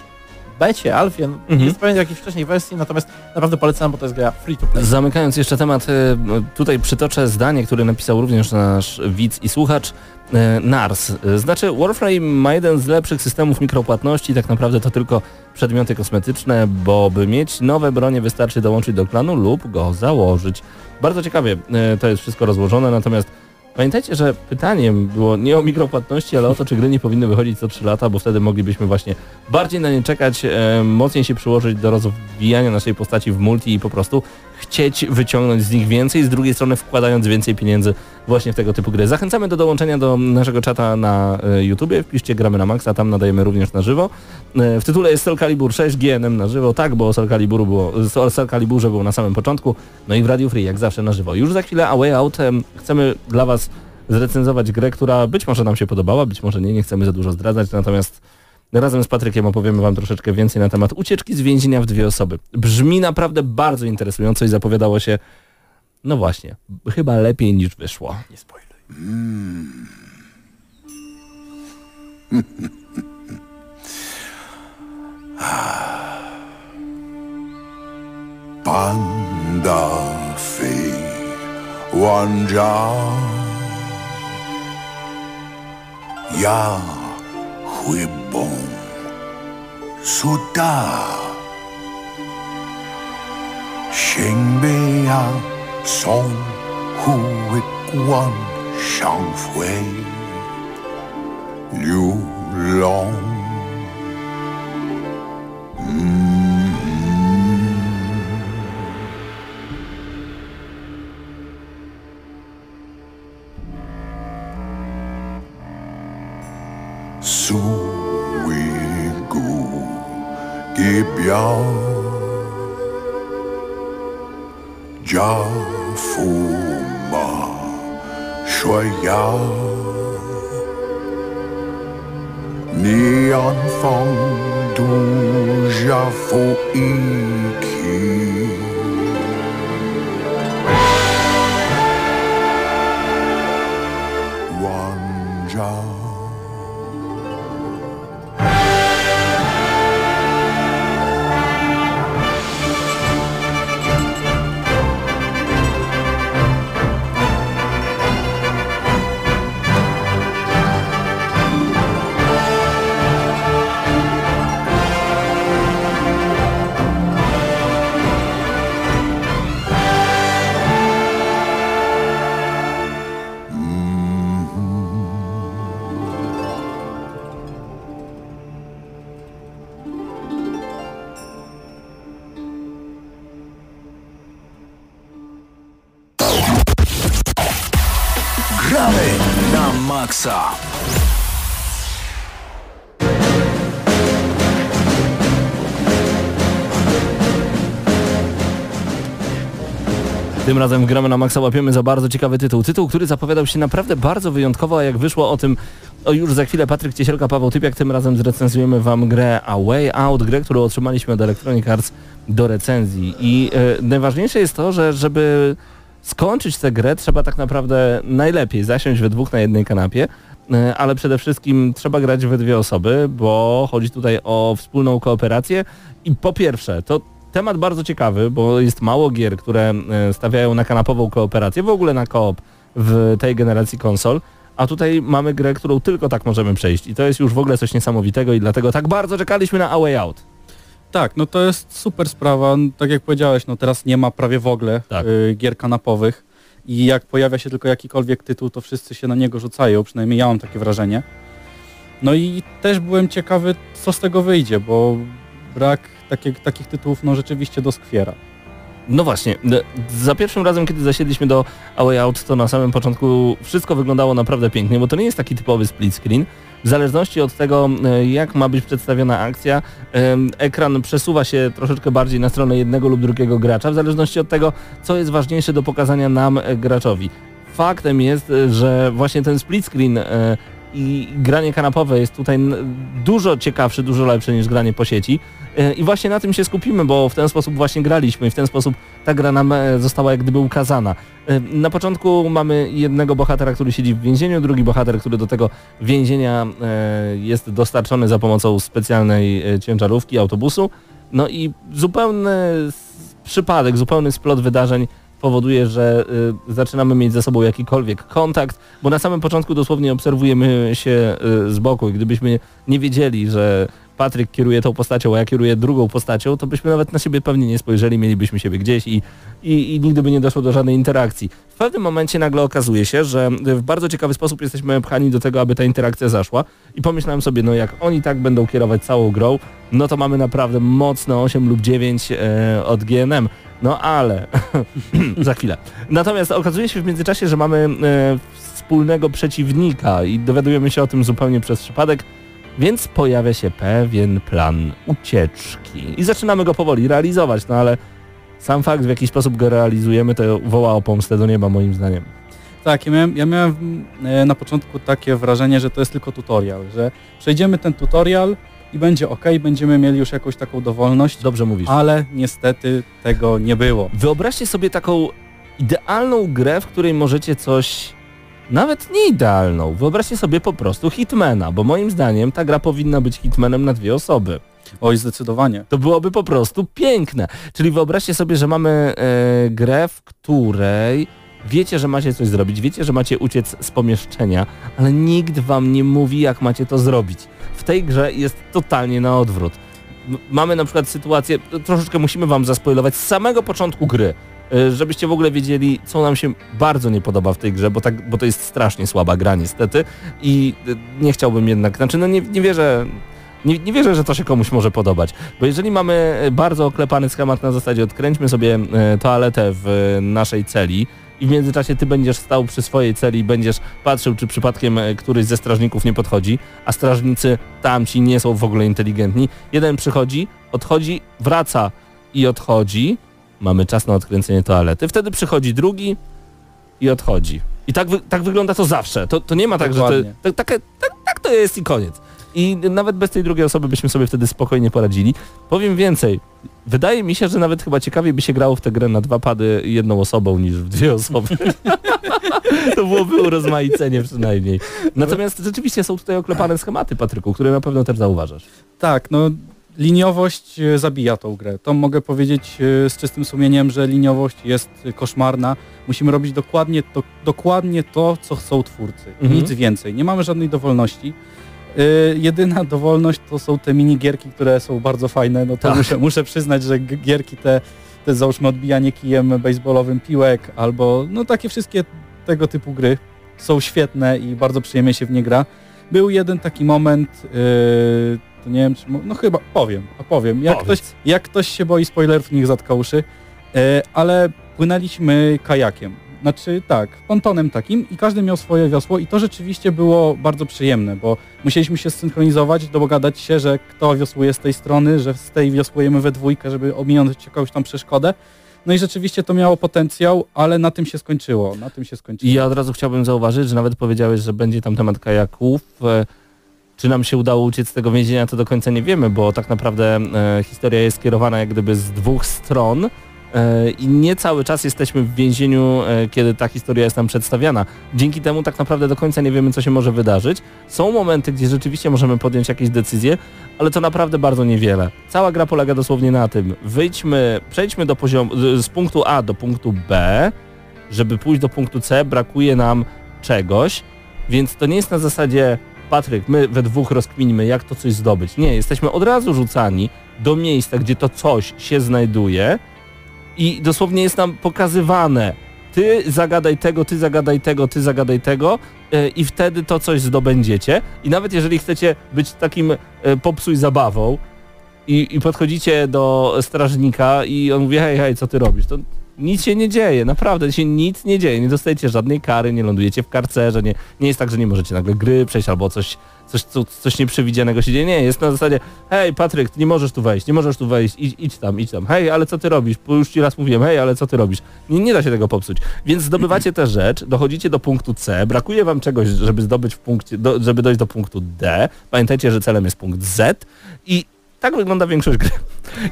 becie, alfie, Mhm. jest pewnie w jakiejś wcześniej wersji, natomiast naprawdę polecam, bo to jest gra free to play. Zamykając jeszcze temat, e, tutaj przytoczę zdanie, które napisał również nasz widz i słuchacz. e, Nars. E, Znaczy Warframe ma jeden z lepszych systemów mikropłatności, tak naprawdę to tylko przedmioty kosmetyczne, bo by mieć nowe bronie wystarczy dołączyć do klanu lub go założyć. Bardzo ciekawie to jest wszystko rozłożone, natomiast pamiętajcie, że pytaniem było nie o mikropłatności, ale o to, czy gry nie powinny wychodzić co 3 lata, bo wtedy moglibyśmy właśnie bardziej na nie czekać, e, mocniej się przyłożyć do rozwijania naszej postaci w multi i po prostu chcieć wyciągnąć z nich więcej, z drugiej strony wkładając więcej pieniędzy właśnie w tego typu gry. Zachęcamy do dołączenia do naszego czata na e, YouTubie, wpiszcie gramy na Maxa, tam nadajemy również na żywo. E, w tytule jest Soul Calibur 6 GNM na żywo, tak, bo o Soul, było, o Caliburze było na samym początku, no i w Radio Free, jak zawsze na żywo. Już za chwilę A Way Out em, chcemy dla Was zrecenzować grę, która być może nam się podobała, być może nie, nie chcemy za dużo zdradzać, natomiast razem z Patrykiem opowiemy Wam troszeczkę więcej na temat ucieczki z więzienia w dwie osoby. Brzmi naprawdę bardzo interesująco i zapowiadało się, no właśnie, chyba lepiej niż wyszło. Nie spoiluj. Suda Xingbia C'est bon, soudain, je vais à son cou étoilé, chanvre le long. So we go, et bien, Jafouma, soyez-nous mis en forme du Jafouin. Tym razem gramy na maksa, łapiemy za bardzo ciekawy tytuł. Tytuł, który zapowiadał się naprawdę bardzo wyjątkowo, a jak wyszło o tym o już za chwilę Patryk Ciesielka, Paweł Typiak, tym razem zrecenzujemy Wam grę A Way Out, grę, którą otrzymaliśmy od Electronic Arts do recenzji. I e, najważniejsze jest to, że żeby skończyć tę grę trzeba tak naprawdę najlepiej zasiąść we dwóch na jednej kanapie, e, ale przede wszystkim trzeba grać we dwie osoby, bo chodzi tutaj o wspólną kooperację. I po pierwsze, to temat bardzo ciekawy, bo jest mało gier, które e, stawiają na kanapową kooperację, w ogóle na koop w tej generacji konsol, A tutaj mamy grę, którą tylko tak możemy przejść. I to jest już w ogóle coś niesamowitego i dlatego tak bardzo czekaliśmy na A Way Out. Tak, no to jest super sprawa. Tak jak powiedziałeś, no teraz nie ma prawie w ogóle Tak. y, gier kanapowych i jak pojawia się tylko jakikolwiek tytuł, to wszyscy się na niego rzucają, przynajmniej ja mam takie wrażenie. No i też byłem ciekawy, co z tego wyjdzie, bo brak takie, takich tytułów no rzeczywiście doskwiera. No właśnie, za pierwszym razem, kiedy zasiedliśmy do A Way Out, to na samym początku wszystko wyglądało naprawdę pięknie, bo to nie jest taki typowy split screen. W zależności od tego, e, jak ma być przedstawiona akcja, ekran przesuwa się troszeczkę bardziej na stronę jednego lub drugiego gracza, w zależności od tego, co jest ważniejsze do pokazania nam, e, graczowi. Faktem jest, e, że właśnie ten split screen i granie kanapowe jest tutaj dużo ciekawsze, dużo lepsze niż granie po sieci. E, I właśnie na tym się skupimy, bo w ten sposób właśnie graliśmy i w ten sposób ta gra nam e, została jak gdyby ukazana. E, Na początku mamy jednego bohatera, który siedzi w więzieniu, drugi bohater, który do tego więzienia jest dostarczony za pomocą specjalnej ciężarówki, autobusu. No i zupełny przypadek, zupełny splot wydarzeń powoduje, że y, zaczynamy mieć ze sobą jakikolwiek kontakt, bo na samym początku dosłownie obserwujemy się y, z boku i gdybyśmy nie wiedzieli, że Patryk kieruje tą postacią, a ja kieruję drugą postacią, to byśmy nawet na siebie pewnie nie spojrzeli, mielibyśmy siebie gdzieś i, i, i nigdy by nie doszło do żadnej interakcji. W pewnym momencie nagle okazuje się, że w bardzo ciekawy sposób jesteśmy pchani do tego, aby ta interakcja zaszła i pomyślałem sobie, no jak oni tak będą kierować całą grą, no to mamy naprawdę mocne 8 lub 9 e, od GNM. No ale za chwilę. Natomiast okazuje się w międzyczasie, że mamy e, wspólnego przeciwnika i dowiadujemy się o tym zupełnie przez przypadek, więc pojawia się pewien plan ucieczki i zaczynamy go powoli realizować, no ale sam fakt, w jaki sposób go realizujemy, to woła o pomstę do nieba moim zdaniem. Tak, ja miałem, ja miałem e, na początku takie wrażenie, że to jest tylko tutorial, że przejdziemy ten tutorial i będzie ok, będziemy mieli już jakąś taką dowolność, Dobrze mówisz. ale niestety tego nie było. Wyobraźcie sobie taką idealną grę, w której możecie coś nawet nie idealną. Wyobraźcie sobie po prostu Hitmana, bo moim zdaniem ta gra powinna być Hitmanem na dwie osoby. Oj, zdecydowanie. To byłoby po prostu piękne. Czyli wyobraźcie sobie, że mamy e, grę, w której wiecie, że macie coś zrobić, wiecie, że macie uciec z pomieszczenia, ale nikt wam nie mówi, jak macie to zrobić. W tej grze jest totalnie na odwrót. Mamy na przykład sytuację, troszeczkę musimy wam zaspoilować z samego początku gry, e, żebyście w ogóle wiedzieli, co nam się bardzo nie podoba w tej grze, bo, tak, bo to jest strasznie słaba gra niestety i e, nie chciałbym jednak, znaczy no nie, nie wierzę, nie, nie wierzę, że to się komuś może podobać, bo jeżeli mamy e, bardzo oklepany schemat na zasadzie odkręćmy sobie toaletę w naszej celi i w międzyczasie ty będziesz stał przy swojej celi i będziesz patrzył, czy przypadkiem e, któryś ze strażników nie podchodzi, a strażnicy tamci nie są w ogóle inteligentni. Jeden przychodzi, odchodzi, wraca i odchodzi. Mamy czas na odkręcenie toalety. Wtedy przychodzi drugi i odchodzi. I tak, wy, tak wygląda to zawsze. To, to nie ma tak, że Dokładnie. to, tak, tak, tak, tak to jest i koniec. I nawet bez tej drugiej osoby byśmy sobie wtedy spokojnie poradzili. Powiem więcej. Wydaje mi się, że nawet chyba ciekawiej by się grało w tę grę na dwa pady jedną osobą niż w dwie osoby. to byłoby urozmaicenie przynajmniej. Natomiast rzeczywiście są tutaj oklepane schematy, Patryku, które na pewno też zauważasz. Tak, no liniowość e, zabija tą grę. To mogę powiedzieć e, z czystym sumieniem, że liniowość jest koszmarna. Musimy robić dokładnie to, dokładnie to co chcą twórcy. Mhm. Nic więcej. Nie mamy żadnej dowolności. E, jedyna dowolność to są te minigierki, które są bardzo fajne. No to Tak. muszę, muszę przyznać, że gierki te, te załóżmy odbijanie kijem baseballowym piłek albo no takie wszystkie tego typu gry są świetne i bardzo przyjemnie się w nie gra. Był jeden taki moment, yy, to nie wiem, czy, no chyba powiem, a powiem. Jak Powiedz. ktoś, jak ktoś się boi spoilerów, niech zatka uszy, yy, ale płynęliśmy kajakiem. Znaczy tak, pontonem takim i każdy miał swoje wiosło i to rzeczywiście było bardzo przyjemne, bo musieliśmy się zsynchronizować, dogadać się, że kto wiosłuje z tej strony, że z tej wiosłujemy we dwójkę, żeby ominąć jakąś tam przeszkodę. No i rzeczywiście to miało potencjał, ale na tym się skończyło. Na tym się skończyło. I ja od razu chciałbym zauważyć, że nawet powiedziałeś, że będzie tam temat kajaków. E, Czy nam się udało uciec z tego więzienia, to do końca nie wiemy, bo tak naprawdę e, historia jest skierowana jak gdyby z dwóch stron i nie cały czas jesteśmy w więzieniu, e, kiedy ta historia jest nam przedstawiana. Dzięki temu tak naprawdę do końca nie wiemy, co się może wydarzyć. Są momenty, gdzie rzeczywiście możemy podjąć jakieś decyzje, ale to naprawdę bardzo niewiele. Cała gra polega dosłownie na tym, wyjdźmy, przejdźmy do poziomu, z punktu A do punktu B, żeby pójść do punktu C, brakuje nam czegoś, Więc to nie jest na zasadzie Patryk, my we dwóch rozkminimy, jak to coś zdobyć. Nie, jesteśmy od razu rzucani do miejsca, gdzie to coś się znajduje i dosłownie jest nam pokazywane. Ty zagadaj tego, ty zagadaj tego, ty zagadaj tego e, i wtedy to coś zdobędziecie. I nawet jeżeli chcecie być takim e, popsuj zabawą i, i podchodzicie do strażnika i on mówi hej, hej, co ty robisz? To nic się nie dzieje, naprawdę się nic nie dzieje, nie dostajecie żadnej kary, nie lądujecie w karcerze, nie, nie jest tak, że nie możecie nagle gry przejść albo coś, coś, co, coś nieprzewidzianego się dzieje, nie, jest na zasadzie hej Patryk, ty nie możesz tu wejść, nie możesz tu wejść, idź, idź tam, idź tam, hej, ale co ty robisz, Bo już ci raz mówiłem, hej, ale co ty robisz, nie, nie da się tego popsuć, więc zdobywacie tę rzecz, dochodzicie do punktu C, brakuje wam czegoś, żeby zdobyć w punkcie, do, żeby dojść do punktu D, pamiętajcie, że celem jest punkt Z i tak wygląda większość gry.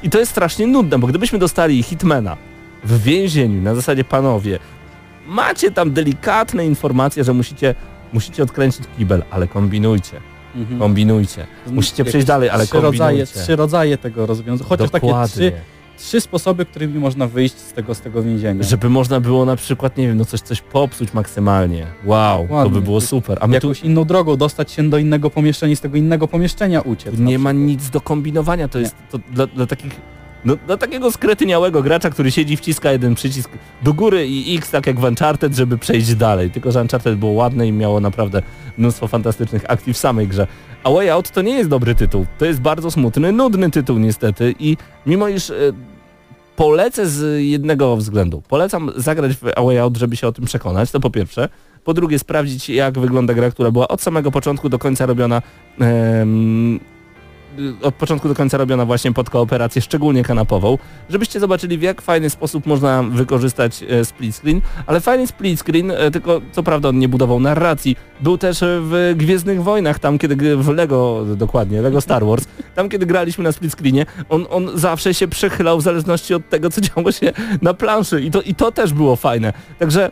I to jest strasznie nudne, bo gdybyśmy dostali Hitmana, w więzieniu, na zasadzie panowie, macie tam delikatne informacje, że musicie, musicie odkręcić kibel, ale kombinujcie. Mhm. Kombinujcie. Musicie przejść dalej, ale trzy rodzaje, kombinujcie. trzy rodzaje tego rozwiązania. Chociaż takie Dokładnie. trzy, trzy sposoby, którymi można wyjść z tego, z tego więzienia. Żeby można było na przykład, nie wiem, no coś, coś popsuć maksymalnie. Wow, to by było super. A my tu Jakąś inną drogą dostać się do innego pomieszczenia i z tego innego pomieszczenia uciec. nie ma nic do kombinowania, to jest to dla, dla takich no, dla takiego skretyniałego gracza, który siedzi, wciska jeden przycisk do góry i X, tak jak w Uncharted, żeby przejść dalej. Tylko, że Uncharted było ładne i miało naprawdę mnóstwo fantastycznych akcji w samej grze. A Way Out to nie jest dobry tytuł. To jest bardzo smutny, nudny tytuł niestety i mimo iż e, polecę z jednego względu. Polecam zagrać w A Way Out, żeby się o tym przekonać, to po pierwsze. Po drugie sprawdzić jak wygląda gra, która była od samego początku do końca robiona od początku do końca robiona właśnie pod kooperację, szczególnie kanapową, żebyście zobaczyli w jak fajny sposób można wykorzystać e, split screen, ale fajny split screen, e, tylko co prawda on nie budował narracji, był też e, w Gwiezdnych Wojnach, tam kiedy w Lego, dokładnie, Lego Star Wars, tam kiedy graliśmy na split screenie, on, on zawsze się przechylał w zależności od tego, co działo się na planszy. I to, i to też było fajne. Także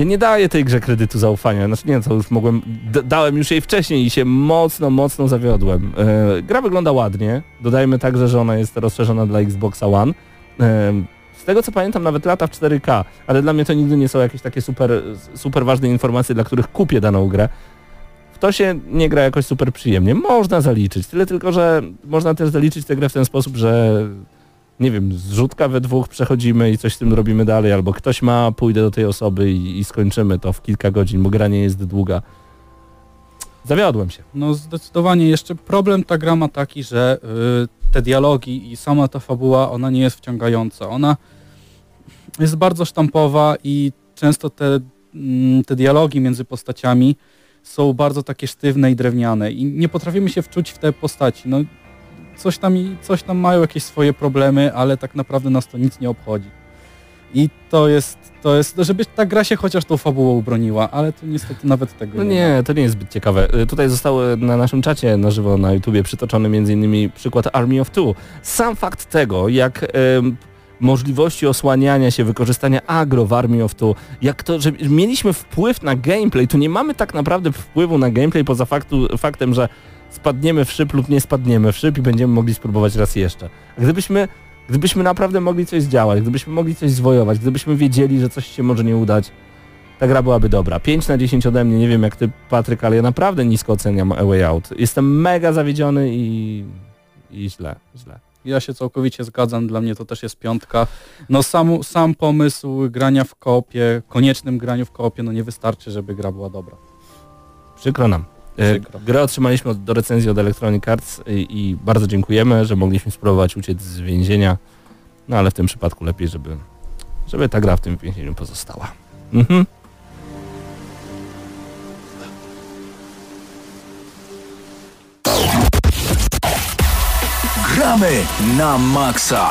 ja nie daję tej grze kredytu zaufania, znaczy nie, to już mogłem, dałem już jej wcześniej i się mocno, mocno zawiodłem. E, gra wygląda ładnie, dodajmy także, że ona jest rozszerzona dla Xboxa One. E, z tego co pamiętam nawet lata w 4K, ale dla mnie to nigdy nie są jakieś takie super, super ważne informacje, dla których kupię daną grę. W to się nie gra jakoś super przyjemnie. Można zaliczyć, tyle tylko, że można też zaliczyć tę grę w ten sposób, że nie wiem, zrzutka we dwóch przechodzimy i coś z tym robimy dalej, albo ktoś ma, pójdę do tej osoby i, i skończymy to w kilka godzin, bo gra nie jest długa. Zawiodłem się. No zdecydowanie jeszcze problem ta gra ma taki, że y, te dialogi i sama ta fabuła, ona nie jest wciągająca. Ona jest bardzo sztampowa i często te, mm, te dialogi między postaciami są bardzo takie sztywne i drewniane i nie potrafimy się wczuć w te postaci. No, coś, tam, coś tam mają jakieś swoje problemy, ale tak naprawdę nas to nic nie obchodzi. I to jest, to jest, żeby ta gra się chociaż tą fabułą broniła, ale to niestety nawet tego No nie nie, to nie jest zbyt ciekawe. Y, Tutaj został y, na naszym czacie na żywo na YouTubie przytoczony m.in. przykład Army of Two. Sam fakt tego, jak em, możliwości osłaniania się, wykorzystania agro w Army of Two, jak to, że mieliśmy wpływ na gameplay, tu nie mamy tak naprawdę wpływu na gameplay poza faktu, faktem, że spadniemy w szyb lub nie spadniemy w szyb i będziemy mogli spróbować raz jeszcze. A gdybyśmy Gdybyśmy naprawdę mogli coś zdziałać, gdybyśmy mogli coś zwojować, gdybyśmy wiedzieli, że coś się może nie udać, ta gra byłaby dobra. 5 na 10 ode mnie, nie wiem jak ty Patryk, ale ja naprawdę nisko oceniam A Way Out. Jestem mega zawiedziony i, i źle, źle. Ja się całkowicie zgadzam, dla mnie to też jest piątka. No sam, sam pomysł grania w koopie, koniecznym graniu w koopie, no nie wystarczy, żeby gra była dobra. Przykro nam. E, Przykro. Grę otrzymaliśmy od, do recenzji od Electronic Arts i, i bardzo dziękujemy, że mogliśmy spróbować uciec z więzienia. No ale w tym przypadku lepiej, żeby, żeby ta gra w tym więzieniu pozostała. Mhm. Gramy na maksa.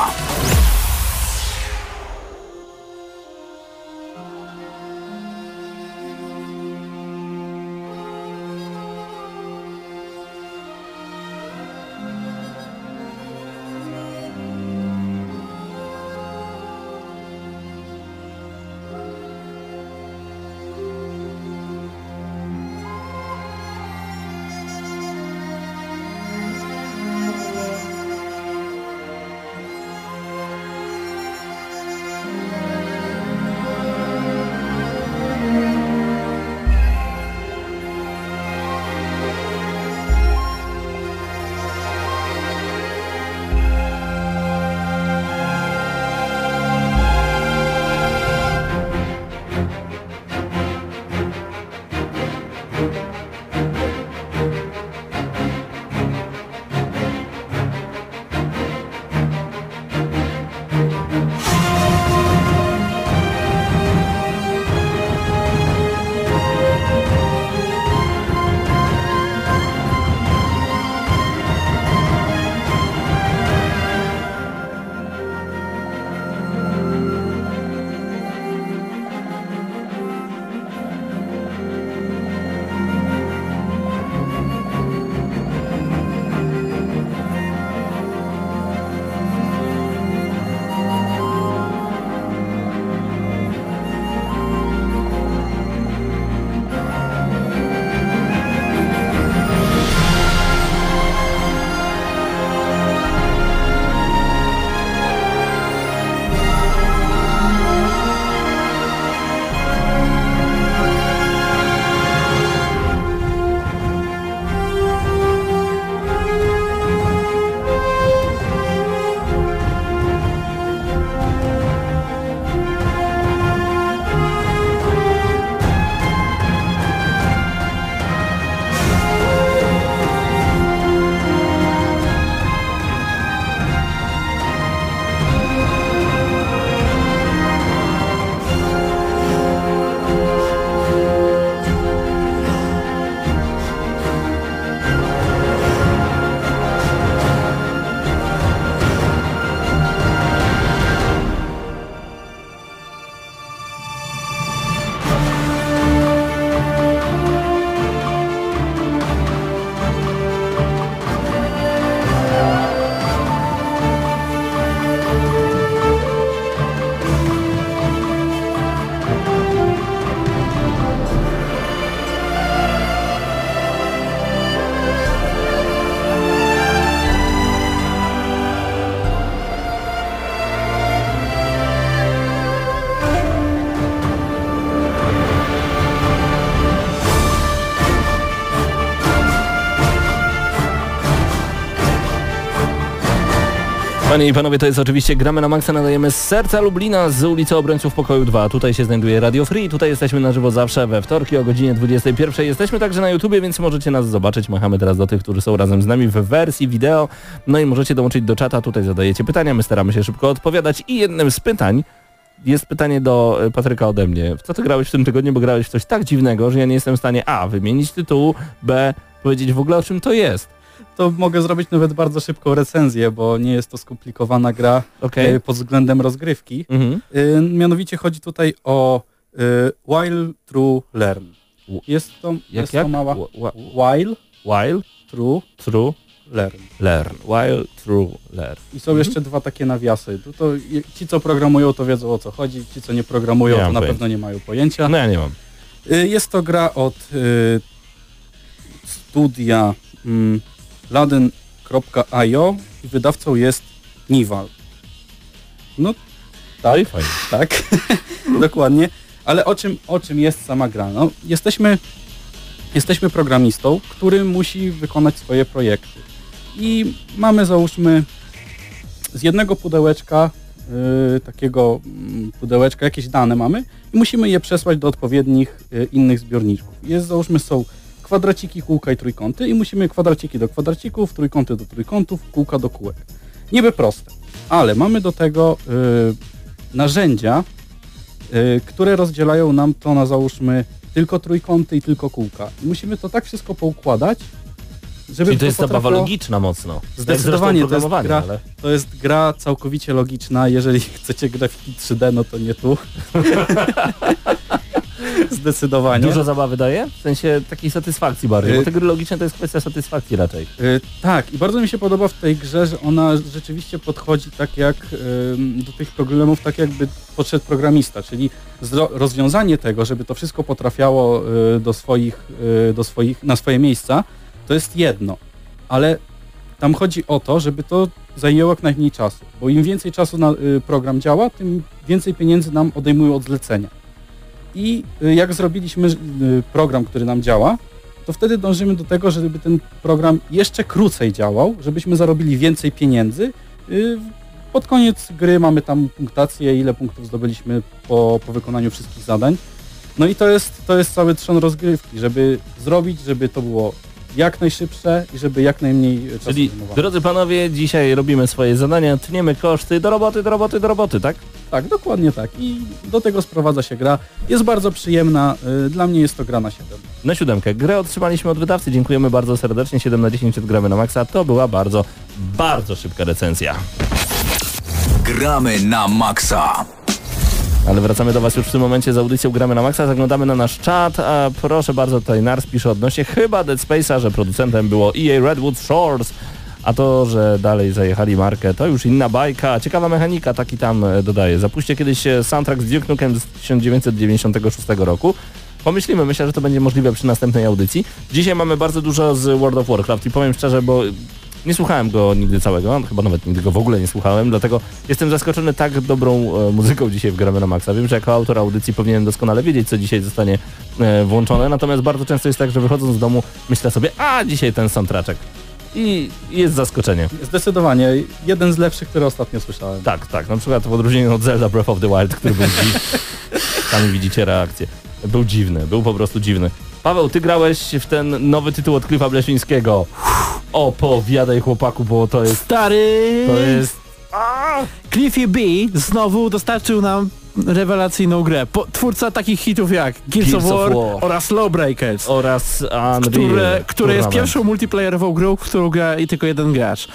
Panie i panowie, to jest oczywiście Gramy na Maxa, nadajemy z serca Lublina z ulicy Obrońców Pokoju 2. Tutaj się znajduje Radio Free, tutaj jesteśmy na żywo zawsze we wtorki o godzinie 21. Jesteśmy także na YouTubie, więc możecie nas zobaczyć. Machamy teraz do tych, którzy są razem z nami w wersji wideo. No i możecie dołączyć do czata, tutaj zadajecie pytania, my staramy się szybko odpowiadać. I jednym z pytań jest pytanie do e, Patryka ode mnie. W co ty grałeś w tym tygodniu, bo grałeś w coś tak dziwnego, że ja nie jestem w stanie A. wymienić tytułu, B. powiedzieć w ogóle o czym to jest. To mogę zrobić nawet bardzo szybką recenzję, bo nie jest to skomplikowana gra Okej. e, pod względem rozgrywki. Mhm. E, Mianowicie chodzi tutaj o e, While True Learn. Jest to, Jak, jest jak? to mała... Wh- wh- While While True True Learn. Learn. While True Learn. I są jeszcze dwa takie nawiasy. To je- ci, co programują, to wiedzą o co chodzi, ci, co nie programują, Nie to na pojęcia. pewno nie mają pojęcia. No ja nie mam. Jest to gra od y, studia mm, laden.io i wydawcą jest Nival. No i fajnie. tak, dokładnie. Ale o czym, o czym jest sama gra? No, jesteśmy, jesteśmy programistą, który musi wykonać swoje projekty. I mamy załóżmy z jednego pudełeczka, y, takiego mm, pudełeczka, jakieś dane mamy i musimy je przesłać do odpowiednich y, innych zbiorniczków. Jest załóżmy są kwadraciki, kółka i trójkąty i musimy kwadraciki do kwadracików, trójkąty do trójkątów, kółka do kółek. Niby proste, ale mamy do tego y, narzędzia, y, które rozdzielają nam to na załóżmy tylko trójkąty i tylko kółka. I musimy to tak wszystko poukładać, żeby Czyli to jest zabawa potrafiło- logiczna mocno. Zdecydowanie to jest, gra, programowanie, to jest gra całkowicie logiczna. Jeżeli chcecie grafiki 3D, no to nie tu. Zdecydowanie. Dużo zabawy daje? W sensie takiej satysfakcji bardziej, bo Y- te gry logiczne to jest kwestia satysfakcji raczej. Y, tak, i bardzo mi się podoba w tej grze, że ona rzeczywiście podchodzi tak jak do tych problemów, tak jakby podszedł programista, czyli rozwiązanie tego, żeby to wszystko potrafiało y, do swoich, do swoich, na swoje miejsca, to jest jedno, ale tam chodzi o to, żeby to zajęło jak najmniej czasu, bo im więcej czasu na program działa, tym więcej pieniędzy nam odejmują od zlecenia. I y, jak zrobiliśmy y, program, który nam działa, to wtedy dążymy do tego, żeby ten program jeszcze krócej działał, żebyśmy zarobili więcej pieniędzy. Y, Pod koniec gry mamy tam punktację, ile punktów zdobyliśmy po, po wykonaniu wszystkich zadań. No i to jest, to jest cały trzon rozgrywki, żeby zrobić, żeby to było jak najszybsze i żeby jak najmniej czasu Czyli, zajmowało. drodzy panowie, dzisiaj robimy swoje zadania, tniemy koszty, do roboty, do roboty, do roboty, tak? Tak, dokładnie tak. I do tego sprowadza się gra. Jest bardzo przyjemna. y, Dla mnie jest to gra na 7. Na siódemkę. Grę otrzymaliśmy od wydawcy, dziękujemy bardzo serdecznie, 7 na 10 odgramy na maksa. To była bardzo, bardzo szybka recenzja. Gramy na maksa. Ale wracamy do Was już w tym momencie z audycją Gramy na Maxa, zaglądamy na nasz czat, a proszę bardzo, tutaj Nars pisze odnośnie chyba Dead Space'a, że producentem było EA Redwood Shores, a to, że dalej zajechali markę, to już inna bajka, ciekawa mechanika, taki tam e, dodaje. Zapuśćcie kiedyś e, soundtrack z Duke Nukem z 1996 roku. Pomyślimy, myślę, że to będzie możliwe przy następnej audycji. Dzisiaj mamy bardzo dużo z World of Warcraft i powiem szczerze, bo nie słuchałem go nigdy całego, chyba nawet nigdy go w ogóle nie słuchałem, dlatego jestem zaskoczony tak dobrą e, muzyką dzisiaj w Gramy na Maxa. Wiem, że jako autor audycji powinienem doskonale wiedzieć, co dzisiaj zostanie e, włączone, natomiast bardzo często jest tak, że wychodząc z domu myślę sobie, a dzisiaj ten soundtraczek. I jest zaskoczenie. Zdecydowanie. Jeden z lepszych, które ostatnio słyszałem. Tak, tak. Na przykład w odróżnieniu od Zelda Breath of the Wild, który był dziwny. Sami widzicie reakcję. Był dziwny, był po prostu dziwny. Paweł, ty grałeś w ten nowy tytuł od Cliffa Bleszyńskiego. Opowiadaj chłopaku, bo to jest... Stary! To jest... Cliffy B znowu dostarczył nam rewelacyjną grę. Po, twórca takich hitów jak Gears, Gears of, of War War. oraz Lawbreakers, Oraz Unreal. które, które jest pierwszą multiplayerową grą, w którą gra i tylko jeden gracz.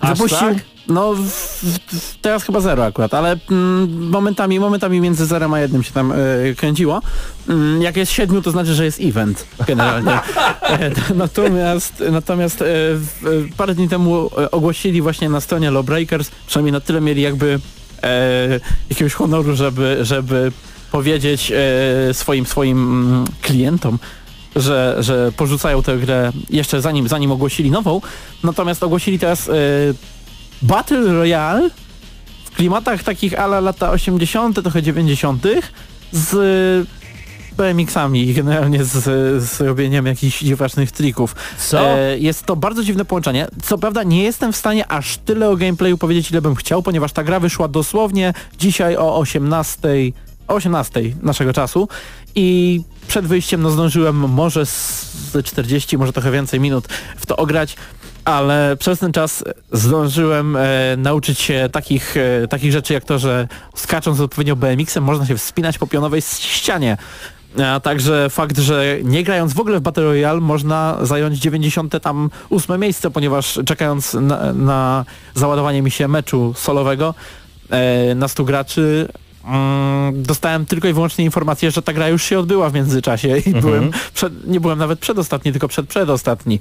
Aż tak? No teraz chyba zero akurat, ale mm, momentami, momentami między zerem a jednym się tam e, kręciło. Mm, jak jest siedmiu, to znaczy, że jest event generalnie. E, natomiast natomiast e, parę dni temu ogłosili właśnie na stronie Lawbreakers, przynajmniej na tyle mieli jakby e, jakiegoś honoru, żeby, żeby powiedzieć e, swoim swoim mm, klientom, że, że porzucają tę grę jeszcze zanim, zanim ogłosili nową. Natomiast ogłosili teraz e, Battle Royale w klimatach takich ala lata 80., trochę 90. z BMX-ami i generalnie z, z robieniem jakichś dziwacznych trików. Co? E, jest to bardzo dziwne połączenie. Co prawda nie jestem w stanie aż tyle o gameplayu powiedzieć, ile bym chciał, ponieważ ta gra wyszła dosłownie dzisiaj o 18, o 18 naszego czasu i przed wyjściem no zdążyłem może z 40, może trochę więcej minut w to ograć ale przez ten czas zdążyłem e, nauczyć się takich, e, takich rzeczy jak to, że skacząc odpowiednio BMX-em można się wspinać po pionowej ścianie. A także fakt, że nie grając w ogóle w Battle Royale można zająć 98 miejsce, ponieważ czekając na, na załadowanie mi się meczu solowego e, na 100 graczy mm, dostałem tylko i wyłącznie informację, że ta gra już się odbyła w międzyczasie i byłem przed, nie byłem nawet przedostatni, tylko przed przedostatni.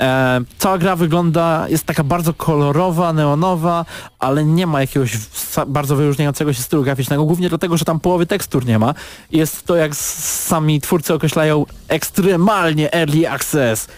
E, cała gra wygląda, jest taka bardzo kolorowa, neonowa, ale nie ma jakiegoś bardzo wyróżniającego się stylu graficznego, głównie dlatego, że tam połowy tekstur nie ma. Jest to, jak sami twórcy określają, ekstremalnie early access.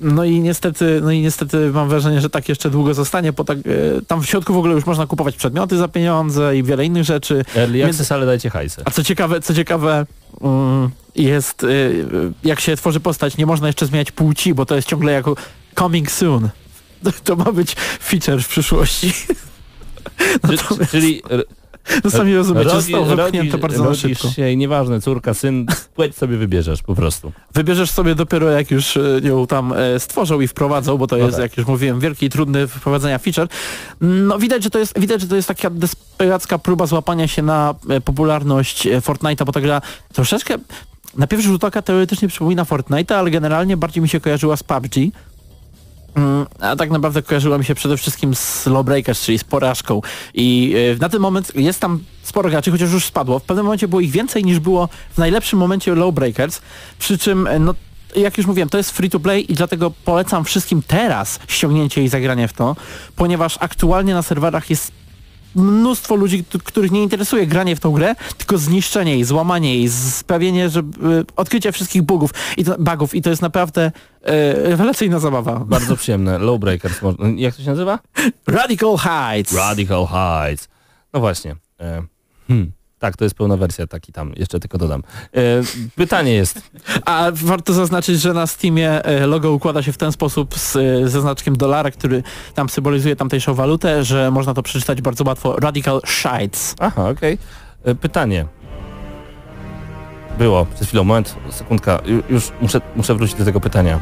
No i niestety, no i niestety mam wrażenie, że tak jeszcze długo zostanie, bo tak, e, tam w środku w ogóle już można kupować przedmioty za pieniądze i wiele innych rzeczy. Early access, ale dajcie hajsę. a co ciekawe, co ciekawe mm, jest, y, jak się tworzy postać, nie można jeszcze zmieniać płci, bo to jest ciągle jako coming soon. To ma być feature w przyszłości. Czy, czyli No sami rozumiecie, rodzi- zostało wypchnięte bardzo na rodzisz szybko. się i nieważne, córka, syn, płeć sobie wybierzesz po prostu. Wybierzesz sobie dopiero jak już ją tam e, stworzą i wprowadzą, bo to No jest, tak. jak już mówiłem, wielki i trudny wprowadzenia feature. No widać, że to jest, widać, że to jest taka desperacka próba złapania się na e, popularność e, Fortnite'a, bo ta gra troszeczkę na pierwszy rzut oka teoretycznie przypomina Fortnite'a, ale generalnie bardziej mi się kojarzyła z PUBG. Mm, A tak naprawdę kojarzyła mi się przede wszystkim z Lawbreakers, czyli z porażką. I e, na ten moment jest tam sporo graczy, chociaż już spadło. W pewnym momencie było ich więcej niż było w najlepszym momencie Lawbreakers. Przy czym, e, no, jak już mówiłem, to jest free to play i dlatego polecam wszystkim teraz ściągnięcie i zagranie w to, ponieważ aktualnie na serwerach jest mnóstwo ludzi, których nie interesuje granie w tą grę, tylko zniszczenie jej, złamanie jej, sprawienie, że y, odkrycie wszystkich bugów i to, bugów i to jest naprawdę y, rewelacyjna zabawa. Bardzo przyjemne. Lowbreakers. Jak to się nazywa? Radical Heights. Radical Heights. No właśnie. E, hmm. Tak, to jest pełna wersja, taki tam, jeszcze tylko dodam. E, pytanie jest, A warto zaznaczyć, że na Steamie e, logo układa się w ten sposób z, e, ze znaczkiem dolara, który tam symbolizuje tamtejszą walutę, że można to przeczytać bardzo łatwo. Radical Shites. aha, okej. E, Pytanie. Było, przed chwilą, moment, sekundka, Ju- już muszę, muszę wrócić do tego pytania.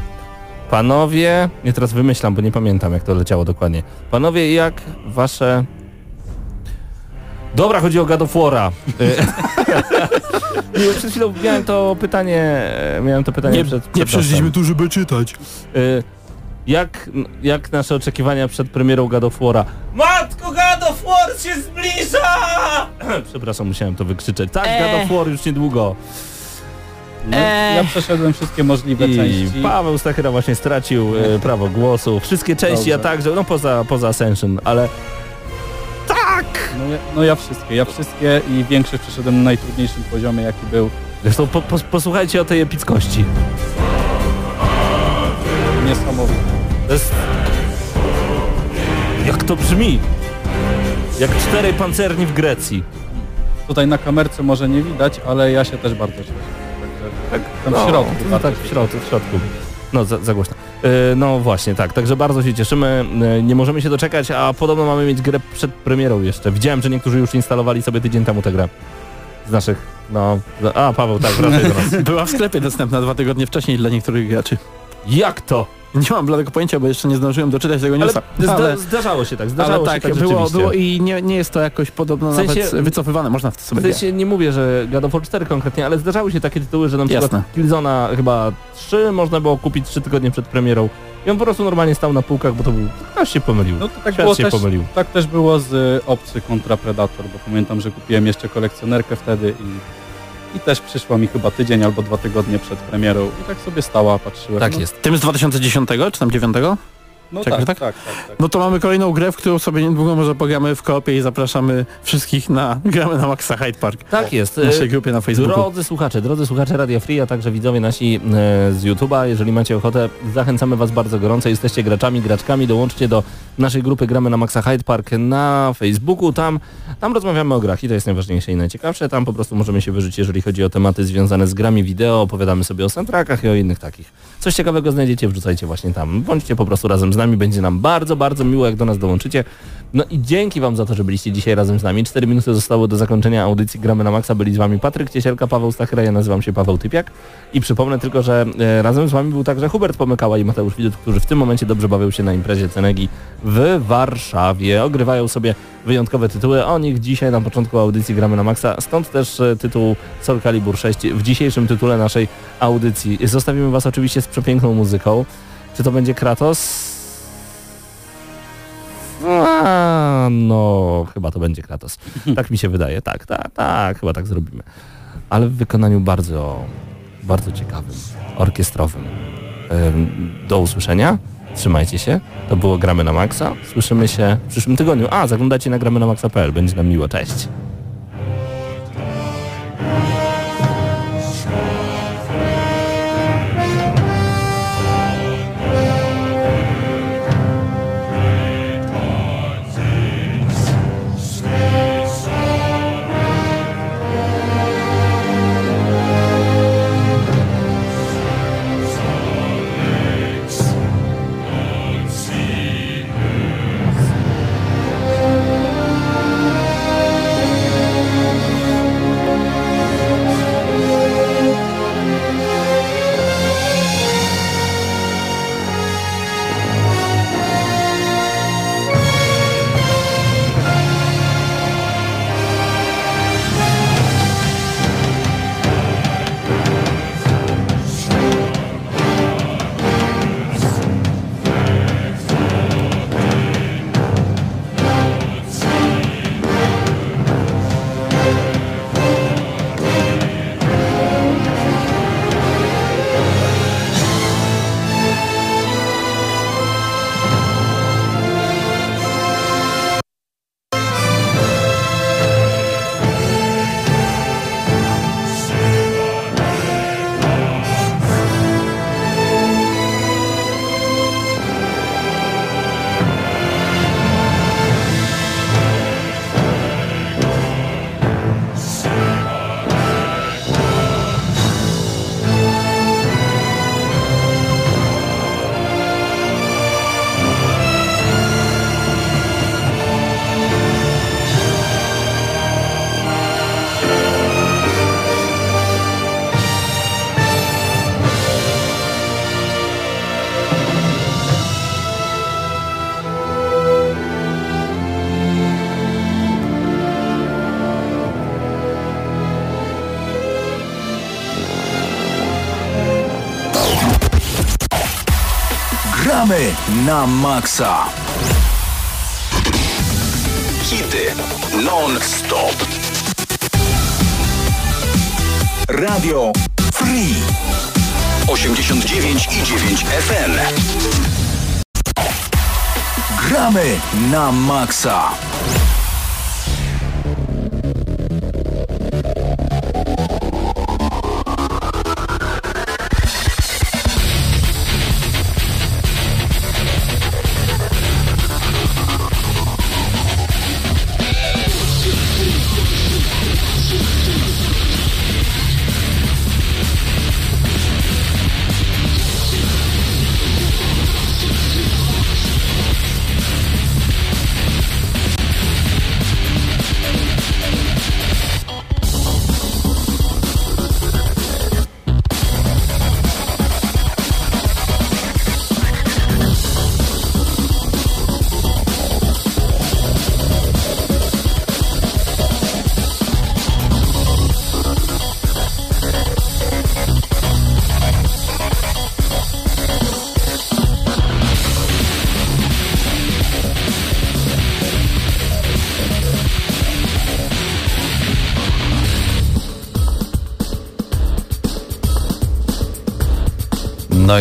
Panowie, nie teraz wymyślam, bo nie pamiętam jak to leciało dokładnie. Panowie, jak wasze... Dobra, chodzi o God of War'a. E, nie, przed chwilą miałem to pytanie, e, miałem to pytanie Nie- przed, nie przyszliśmy nosem. tu, żeby czytać. Y, Jak, jak nasze oczekiwania przed premierą God of War'a? Matko, God of War się zbliża! Przepraszam, musiałem to wykrzyczeć. Tak, God of War już niedługo. No, ja przeszedłem wszystkie możliwe I części. Paweł Stachyra właśnie stracił y, prawo głosu. Wszystkie części, Dobrze. a także, no poza, poza Ascension, ale No, ja, no ja wszystkie, ja wszystkie i większość przeszedłem na najtrudniejszym poziomie jaki był. zresztą po, po, posłuchajcie o tej epickości. Niesamowite. To jest... Jak to brzmi? Jak czterej pancerni w Grecji. Tutaj na kamerce może nie widać, ale ja się też bardzo cieszę. Także tam w środku. No tak, w środku, w środku. No, za, za głośno. Yy, no właśnie, tak. Także bardzo się cieszymy. Yy, nie możemy się doczekać, a podobno mamy mieć grę przed premierą jeszcze. Widziałem, że niektórzy już instalowali sobie tydzień temu tę grę. Z naszych, no... A, Paweł, tak, wracaj do nas. Była w sklepie dostępna dwa tygodnie wcześniej dla niektórych graczy. Jak to? Nie mam bladego pojęcia, bo jeszcze nie zdążyłem doczytać tego Ale newsa. zda, zdarzało się tak, zdarzało ale się tak, tak było, było i nie, nie jest to jakoś podobno W sensie- nawet wycofywane, można w to sobie W sensie nie mówię, że God of War 4 konkretnie, ale zdarzały się takie tytuły, że na przykład Jasne. Killzona chyba 3 można było kupić 3 tygodnie przed premierą i on po prostu normalnie stał na półkach, bo to był... Ktoś się pomylił. No to tak Świat było się też, pomylił. tak też było z Obcy kontra Predator, bo pamiętam, że kupiłem jeszcze kolekcjonerkę wtedy i, i też przyszła mi chyba tydzień albo dwa tygodnie przed premierą i tak sobie stała, patrzyłem. Tak no, jest. Tym z 2010 czy tam 9? No tak, tak? tak, tak, tak. No to mamy kolejną grę, w którą sobie niedługo może pogramy w koopie i zapraszamy wszystkich na gramy na Maxa Hyde Park. Tak jest. W naszej grupie na Facebooku. Drodzy słuchacze, drodzy słuchacze Radia Free, a także widzowie nasi e, z YouTube'a, jeżeli macie ochotę, zachęcamy Was bardzo gorąco. Jesteście graczami, graczkami, dołączcie do naszej grupy Gramy na Maxa Hyde Park na Facebooku. Tam, tam rozmawiamy o grach i to jest najważniejsze i najciekawsze. Tam po prostu możemy się wyżyć, jeżeli chodzi o tematy związane z grami wideo, opowiadamy sobie o soundtrackach i o innych takich. Coś ciekawego znajdziecie, wrzucajcie właśnie tam. Bądźcie po prostu razem z nami, będzie nam bardzo, bardzo miło, jak do nas dołączycie. No i dzięki Wam za to, że byliście dzisiaj razem z nami. Cztery minuty zostało do zakończenia audycji Gramy na Maxa. Byli z Wami Patryk Ciesielka, Paweł Stachyra, ja nazywam się Paweł Typiak. I przypomnę tylko, że e, razem z Wami był także Hubert Pomykała i Mateusz Widut, którzy w tym momencie dobrze bawią się na imprezie Cenegi w Warszawie. Ogrywają sobie wyjątkowe tytuły. O nich dzisiaj na początku audycji Gramy na Maxa. Stąd też e, tytuł Soul Calibur 6 w dzisiejszym tytule naszej audycji. Zostawimy Was oczywiście z przepiękną muzyką. Czy to będzie Kratos? No, chyba to będzie Kratos. Tak mi się wydaje. Tak, tak, tak, chyba tak zrobimy. Ale w wykonaniu bardzo, bardzo ciekawym, orkiestrowym. Ym, Do usłyszenia. Trzymajcie się. To było Gramy na Maxa. Słyszymy się w przyszłym tygodniu. A, zaglądajcie na gramy na maxa.pl. Będzie nam miło. Cześć. Na maksa. Hity non-stop. Radio Free 89 i 9 FM. Gramy na maksa.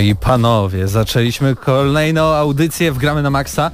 I panowie, zaczęliśmy kolejną audycję w Gramy na Maxa.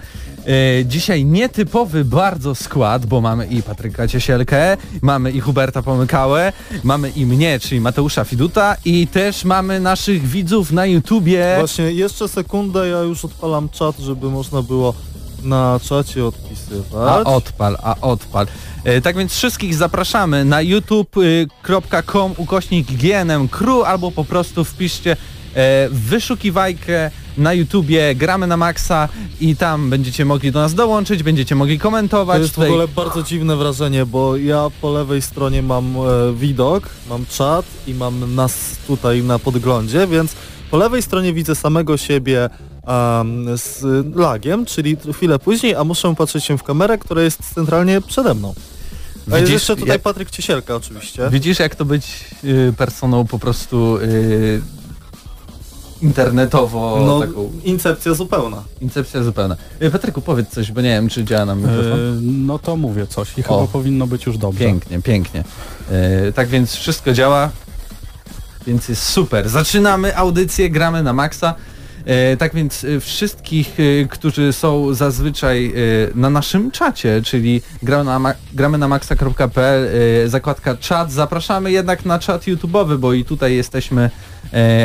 E, dzisiaj nietypowy bardzo skład, bo mamy i Patryka Ciesielkę, mamy i Huberta Pomykałę, mamy i mnie, czyli Mateusza Fiduta i też mamy naszych widzów na YouTubie. Właśnie jeszcze sekundę, ja już odpalam czat, żeby można było na czacie A odpisywać. odpal, a odpal. E, tak więc wszystkich zapraszamy na youtube.com ukośnik GNM Crew albo po prostu wpiszcie e, wyszukiwajkę na YouTubie Gramy na Maxa i tam będziecie mogli do nas dołączyć, będziecie mogli komentować. To jest w Tutaj- ogóle bardzo dziwne wrażenie, bo ja po lewej stronie mam e, widok, mam czat i mam nas tutaj na podglądzie, więc po lewej stronie widzę samego siebie em, z lagiem, czyli chwilę później, a muszę patrzeć się w kamerę, która jest centralnie przede mną. A jest Widzisz, jeszcze tutaj jak- Patryk Ciesielka oczywiście. Widzisz jak to być y, personą po prostu y, internetowo No, taką incepcja zupełna. incepcja zupełna. Y, Patryku powiedz coś, bo nie wiem czy działa nam mikrofon. E, no to mówię coś i O. chyba powinno być już dobrze. Pięknie, pięknie. E, tak więc wszystko działa, więc jest super. Zaczynamy audycję, gramy na maksa. E, tak więc e, wszystkich, e, którzy są zazwyczaj na naszym czacie, czyli gramy na, maxa.pl, zakładka czat, zapraszamy jednak na czat YouTube'owy, bo i tutaj jesteśmy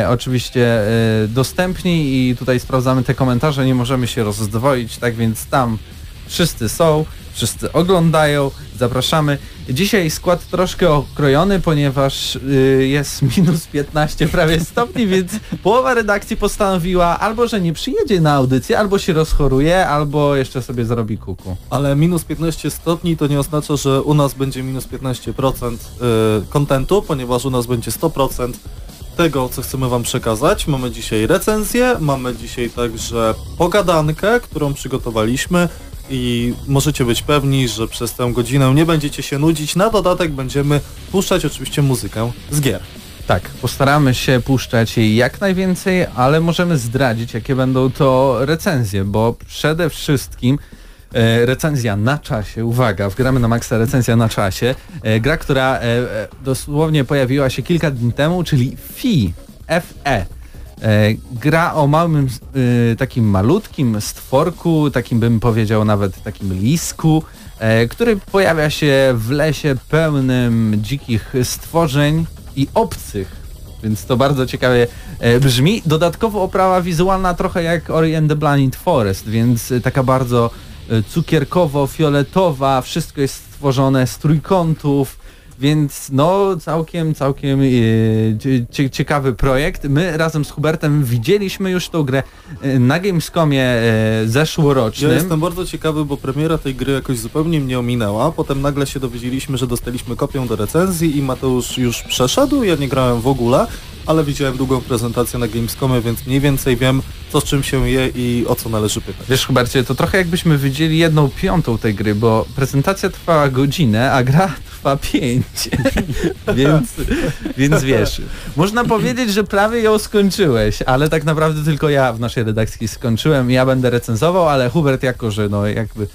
oczywiście dostępni i tutaj sprawdzamy te komentarze, nie możemy się rozdwoić, tak więc tam wszyscy są, wszyscy oglądają, zapraszamy. Dzisiaj skład troszkę okrojony, ponieważ y, jest minus 15 prawie stopni, więc połowa redakcji postanowiła albo, że nie przyjedzie na audycję, albo się rozchoruje, albo jeszcze sobie zrobi kuku. Ale minus 15 stopni to nie oznacza, że u nas będzie minus 15% y, kontentu, ponieważ u nas będzie 100% tego, co chcemy Wam przekazać. Mamy dzisiaj recenzję, mamy dzisiaj także pogadankę, którą przygotowaliśmy i możecie być pewni, że przez tę godzinę nie będziecie się nudzić. Na dodatek będziemy puszczać oczywiście muzykę z gier. Tak, postaramy się puszczać jej jak najwięcej, ale możemy zdradzić, jakie będą to recenzje, bo przede wszystkim e, recenzja na czasie, uwaga, wgramy na maksa recenzja na czasie, e, gra, która e, e, dosłownie pojawiła się kilka dni temu, czyli FI, FE. E, gra o małym, e, takim malutkim stworku, takim bym powiedział nawet takim lisku, e, który pojawia się w lesie pełnym dzikich stworzeń i obcych. Więc to bardzo ciekawie brzmi. Dodatkowo oprawa wizualna trochę jak Ori and the Blind Forest, więc taka bardzo cukierkowo-fioletowa, wszystko jest stworzone z trójkątów, więc no całkiem, całkiem e, cie- cie- ciekawy projekt. My razem z Hubertem widzieliśmy już tą grę e, na Gamescomie e, zeszłorocznym. Ja jestem bardzo ciekawy, bo premiera tej gry jakoś zupełnie mnie ominęła. Potem nagle się dowiedzieliśmy, że dostaliśmy kopię do recenzji i Mateusz już przeszedł. Ja nie grałem w ogóle, ale widziałem długą prezentację na Gamescomie, więc mniej więcej wiem, co z czym się je i o co należy pytać. Wiesz Hubercie, to trochę jakbyśmy widzieli jedną piątą tej gry, bo prezentacja trwała godzinę, a gra trwa pięć. więc, więc wiesz, można powiedzieć, że prawie ją skończyłeś, ale tak naprawdę tylko ja w naszej redakcji skończyłem. Ja będę recenzował, ale Hubert jako, że no jakby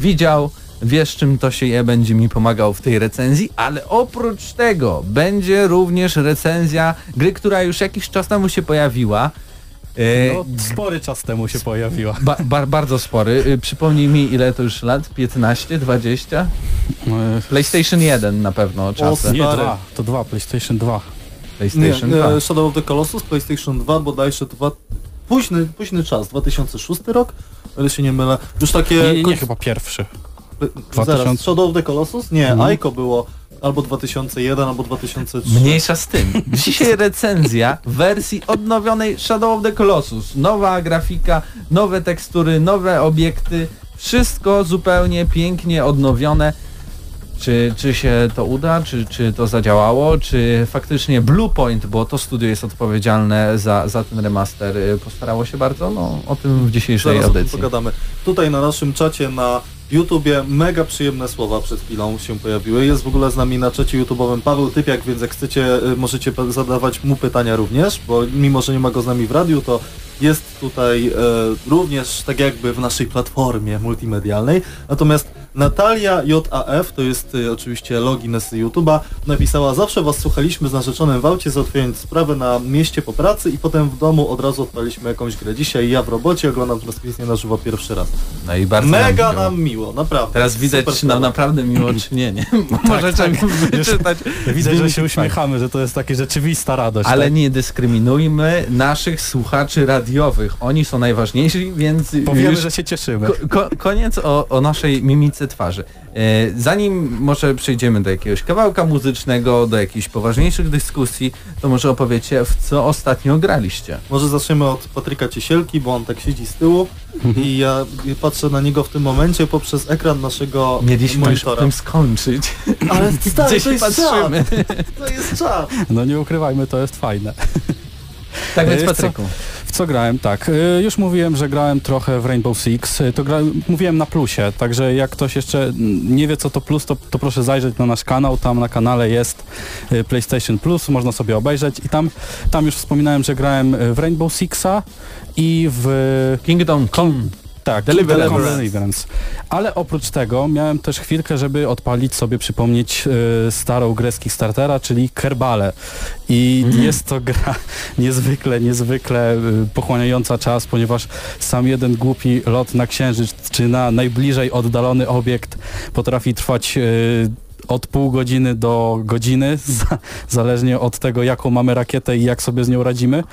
widział, wiesz czym to się je, będzie mi pomagał w tej recenzji, ale oprócz tego będzie również recenzja gry, która już jakiś czas temu się pojawiła. E, No, spory czas temu się pojawiła. Ba, ba, bardzo spory. Y, Przypomnij mi ile to już lat? 15, 20? E, PlayStation 1 na pewno czasem. Nie, dwa, to dwa, PlayStation 2. PlayStation nie, 2. e, Shadow of the Colossus, PlayStation 2, bodajże dwa... Późny, późny czas, 2006 rok, o ile się nie mylę. Już takie... Nie, nie, nie chyba pierwszy. Zaraz, 2000. Shadow of the Colossus? Nie, Mhm. Aiko było albo 2001, albo 2003. Mniejsza z tym. Dzisiaj recenzja wersji odnowionej Shadow of the Colossus. Nowa grafika, nowe tekstury, nowe obiekty. Wszystko zupełnie pięknie odnowione. Czy, czy się to uda, czy, czy to zadziałało, czy faktycznie Bluepoint, bo to studio jest odpowiedzialne za, za ten remaster, y, postarało się bardzo? No, o tym w dzisiejszej Zaraz audycji. pogadamy. Tutaj na naszym czacie na YouTubie mega przyjemne słowa przed chwilą się pojawiły. Jest w ogóle z nami na czacie YouTube'owym Paweł Typiak, więc jak chcecie, y, możecie zadawać mu pytania również, bo mimo, że nie ma go z nami w radiu, to jest tutaj e, również tak jakby w naszej platformie multimedialnej. Natomiast Natalia JAF, to jest y, oczywiście login z YouTube'a, napisała Zawsze was słuchaliśmy z narzeczonym w aucie, załatwiając sprawę na mieście po pracy i potem w domu od razu odpaliśmy jakąś grę. Dzisiaj ja w robocie oglądam transmisję na żywo pierwszy raz. No i bardzo Mega nam miło. nam miło, naprawdę. Teraz widać, czy nam naprawdę miło, czy nie, nie? Możecie tak. wyczytać. Widzę, że się uśmiechamy, że to jest taka rzeczywista radość. Ale tak? nie dyskryminujmy naszych słuchaczy radiowych. Oni są najważniejsi, więc Powiemy, już że się cieszymy. ko ko koniec o, o naszej mimice twarzy. E, zanim może przejdziemy do jakiegoś kawałka muzycznego, do jakichś poważniejszych dyskusji, to może opowiecie, w co ostatnio graliście. Może zaczniemy od Patryka Ciesielki, bo on tak siedzi z tyłu i ja patrzę na niego w tym momencie poprzez ekran naszego Mieliśmy już monitora. potem skończyć. Ale stary, to jest patrzymy. czas. To jest czas. No nie ukrywajmy, to jest fajne. Tak więc E, Patryku. W co grałem? Tak, y, już mówiłem, że grałem trochę w Rainbow Six, Y, to gra, mówiłem na plusie, także jak ktoś jeszcze nie wie co to plus, to, to proszę zajrzeć na nasz kanał, tam na kanale jest PlayStation Plus, można sobie obejrzeć i tam, tam już wspominałem, że grałem w Rainbow Sixa i w... Kingdom Come. Tak, Deliverance. Deliverance. Deliverance. Ale oprócz tego miałem też chwilkę, żeby odpalić sobie, przypomnieć y, starą grę z Kickstartera, czyli Kerbale. I jest to gra niezwykle, niezwykle y, pochłaniająca czas, ponieważ sam jeden głupi lot na Księżyc, czy na najbliżej oddalony obiekt potrafi trwać y, od pół godziny do godziny, za, zależnie od tego, jaką mamy rakietę i jak sobie z nią radzimy.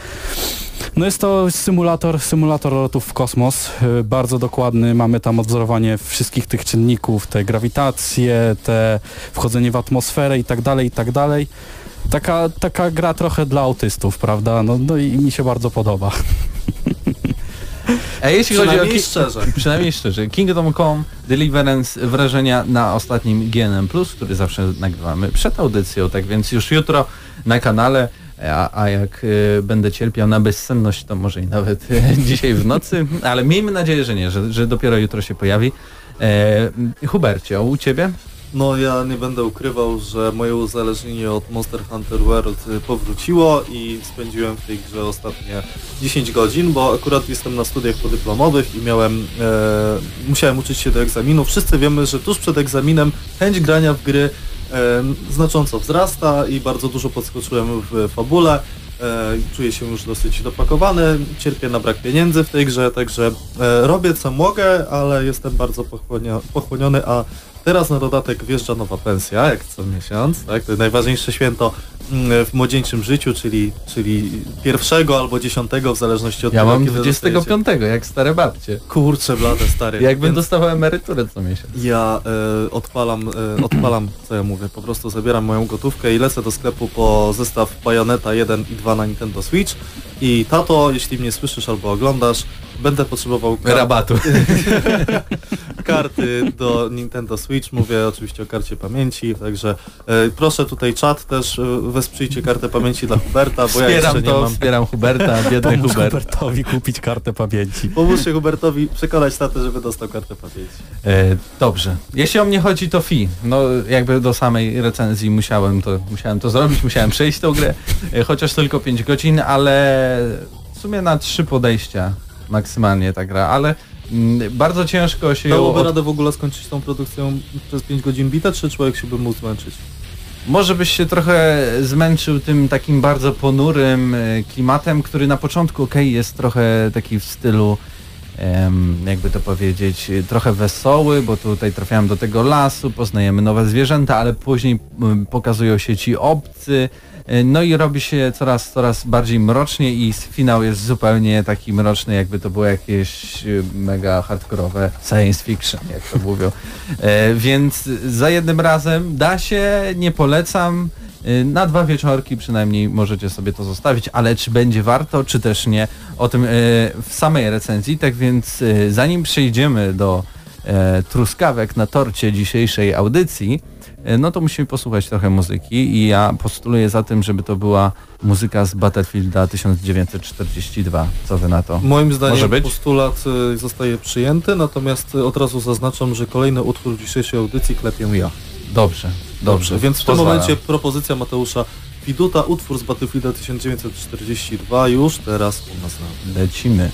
No jest to symulator, symulator lotów w kosmos, y, bardzo dokładny, mamy tam odwzorowanie wszystkich tych czynników, te grawitacje, te wchodzenie w atmosferę i tak dalej, i tak dalej. Taka, taka gra trochę dla autystów, prawda? No, no i mi się bardzo podoba. A jeśli chodzi o... Ki- szczerze. Przynajmniej szczerze. Kingdom Come, Deliverance, wrażenia na ostatnim GNM+, który zawsze nagrywamy przed audycją, tak więc już jutro na kanale, a, a jak y, będę cierpiał na bezsenność, to może i nawet y, dzisiaj w nocy, ale miejmy nadzieję, że nie, że, że dopiero jutro się pojawi. E, Hubercie, u Ciebie? No ja nie będę ukrywał, że moje uzależnienie od Monster Hunter World y, powróciło i spędziłem w tej grze ostatnie 10 godzin, bo akurat jestem na studiach podyplomowych i miałem, e, musiałem uczyć się do egzaminu. Wszyscy wiemy, że tuż przed egzaminem chęć grania w gry e, znacząco wzrasta i bardzo dużo podskoczyłem w fabule. E, czuję się już dosyć dopakowany, cierpię na brak pieniędzy w tej grze, także e, robię co mogę, ale jestem bardzo pochłonio- pochłoniony, a teraz na dodatek wjeżdża nowa pensja, jak co miesiąc, tak? To najważniejsze święto mm, w młodzieńczym życiu, czyli, czyli pierwszego albo dziesiątego, w zależności od Ja tego, mam kiedy dostajecie. 25, jak stare babcie. Kurczę blade, stary. Jakbym Więc dostawał emeryturę co miesiąc. Ja e, odpalam, e, odpalam, co ja mówię, po prostu zabieram moją gotówkę i lecę do sklepu po zestaw Bayonetta 1 i 2 na Nintendo Switch i tato, jeśli mnie słyszysz albo oglądasz, będę potrzebował kar- Rabatu. karty do Nintendo Switch, mówię oczywiście o karcie pamięci, także e, proszę tutaj czat też e, wesprzyjcie kartę pamięci dla Huberta, bo ja jeszcze Wspieram nie to, mam. wspieram Huberta, biedny Pomóż Hubert. Hubertowi kupić kartę pamięci. Pomóżcie Hubertowi przekonać tatę, żeby dostał kartę pamięci. E, dobrze. Jeśli o mnie chodzi, to fi. No jakby do samej recenzji musiałem to, musiałem to zrobić, musiałem przejść tą grę, e, chociaż tylko 5 godzin, ale w sumie na trzy podejścia maksymalnie ta gra, ale mm, bardzo ciężko się Dałoby od... radę w ogóle skończyć tą produkcją przez 5 godzin bita, czy człowiek się by mógł zmęczyć? Może byś się trochę zmęczył tym takim bardzo ponurym e, klimatem, który na początku okej jest trochę taki w stylu jakby to powiedzieć, trochę wesoły, bo tutaj trafiałem do tego lasu, poznajemy nowe zwierzęta, ale później pokazują się ci obcy, no i robi się coraz, coraz bardziej mrocznie i finał jest zupełnie taki mroczny, jakby to było jakieś e, mega hardkorowe science fiction, jak to mówią. E, więc za jednym razem da się, nie polecam. E, Na dwa wieczorki przynajmniej możecie sobie to zostawić, ale czy będzie warto, czy też nie, o tym e, w samej recenzji. Tak więc e, zanim przejdziemy do e, truskawek na torcie dzisiejszej audycji, e, no to musimy posłuchać trochę muzyki i ja postuluję za tym, żeby to była muzyka z Battlefielda 1942. Co wy na to? Moim Może zdaniem być? postulat y, zostaje przyjęty, natomiast od razu zaznaczam, że kolejny utwór w dzisiejszej audycji klepię ja. Dobrze, dobrze. Więc w tym momencie propozycja Mateusza Widuta, utwór z Battlefielda 1942 już teraz u nas na Lecimy.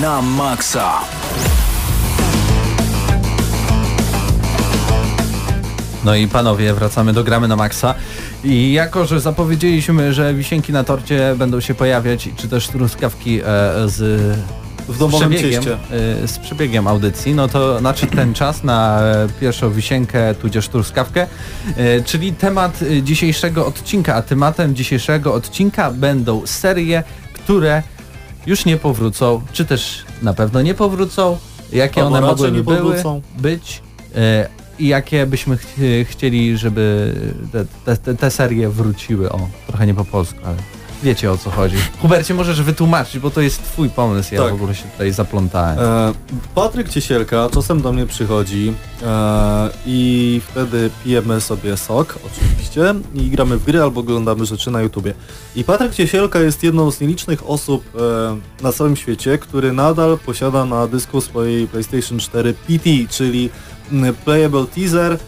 Na maksa. No i panowie, wracamy do gramy na maksa. I jako, że zapowiedzieliśmy, że wisienki na torcie będą się pojawiać, czy też truskawki e, z W z domowym przebiegiem, cieście. e, z przebiegiem audycji, no to nadszedł ten czas na e, pierwszą wisienkę, tudzież truskawkę, e, czyli temat dzisiejszego odcinka, a tematem dzisiejszego odcinka będą serie, które już nie powrócą, czy też na pewno nie powrócą, jakie Albo one mogłyby były, być e, i jakie byśmy ch chcieli, żeby te, te, te, te serie wróciły. O, trochę nie po polsku, ale wiecie o co chodzi. Hubercie, możesz wytłumaczyć, bo to jest twój pomysł, ja Tak. w ogóle się tutaj zaplątałem. E, Patryk Ciesielka czasem do mnie przychodzi e, i wtedy pijemy sobie sok, oczywiście, i gramy w gry albo oglądamy rzeczy na YouTubie. I Patryk Ciesielka jest jedną z nielicznych osób e, na całym świecie, który nadal posiada na dysku swojej PlayStation 4 PT, czyli Playable Teaser,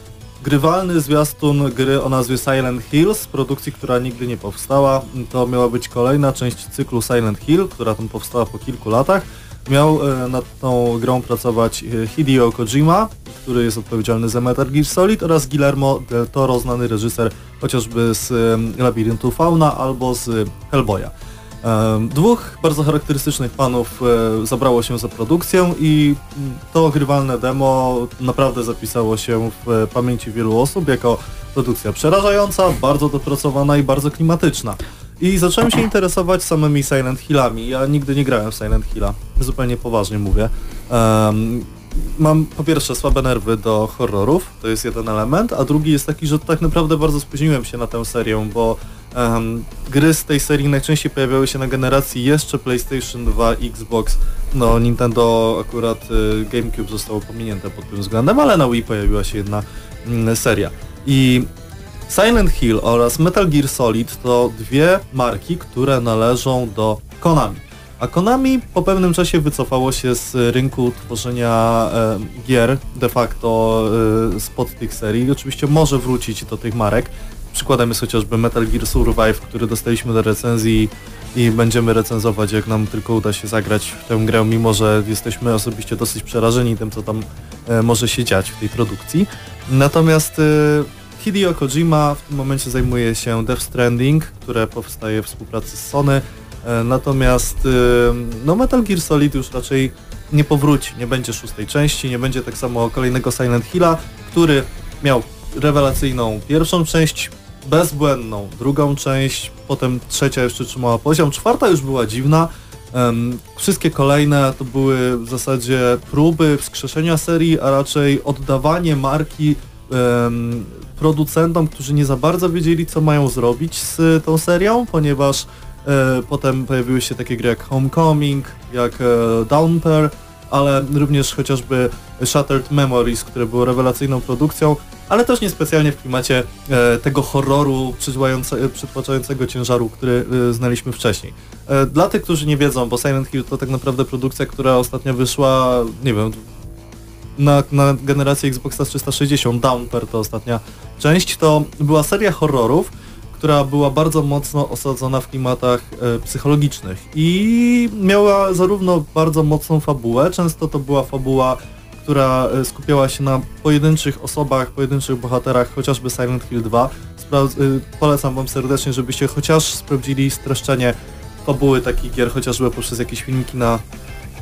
grywalny zwiastun gry o nazwie Silent Hills, produkcji, która nigdy nie powstała. To miała być kolejna część cyklu Silent Hill, która tam powstała po kilku latach. Miał e, nad tą grą pracować e, Hideo Kojima, który jest odpowiedzialny za Metal Gear Solid oraz Guillermo del Toro, znany reżyser chociażby z Labiryntu Fauna albo z Hellboya. Dwóch bardzo charakterystycznych panów e, zabrało się za produkcję i mm, to grywalne demo naprawdę zapisało się w pamięci wielu osób jako produkcja przerażająca, bardzo dopracowana i bardzo klimatyczna. I zacząłem się interesować samymi Silent Hillami. Ja nigdy nie grałem w Silent Hilla, zupełnie poważnie mówię. Em, mam po pierwsze słabe nerwy do horrorów, to jest jeden element, a drugi jest taki, że tak naprawdę bardzo spóźniłem się na tę serię, bo em, gry z tej serii najczęściej pojawiały się na generacji jeszcze PlayStation 2, Xbox, no Nintendo akurat y, GameCube zostało pominięte pod tym względem, ale na Wii pojawiła się jedna mm, seria. I Silent Hill oraz Metal Gear Solid to dwie marki, które należą do Konami. A Konami po pewnym czasie wycofało się z rynku tworzenia e, gier de facto e, spod tych serii. Oczywiście może wrócić do tych marek. Przykładem jest chociażby Metal Gear Survive, który dostaliśmy do recenzji i będziemy recenzować, jak nam tylko uda się zagrać w tę grę, mimo że jesteśmy osobiście dosyć przerażeni tym, co tam e, może się dziać w tej produkcji. Natomiast e, Hideo Kojima w tym momencie zajmuje się Death Stranding, które powstaje w współpracy z Sony. E, Natomiast e, no Metal Gear Solid już raczej nie powróci, nie będzie szóstej części, nie będzie tak samo kolejnego Silent Hilla, który miał rewelacyjną pierwszą część, bezbłędną drugą część, potem trzecia jeszcze trzymała poziom, czwarta już była dziwna. Wszystkie kolejne to były w zasadzie próby wskrzeszenia serii, a raczej oddawanie marki em, producentom, którzy nie za bardzo wiedzieli, co mają zrobić z tą serią, ponieważ e, potem pojawiły się takie gry jak Homecoming, jak e, Downpair, ale również chociażby Shattered Memories, które było rewelacyjną produkcją, ale też niespecjalnie w klimacie e, tego horroru przytłaczające- przytłaczającego ciężaru, który e, znaliśmy wcześniej. E, dla tych, którzy nie wiedzą, bo Silent Hill to tak naprawdę produkcja, która ostatnio wyszła, nie wiem, na, na generację Xboxa 360, Downpair to ostatnia część, to była seria horrorów, która była bardzo mocno osadzona w klimatach e, psychologicznych i miała zarówno bardzo mocną fabułę, często to była fabuła, która e, skupiała się na pojedynczych osobach, pojedynczych bohaterach, chociażby Silent Hill 2. Spra- e, polecam wam serdecznie, żebyście chociaż sprawdzili streszczenie fabuły takich gier, chociażby poprzez jakieś filmiki na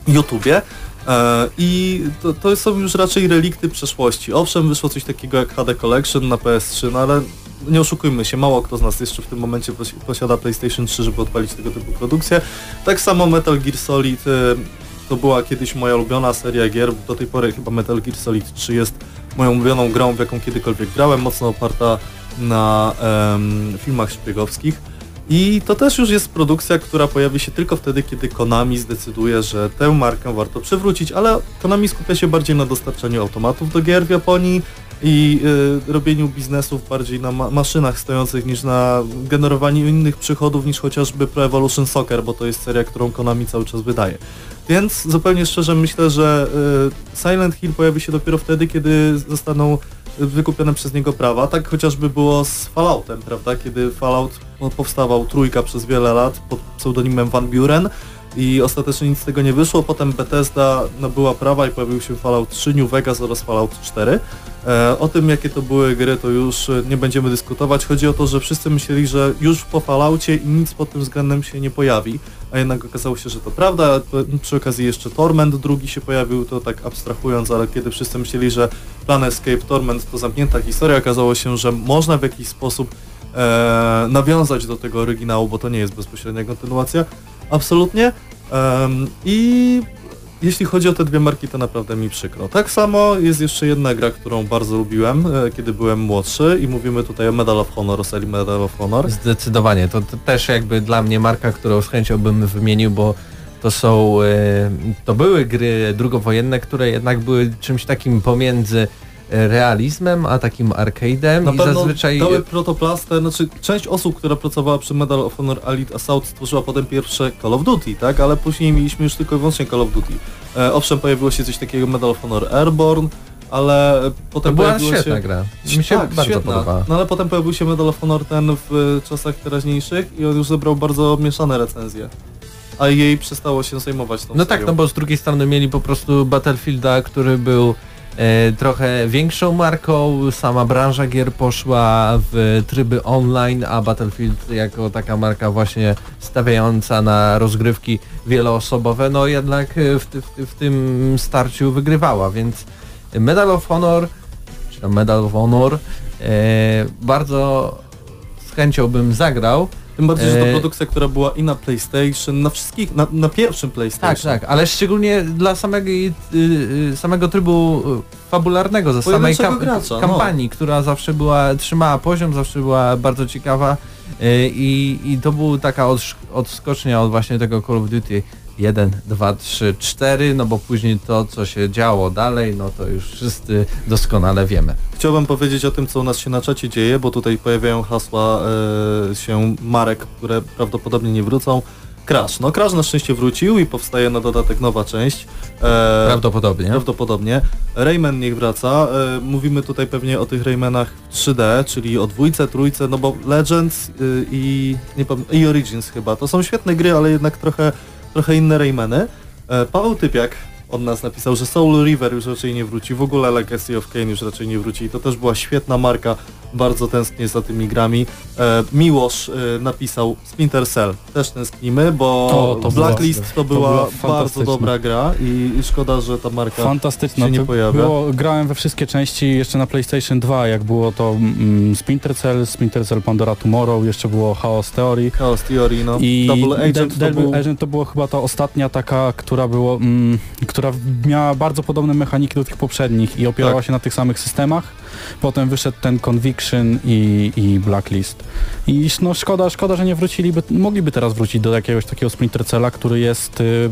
YouTubie. E, I to, to są już raczej relikty przeszłości. Owszem, wyszło coś takiego jak HD Collection na PS3, no ale nie oszukujmy się, mało kto z nas jeszcze w tym momencie posi- posiada PlayStation 3, żeby odpalić tego typu produkcję. Tak samo Metal Gear Solid e, to była kiedyś moja ulubiona seria gier, do tej pory chyba Metal Gear Solid 3 jest moją ulubioną grą, w jaką kiedykolwiek grałem, mocno oparta na em, filmach szpiegowskich. I to też już jest produkcja, która pojawi się tylko wtedy, kiedy Konami zdecyduje, że tę markę warto przywrócić, ale Konami skupia się bardziej na dostarczaniu automatów do gier w Japonii i y, robieniu biznesów bardziej na ma maszynach stojących niż na generowaniu innych przychodów niż chociażby Pro Evolution Soccer, bo to jest seria, którą Konami cały czas wydaje. Więc zupełnie szczerze myślę, że y, Silent Hill pojawi się dopiero wtedy, kiedy zostaną wykupione przez niego prawa. Tak chociażby było z Falloutem, prawda? Kiedy Fallout po- powstawał trójka przez wiele lat pod pseudonimem Van Buren. I ostatecznie nic z tego nie wyszło. Potem Bethesda nabyła prawa i pojawił się Fallout 3, New Vegas oraz Fallout 4. E, o tym jakie to były gry to już nie będziemy dyskutować. Chodzi o to, że wszyscy myśleli, że już po Falloutie i nic pod tym względem się nie pojawi, a jednak okazało się, że to prawda. Przy okazji jeszcze Torment drugi się pojawił, to tak abstrahując, ale kiedy wszyscy myśleli, że Planescape Torment to zamknięta historia, okazało się, że można w jakiś sposób e, nawiązać do tego oryginału, bo to nie jest bezpośrednia kontynuacja. Absolutnie. Em, I jeśli chodzi o te dwie marki, to naprawdę mi przykro. Tak samo jest jeszcze jedna gra, którą bardzo lubiłem, e, kiedy byłem młodszy i mówimy tutaj o Medal of Honor, serii Medal of Honor. Zdecydowanie, to, to też jakby dla mnie marka, którą z chęcią bym wymienił, bo to są, e, to były gry drugowojenne, które jednak były czymś takim pomiędzy realizmem, a takim arcade'em Na i pewno zazwyczaj... dały protoplastę, znaczy część osób, która pracowała przy Medal of Honor Elite Assault stworzyła potem pierwsze Call of Duty, tak? Ale później mieliśmy już tylko i wyłącznie Call of Duty. E, owszem, pojawiło się coś takiego Medal of Honor Airborne, ale To potem była pojawiło świetna się... gra. Mi się tak, bardzo świetna. podobała. No ale potem pojawił się Medal of Honor ten w czasach teraźniejszych i on już zebrał bardzo mieszane recenzje. A jej przestało się zajmować tą No tak, serią. no bo z drugiej strony mieli po prostu Battlefielda, który był trochę większą marką, sama branża gier poszła w tryby online, a Battlefield jako taka marka właśnie stawiająca na rozgrywki wieloosobowe, no jednak e, w, w, w tym starciu wygrywała, więc Medal of Honor, czy Medal of Honor, e, bardzo z chęcią bym zagrał, Tym bardziej, że to E, produkcja, która była i na PlayStation, na wszystkich, na, na pierwszym PlayStation. Tak, tak, ale szczególnie dla samego, y, y, samego trybu y, fabularnego, ze samej kam gracza, no. kampanii, która zawsze była, trzymała poziom, zawsze była bardzo ciekawa i, i to był taka odskocznia od właśnie tego Call of Duty 1, 2, 3, 4, no bo później to, co się działo dalej, no to już wszyscy doskonale wiemy. Chciałbym powiedzieć o tym, co u nas się na czacie dzieje, bo tutaj pojawiają hasła e, się marek, które prawdopodobnie nie wrócą. Crash. No Crash na szczęście wrócił i powstaje na dodatek nowa część. E, Prawdopodobnie. Prawdopodobnie. Rayman niech wraca. E, mówimy tutaj pewnie o tych Raymanach w 3D, czyli o dwójce, trójce, no bo Legends y, i, nie pamię- i Origins chyba. To są świetne gry, ale jednak trochę, trochę inne Raymany. E, Paweł Typiak od nas napisał, że Soul River już raczej nie wróci, w ogóle Legacy of Kain już raczej nie wróci i to też była świetna marka, bardzo tęsknię za tymi grami. E, Miłosz e, napisał Splinter Cell, też tęsknimy, bo To- to Blacklist była- to to była, była bardzo dobra gra i, i szkoda, że ta marka Fantastyczna. się nie To pojawia. Było, grałem we wszystkie części jeszcze na PlayStation 2, jak było to mm, Splinter Cell, Splinter Cell Pandora Tomorrow, jeszcze było Chaos Theory. Chaos Theory, no. I Double Agent to Double był... Agent to było chyba ta ostatnia taka, która było, mm, która miała bardzo podobne mechaniki do tych poprzednich i opierała Tak. się na tych samych systemach. Potem wyszedł ten Conviction i, i Blacklist. I no szkoda, szkoda, że nie wróciliby, mogliby teraz wrócić do jakiegoś takiego Splinter Cella, który jest y,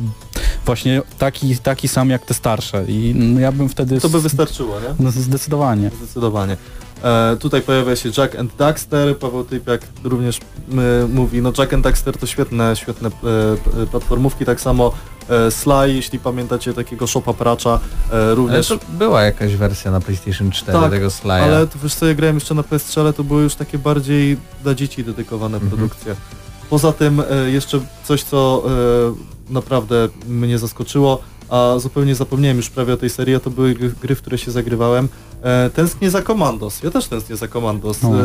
właśnie taki, taki sam jak te starsze. I no, ja bym wtedy... To by wystarczyło, nie? no, zdecydowanie. Zdecydowanie. E, tutaj pojawia się Jack and Daxter, Paweł Typiak również y, mówi, no Jack and Daxter to świetne, świetne e, e, platformówki, tak samo e, Sly, jeśli pamiętacie takiego Shopa Pracza, e, Ale również. to była jakaś wersja na PlayStation 4 Tak, tego Sly'a. Ale to wiesz co, ja grałem jeszcze na PS3, ale to były już takie bardziej dla dzieci dedykowane Mhm. produkcje. Poza tym e, jeszcze coś, co e, naprawdę mnie zaskoczyło, a zupełnie zapomniałem już prawie o tej serii, a to były gry, w które się zagrywałem. E, tęsknię za Commandos. Ja też tęsknię za Commandos. No. E,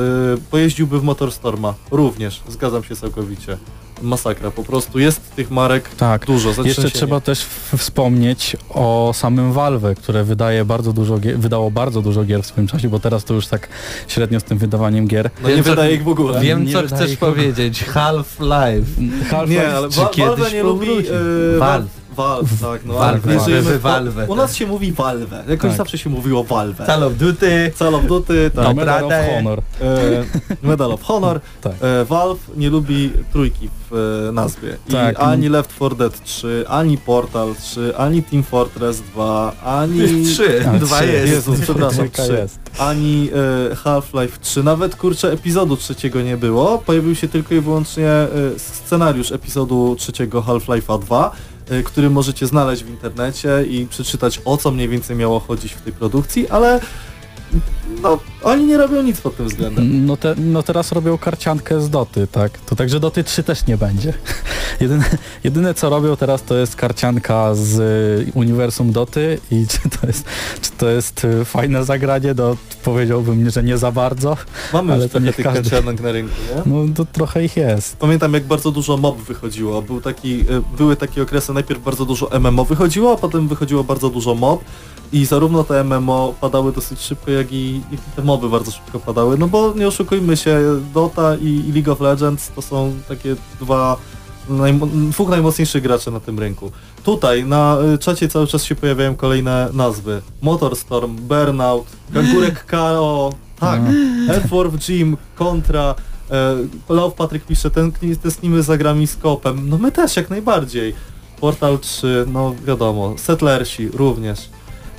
pojeździłby w Motorstorma. Również. Zgadzam się całkowicie. Masakra. Po prostu jest tych marek Tak. dużo. Jeszcze trzeba też wspomnieć o samym Valve, które wydaje bardzo dużo gier, wydało bardzo dużo gier w swoim czasie, bo teraz to już tak średnio z tym wydawaniem gier. No nie Wiem, co- wydaje ich w ogóle. Wiem Nie co chcesz ich powiedzieć. Half-Life. Half-Life Nie, ale Czy Wa- kiedyś Valve nie lubi... powróci? e, Valve. Valve, tak. No, Valve, ale żyjemy Valve, w- Valve, U nas tak. się mówi Valve. Jakoś Tak. zawsze się mówiło Valve. Call of Duty. Call of Duty, tak. No, Medal of. Honor. E, Medal of Honor. Tak. E, Valve nie lubi trójki w e, nazwie. I Tak. ani Left 4 Dead 3, ani Portal 3, ani Team Fortress 2, ani... Trzy. A, Dwa trzy. jest. Jezus, przepraszam, Trójka 3. jest. Ani e, Half-Life 3, nawet kurczę epizodu trzeciego nie było. Pojawił się tylko i wyłącznie e, scenariusz epizodu trzeciego Half-Life'a 2, e, który możecie znaleźć w internecie i przeczytać o co mniej więcej miało chodzić w tej produkcji, ale no Oni nie robią nic pod tym względem. No, te, no teraz robią karciankę z Doty, tak? To także Doty 3 też nie będzie. Jedyne, jedyne co robią teraz to jest karcianka z y, uniwersum Doty i czy to jest, czy to jest y, fajne zagranie, no powiedziałbym, że nie za bardzo. Mamy Ale już to trochę nie tych każdy. karcianek na rynku, nie? No to trochę ich jest. Pamiętam jak bardzo dużo mob wychodziło. Był taki, e, były takie okresy, najpierw bardzo dużo MMO wychodziło, a potem wychodziło bardzo dużo mob i zarówno te MMO padały dosyć szybko, jak i, jak i te moby bardzo szybko padały. No bo nie oszukujmy się, Dota i, i League of Legends to są takie dwa najmo- dwóch najmocniejszych graczy na tym rynku. Tutaj na y, czacie cały czas się pojawiają kolejne nazwy. Motorstorm, Burnout, Kangurek KO, tak, F-Warp Gym, Contra, e, Love Patryk pisze, ten, tęsknimy za grami z kopem. No my też jak najbardziej. Portal 3, no wiadomo, Settlersi również.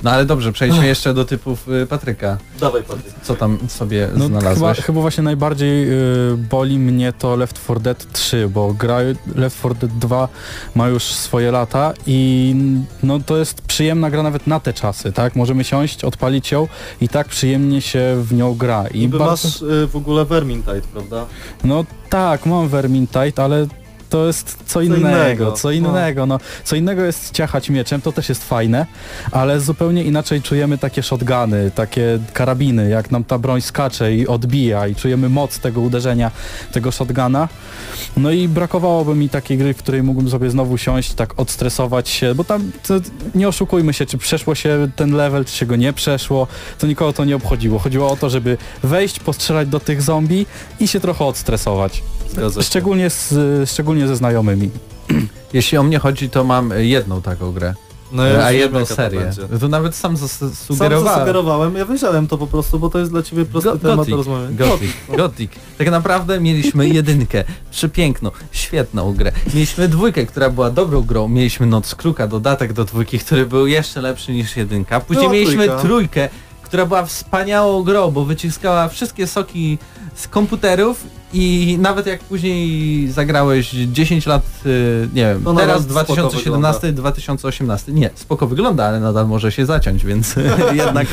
No ale dobrze, przejdźmy jeszcze do typów y, Patryka. Dawaj Patryk. Co tam sobie No, chyba, znalazłeś? chyba właśnie najbardziej y, boli mnie to Left 4 Dead 3, bo gra Left 4 Dead 2 ma już swoje lata i no to jest przyjemna gra nawet na te czasy, tak? Możemy siąść, odpalić ją i tak przyjemnie się w nią gra. I Niby bardzo- masz y, w ogóle Vermintide, prawda? No tak, mam Vermintide, ale to jest co innego, innego, co innego, no. Co innego jest ciachać mieczem, to też jest fajne, ale zupełnie inaczej czujemy takie shotguny, takie karabiny, jak nam ta broń skacze i odbija i czujemy moc tego uderzenia tego shotguna. No i brakowałoby mi takiej gry, w której mógłbym sobie znowu siąść, tak odstresować się, bo tam nie oszukujmy się, czy przeszło się ten level, czy się go nie przeszło, to nikogo to nie obchodziło. Chodziło o to, żeby wejść, postrzelać do tych zombie i się trochę odstresować. Szczególnie, z, szczególnie ze znajomymi. Jeśli o mnie chodzi, to mam jedną taką grę. No ja już a jedną to serię. będzie. To nawet sam zas- Sam sugerowałem. zasugerowałem, ja wiedziałem to po prostu, bo to jest dla ciebie prosty Go- temat Gothic, rozmowy. Gothic, Gothic. Tak naprawdę mieliśmy jedynkę, przepiękną, świetną grę. Mieliśmy dwójkę, która była dobrą grą. Mieliśmy Noc Kruka, dodatek do dwójki, który był jeszcze lepszy niż jedynka. Później Była mieliśmy trójka. trójkę, która była wspaniałą grą, bo wyciskała wszystkie soki z komputerów i nawet jak później zagrałeś 10 lat, y, nie wiem, To teraz nadal spoko 2017, 2018, nie, spoko wygląda, ale nadal może się zaciąć, więc jednak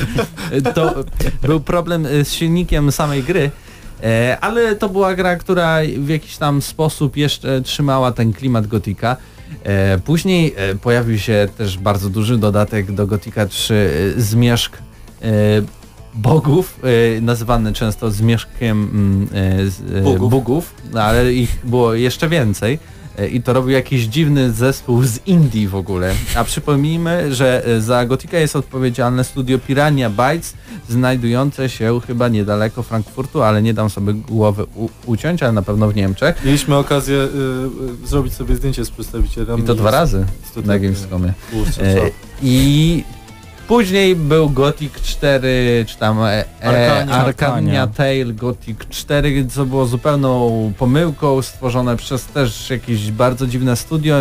y, to był problem y, z silnikiem samej gry. E, ale to była gra, która w jakiś tam sposób jeszcze trzymała ten klimat Gotika. E, później e, pojawił się też bardzo duży dodatek do Gotika 3 e, zmierzch bogów, e, nazywany często zmierzchiem mm, e, e, Bugów. bugów, no, ale ich było jeszcze więcej. I to robił jakiś dziwny zespół z Indii w ogóle. A przypomnijmy, że za Gotika jest odpowiedzialne studio Pirania Bytes, znajdujące się chyba niedaleko Frankfurtu, ale nie dam sobie głowy uciąć, ale na pewno w Niemczech. Mieliśmy okazję y, zrobić sobie zdjęcie z przedstawicielami. I to dwa razy na Gamescomie. Kurczę, E, co? I później był Gothic 4, czy tam e, e, Arcania. Arcania Tale Gothic 4, co było zupełną pomyłką, stworzone przez też jakieś bardzo dziwne studio.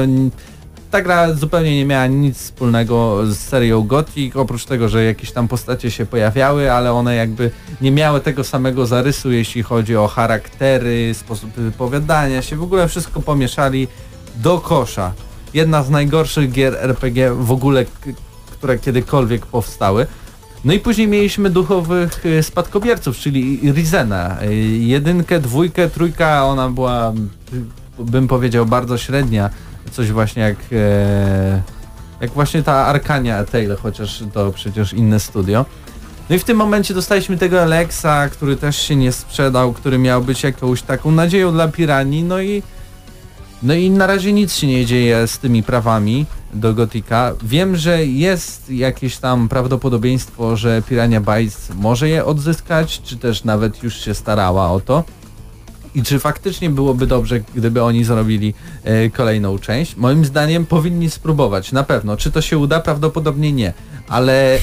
Ta gra zupełnie nie miała nic wspólnego z serią Gothic, oprócz tego, że jakieś tam postacie się pojawiały, ale one jakby nie miały tego samego zarysu, jeśli chodzi o charaktery, sposób wypowiadania się, w ogóle wszystko pomieszali do kosza. Jedna z najgorszych gier RPG w ogóle, które kiedykolwiek powstały. No i później mieliśmy duchowych y, spadkobierców, czyli Rizena. Y, Jedynkę, dwójkę, trójka, ona była, y, bym powiedział, bardzo średnia. Coś właśnie jak, e, jak właśnie ta Arkania Tale, chociaż to przecież inne studio. No i w tym momencie dostaliśmy tego Alexa, który też się nie sprzedał, który miał być jakąś taką nadzieją dla Piranii, no i no i na razie nic się nie dzieje z tymi prawami do Gotika. Wiem, że jest jakieś tam prawdopodobieństwo, że Pirania Bytes może je odzyskać, czy też nawet już się starała o to. I czy faktycznie byłoby dobrze, gdyby oni zrobili e, kolejną część? Moim zdaniem powinni spróbować, na pewno. Czy to się uda? Prawdopodobnie nie. Ale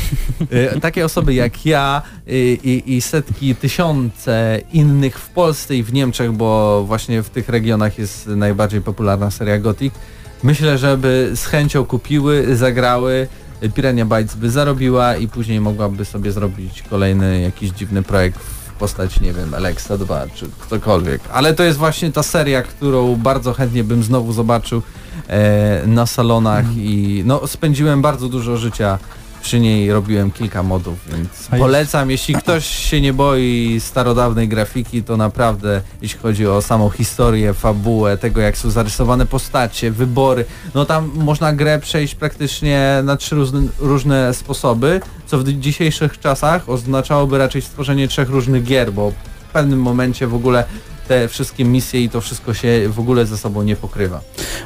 e, takie osoby jak ja e, i, i setki, tysiące innych w Polsce i w Niemczech, bo właśnie w tych regionach jest najbardziej popularna seria Gothic, myślę, że by z chęcią kupiły, zagrały, Pirania Bytes by zarobiła i później mogłaby sobie zrobić kolejny jakiś dziwny projekt w postaci, nie wiem, Alexa 2 czy ktokolwiek. Ale to jest właśnie ta seria, którą bardzo chętnie bym znowu zobaczył e, na salonach i no spędziłem bardzo dużo życia przy niej robiłem kilka modów, więc A polecam, jeśli ktoś się nie boi starodawnej grafiki, to naprawdę, jeśli chodzi o samą historię, fabułę, tego jak są zarysowane postacie, wybory, no tam można grę przejść praktycznie na trzy różne, różne sposoby, co w dzisiejszych czasach oznaczałoby raczej stworzenie trzech różnych gier, bo w pewnym momencie w ogóle te wszystkie misje i to wszystko się w ogóle ze sobą nie pokrywa.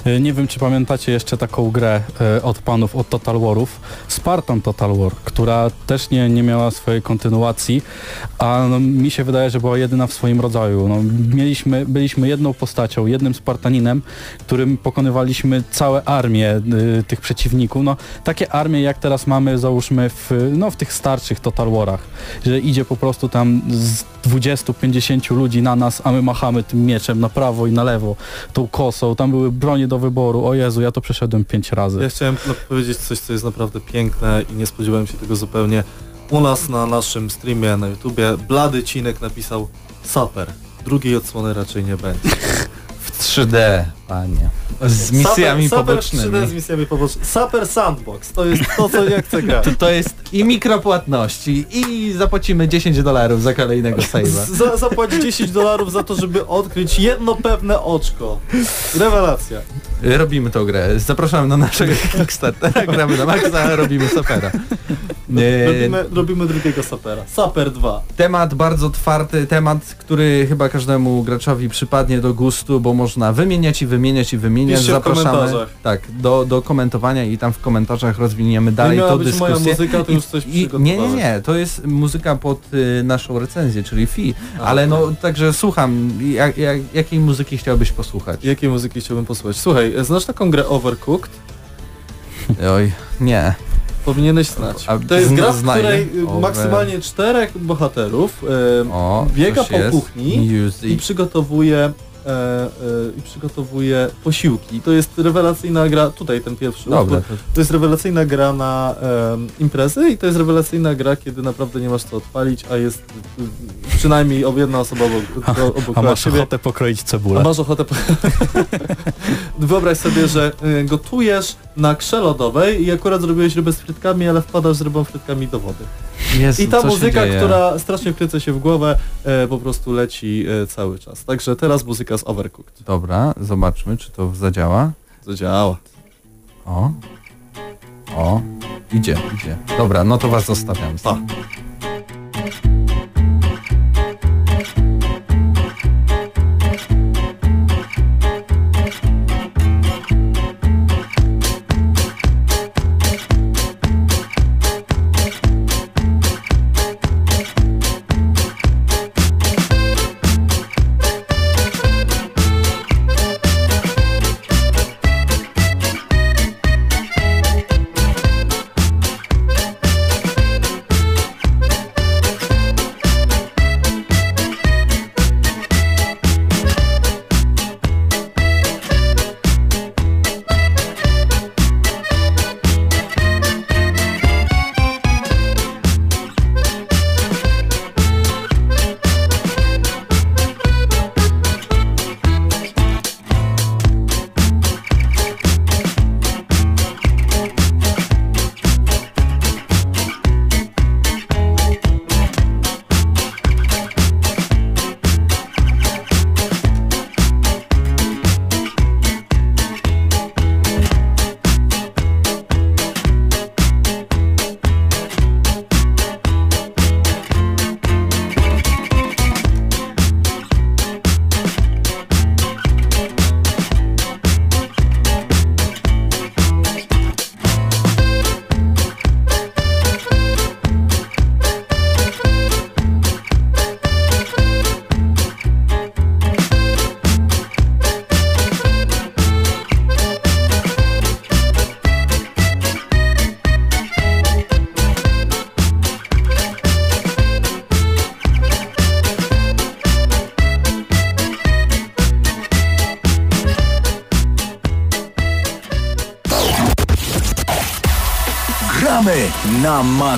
E, Nie wiem, czy pamiętacie jeszcze taką grę e, od panów od Total Warów, Spartan Total War, która też nie, nie miała swojej kontynuacji, a no, mi się wydaje, że była jedyna w swoim rodzaju. No, mieliśmy, byliśmy jedną postacią, jednym Spartaninem, którym pokonywaliśmy całe armię y, tych przeciwników. No, takie armie, jak teraz mamy, załóżmy, w, no, w tych starszych Total Warach, że idzie po prostu tam z 20-50 ludzi na nas, a my tym mieczem na prawo i na lewo, tą kosą, tam były bronie do wyboru, o Jezu, ja to przeszedłem pięć razy. Ja chciałem no, powiedzieć coś, co jest naprawdę piękne i nie spodziewałem się tego zupełnie. U nas na naszym streamie na YouTubie Blady Cinek napisał Saper. Drugiej odsłony raczej nie będzie. W 3D, panie. Z misjami Saper, pobocznymi. Saper 3D z misjami pobocznymi. Saper Sandbox, to jest to, co ja chcę grać. To, to jest i mikropłatności i zapłacimy 10 dolarów za kolejnego save'a. Za, zapłać 10 dolarów za to, żeby odkryć jedno pewne oczko. Rewelacja. Robimy tą grę. Zapraszamy na naszego Kickstartera, gramy na Maxa, robimy sapera. Robimy, robimy drugiego Sapera. Saper 2. Temat bardzo twardy, temat, który chyba każdemu graczowi przypadnie do gustu, bo można wymieniać i wymieniać i wymieniać. Piszcie w Zapraszamy tak, do, do komentowania i tam w komentarzach rozwiniemy dalej być dyskusję. moja muzyka, to już coś i, Nie, nie, nie, to jest muzyka pod y, naszą recenzję, czyli fi, ale no także słucham, jak, jak, jakiej muzyki chciałbyś posłuchać? Jakiej muzyki chciałbym posłuchać? Słuchaj, znasz taką grę Overcooked? Oj, nie. Powinieneś znać. A To jest gra, w której Over- maksymalnie czterech bohaterów e, O, biega po jest. kuchni Music. i przygotowuje e, e, i przygotowuje posiłki. To jest rewelacyjna gra, tutaj ten pierwszy Dobra, utwór. to, jest rewelacyjna gra na em, imprezy i to jest rewelacyjna gra, kiedy naprawdę nie masz co odpalić, a jest przynajmniej jedna osoba obok, obok A masz ciebie. ochotę pokroić A cebulę. masz ochotę... po- Wyobraź sobie, że y, gotujesz na krze lodowej i akurat zrobiłeś rybę z frytkami, ale wpadasz z rybą frytkami do wody. Jezu, I ta muzyka, która strasznie wkręca się w głowę, e, po prostu leci e, cały czas. Także teraz muzyka z Overcooked. Dobra, zobaczmy, czy to zadziała. Zadziała. O. O. Idzie, idzie. Dobra, no to was zostawiam. Pa. Gramy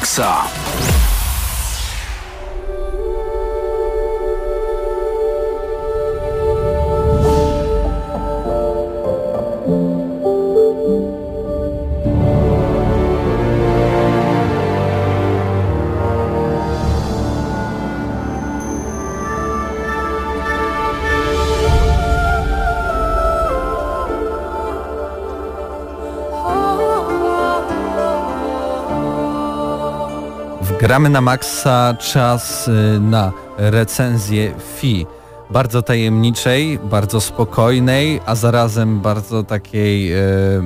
Gramy na maksa, czas y, na recenzję FI. Bardzo tajemniczej, bardzo spokojnej, a zarazem bardzo takiej e,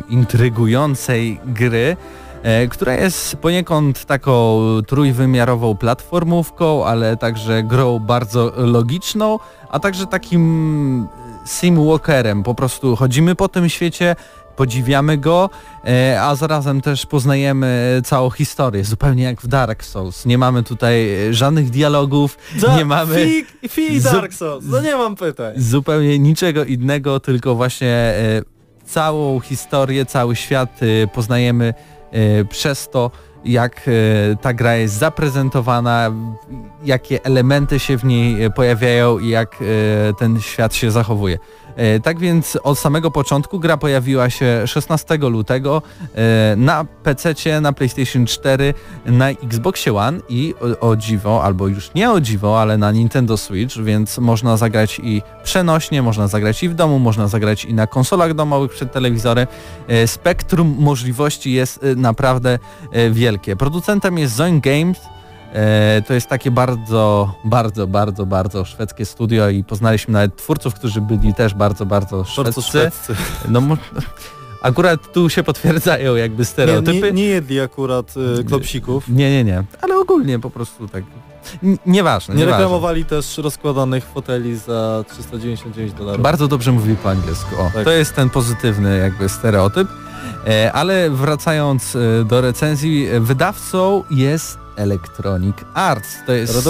intrygującej gry, e, która jest poniekąd taką trójwymiarową platformówką, ale także grą bardzo logiczną, a także takim sim walkerem. Po prostu chodzimy po tym świecie, podziwiamy go, e, a zarazem też poznajemy całą historię, zupełnie jak w Dark Souls. Nie mamy tutaj e, żadnych dialogów, nie mamy Fi, fi Zu- Dark Souls, no nie mam pytań. zupełnie niczego innego, tylko właśnie e, całą historię, cały świat poznajemy przez to, jak ta gra jest zaprezentowana, jakie elementy się w niej pojawiają i jak ten świat się zachowuje. E, Tak więc od samego początku gra pojawiła się 16 lutego e, na PC, na PlayStation 4, na Xboxie One i o, o dziwo, albo już nie o dziwo, ale na Nintendo Switch, więc można zagrać i przenośnie, można zagrać i w domu, można zagrać i na konsolach domowych przed telewizorem. E, Spektrum możliwości jest naprawdę wielkie. Producentem jest Zoin Games, To jest takie bardzo, bardzo, bardzo, bardzo szwedzkie studio i poznaliśmy nawet twórców, którzy byli też bardzo, bardzo szwedzcy. szwedzcy. No, akurat tu się potwierdzają jakby Nie, stereotypy. nie, nie jedli akurat y, klopsików. nie, nie, nie. Ale ogólnie po prostu tak. N- Nieważne, Nie nieważne. reklamowali też rozkładanych foteli za 399 dolarów. Bardzo dobrze mówi po angielsku. O, Tak. To jest ten pozytywny jakby stereotyp. E, ale wracając e, do recenzji, e, wydawcą jest Electronic Arts. To jest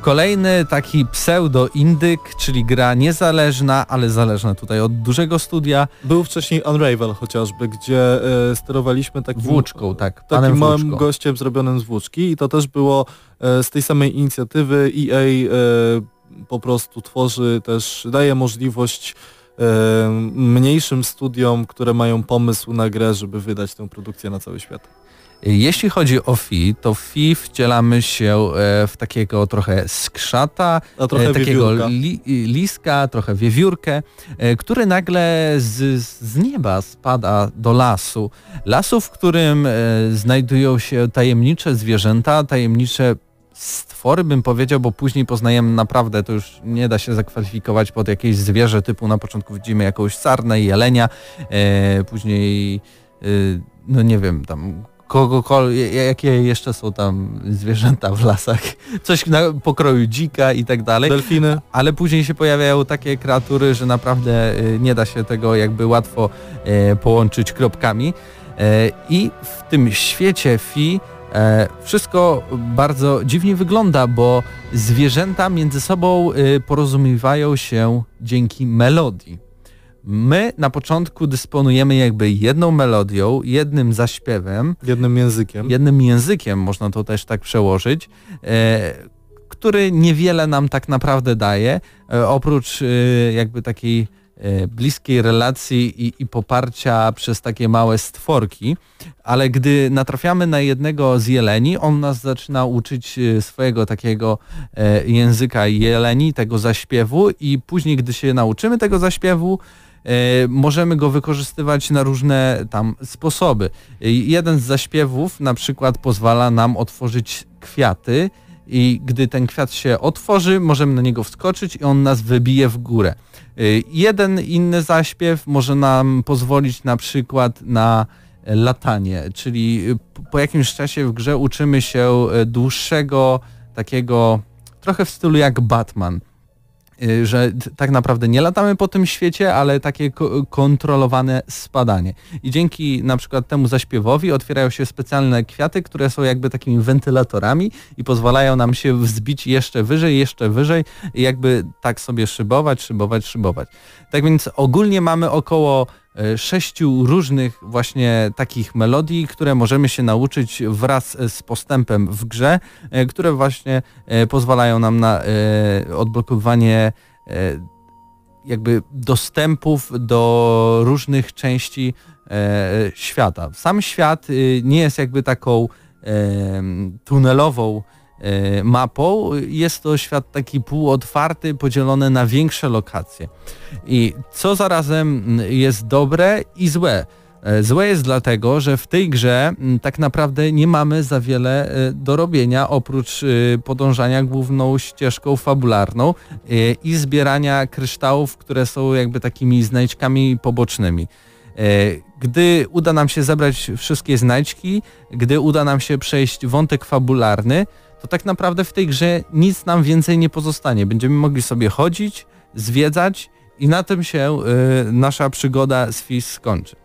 kolejny taki pseudo-indyk, czyli gra niezależna, ale zależna tutaj od dużego studia. Był wcześniej Unravel chociażby, gdzie e, sterowaliśmy takim, Włóczką, tak, takim małym włóczką. gościem zrobionym z włóczki i to też było e, z tej samej inicjatywy. EA e, po prostu tworzy też, daje możliwość e, mniejszym studiom, które mają pomysł na grę, żeby wydać tę produkcję na cały świat. Jeśli chodzi o Fi, to Fi wcielamy się e, w takiego trochę skrzata, A trochę e, takiego li, liska, trochę wiewiórkę, e, który nagle z, z nieba spada do lasu. Lasu, w którym znajdują się tajemnicze zwierzęta, tajemnicze stwory bym powiedział, bo później poznajemy naprawdę, to już nie da się zakwalifikować pod jakieś zwierzę typu na początku widzimy jakąś sarnę, jelenia, e, później e, no nie wiem, tam kogokolwiek, jakie jeszcze są tam zwierzęta w lasach, coś na pokroju dzika i tak dalej, Delfiny. ale później się pojawiają takie kreatury, że naprawdę y, nie da się tego jakby łatwo e, połączyć kropkami E, i w tym świecie Fi e, wszystko bardzo dziwnie wygląda, bo zwierzęta między sobą y, porozumiewają się dzięki melodii. My na początku dysponujemy jakby jedną melodią, jednym zaśpiewem, Jednym językiem. jednym językiem, można to też tak przełożyć, e, który niewiele nam tak naprawdę daje, e, oprócz e, jakby takiej e, bliskiej relacji i, i poparcia przez takie małe stworki, ale gdy natrafiamy na jednego z jeleni, on nas zaczyna uczyć e, swojego takiego e, języka jeleni, tego zaśpiewu i później, gdy się nauczymy tego zaśpiewu, możemy go wykorzystywać na różne tam sposoby. E, Jeden z zaśpiewów na przykład pozwala nam otworzyć kwiaty i gdy ten kwiat się otworzy, możemy na niego wskoczyć i on nas wybije w górę. Y, Jeden inny zaśpiew może nam pozwolić na przykład na e, latanie, czyli po jakimś czasie w grze uczymy się e, dłuższego takiego trochę w stylu jak Batman że t- tak naprawdę nie latamy po tym świecie, ale takie ko- kontrolowane spadanie. I dzięki na przykład temu zaśpiewowi otwierają się specjalne kwiaty, które są jakby takimi wentylatorami i pozwalają nam się wzbić jeszcze wyżej, jeszcze wyżej i jakby tak sobie szybować, szybować, szybować. Tak więc ogólnie mamy około sześciu różnych właśnie takich melodii, które możemy się nauczyć wraz z postępem w grze, e, które właśnie e, pozwalają nam na e, odblokowanie e, jakby dostępów do różnych części e, świata. Sam świat nie jest jakby taką tunelową e, mapą, jest to świat taki półotwarty, podzielony na większe lokacje. I co zarazem jest dobre i złe, E, Złe jest dlatego, że w tej grze tak naprawdę nie mamy za wiele e, do robienia oprócz e, podążania główną ścieżką fabularną e, i zbierania kryształów, które są jakby takimi znajdźkami pobocznymi. E, Gdy uda nam się zebrać wszystkie znajdźki, gdy uda nam się przejść wątek fabularny, to tak naprawdę w tej grze nic nam więcej nie pozostanie. Będziemy mogli sobie chodzić, zwiedzać i na tym się y, nasza przygoda z Fizz skończy.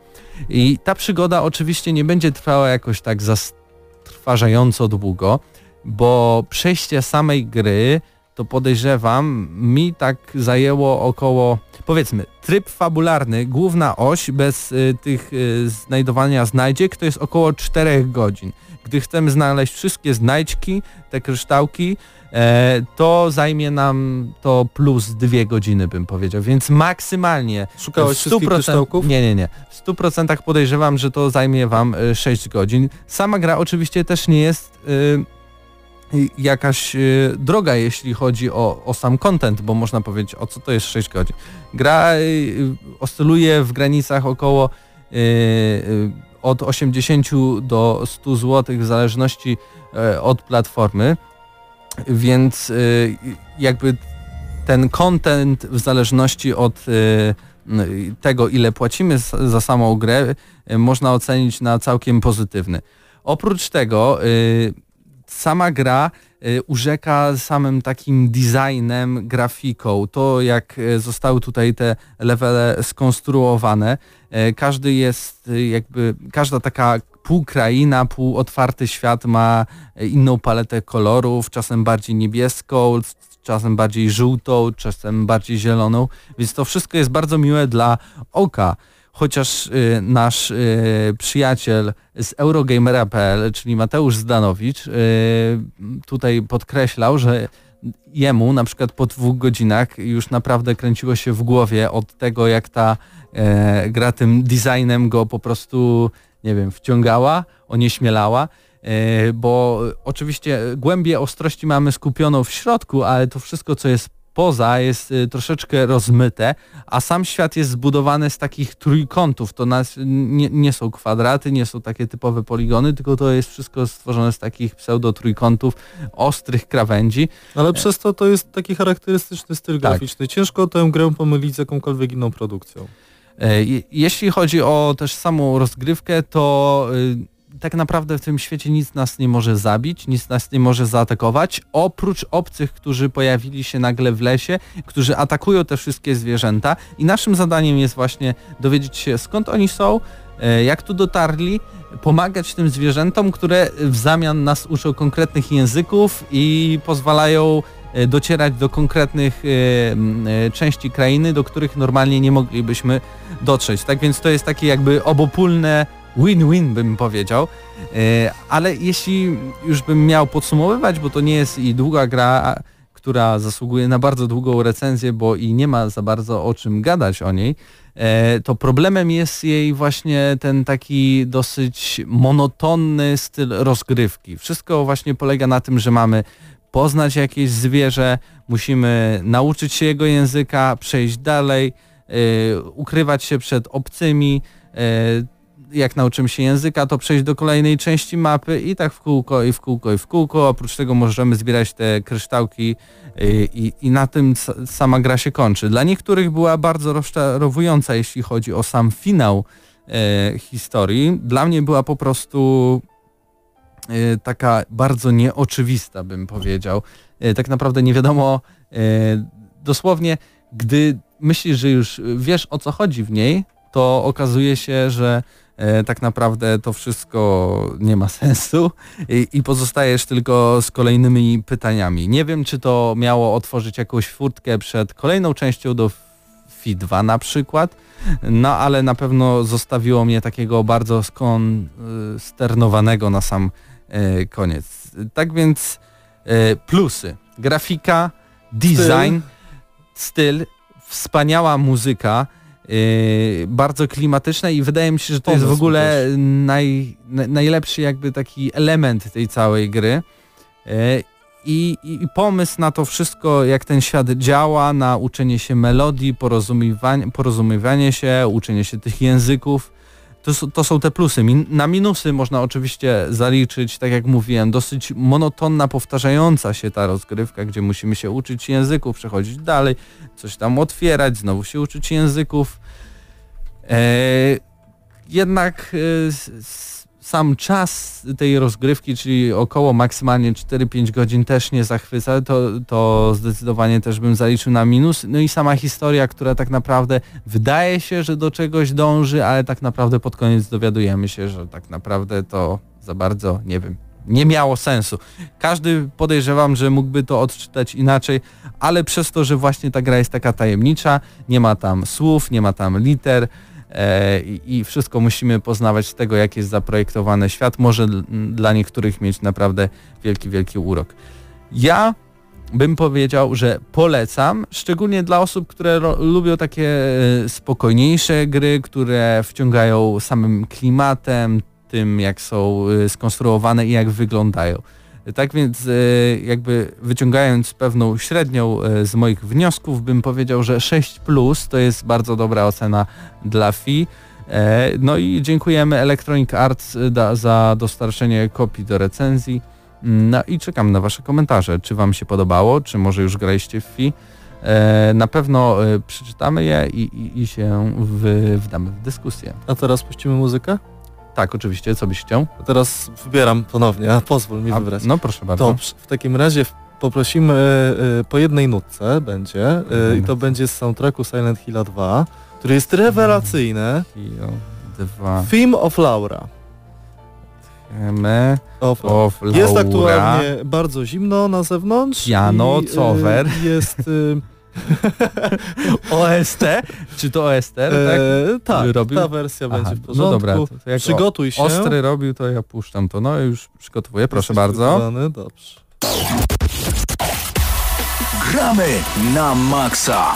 I ta przygoda oczywiście nie będzie trwała jakoś tak zastrważająco długo, bo przejście samej gry to podejrzewam mi tak zajęło około powiedzmy tryb fabularny, główna oś bez y, tych y, znajdowania znajdziek to jest około 4 godzin. Gdy chcemy znaleźć wszystkie znajdźki, te kryształki, e, to zajmie nam to plus dwie godziny bym powiedział, więc maksymalnie Szukałeś w wszystkich kryształków? Nie, nie, nie. W 100% podejrzewam, że to zajmie wam y, 6 godzin. Sama gra oczywiście też nie jest y, jakaś y, droga, jeśli chodzi o, o sam content, bo można powiedzieć, o co to jest 6 godzin. Gra y, oscyluje w granicach około y, od 80 do 100 zł w zależności e, od platformy, więc y, jakby ten content w zależności od y, tego, ile płacimy za samą grę, można ocenić na całkiem pozytywny. Oprócz tego sama gra urzeka samym takim designem, grafiką, to jak y, zostały tutaj te levele skonstruowane. Y, Każdy jest y, jakby, każda taka półkraina, półotwarty świat ma y, inną paletę kolorów, czasem bardziej niebieską, czasem bardziej żółtą, czasem bardziej zieloną, więc to wszystko jest bardzo miłe dla oka. Chociaż y, nasz y, przyjaciel z Eurogamera.pl, czyli Mateusz Zdanowicz, y, tutaj podkreślał, że jemu na przykład po dwóch godzinach już naprawdę kręciło się w głowie od tego, jak ta e, gra tym designem go po prostu, nie wiem, wciągała, onieśmielała. E, bo oczywiście głębię ostrości mamy skupioną w środku, ale to wszystko, co jest poza, jest y, troszeczkę rozmyte, a sam świat jest zbudowany z takich trójkątów. To nas, nie, nie są kwadraty, nie są takie typowe poligony, tylko to jest wszystko stworzone z takich pseudo-trójkątów, ostrych krawędzi. Ale przez to to jest taki charakterystyczny styl Tak. graficzny. Ciężko tę grę pomylić z jakąkolwiek inną produkcją. E, je- Jeśli chodzi o też samą rozgrywkę, to y, tak naprawdę w tym świecie nic nas nie może zabić, nic nas nie może zaatakować, oprócz obcych, którzy pojawili się nagle w lesie, którzy atakują te wszystkie zwierzęta i naszym zadaniem jest właśnie dowiedzieć się skąd oni są, e, jak tu dotarli, pomagać tym zwierzętom, które w zamian nas uczą konkretnych języków i pozwalają e, docierać do konkretnych e, części krainy, do których normalnie nie moglibyśmy dotrzeć. Tak więc to jest takie jakby obopólne win-win bym powiedział. E, Ale jeśli już bym miał podsumowywać, bo to nie jest i długa gra, która zasługuje na bardzo długą recenzję, bo i nie ma za bardzo o czym gadać o niej, e, to problemem jest jej właśnie ten taki dosyć monotonny styl rozgrywki. Wszystko właśnie polega na tym, że mamy poznać jakieś zwierzę, musimy nauczyć się jego języka, przejść dalej, e, ukrywać się przed obcymi, jak nauczymy się języka, to przejść do kolejnej części mapy i tak w kółko, i w kółko, i w kółko. Oprócz tego możemy zbierać te kryształki y, i, i na tym sama gra się kończy. Dla niektórych była bardzo rozczarowująca, jeśli chodzi o sam finał e, historii. Dla mnie była po prostu e, taka bardzo nieoczywista, bym powiedział. E, tak naprawdę nie wiadomo, e, dosłownie, gdy myślisz, że już wiesz o co chodzi w niej, to okazuje się, że tak naprawdę to wszystko nie ma sensu i, i pozostajesz tylko z kolejnymi pytaniami. Nie wiem, czy to miało otworzyć jakąś furtkę przed kolejną częścią do FI 2 na przykład, no ale na pewno zostawiło mnie takiego bardzo skonsternowanego na sam e, koniec. Tak więc e, plusy. Grafika, design, styl, wspaniała muzyka, bardzo klimatyczna i wydaje mi się, że to jest w ogóle naj, na, najlepszy jakby taki element tej całej gry. Yy, i, i, I pomysł na to wszystko, jak ten świat działa, na uczenie się melodii, porozumiewanie, porozumiewanie się, uczenie się tych języków, to, to są te plusy. Min, na minusy można oczywiście zaliczyć, tak jak mówiłem, dosyć monotonna, powtarzająca się ta rozgrywka, gdzie musimy się uczyć języków, przechodzić dalej, coś tam otwierać, znowu się uczyć języków. E, jednak e, sam czas tej rozgrywki, czyli około maksymalnie 4-5 godzin też nie zachwyca, to, to zdecydowanie też bym zaliczył na minus. No i sama historia, która tak naprawdę wydaje się, że do czegoś dąży, ale tak naprawdę pod koniec dowiadujemy się, że tak naprawdę to za bardzo, nie wiem, nie miało sensu. Każdy podejrzewam, że mógłby to odczytać inaczej, ale przez to, że właśnie ta gra jest taka tajemnicza, nie ma tam słów, nie ma tam liter, i wszystko musimy poznawać z tego, jak jest zaprojektowany świat, może dla niektórych mieć naprawdę wielki, wielki urok. Ja bym powiedział, że polecam, szczególnie dla osób, które lubią takie e, spokojniejsze gry, które wciągają samym klimatem, tym jak są e, skonstruowane i jak wyglądają. Tak więc e, jakby wyciągając pewną średnią e, z moich wniosków bym powiedział, że 6 plus to jest bardzo dobra ocena dla FI. E, No i dziękujemy Electronic Arts za dostarczenie kopii do recenzji. No i czekam na Wasze komentarze. Czy Wam się podobało, czy może już graliście w FI? Na pewno przeczytamy je i, i, i się wdamy w dyskusję. A teraz puścimy muzykę? Tak, oczywiście, co byś chciał? A teraz wybieram ponownie, a pozwól mi A, wybrać. no proszę bardzo. Dobrze, w takim razie poprosimy y, po jednej nutce będzie y, i to będzie z soundtracku Silent Hill 2, który jest rewelacyjny. Hill 2. Theme of Laura. My Of, of Jest Laura. aktualnie bardzo zimno na zewnątrz. Piano, i, y, cover. Jest... OST? Czy to OST? tak? e, tak, robił? ta wersja Aha, będzie w porządku. No dobra, to, to jak Przygotuj o, się. Ostry robił, to ja puszczam to. No już przygotowuję, proszę Jesteś bardzo. przygotowany? Dobrze. Gramy na maksa.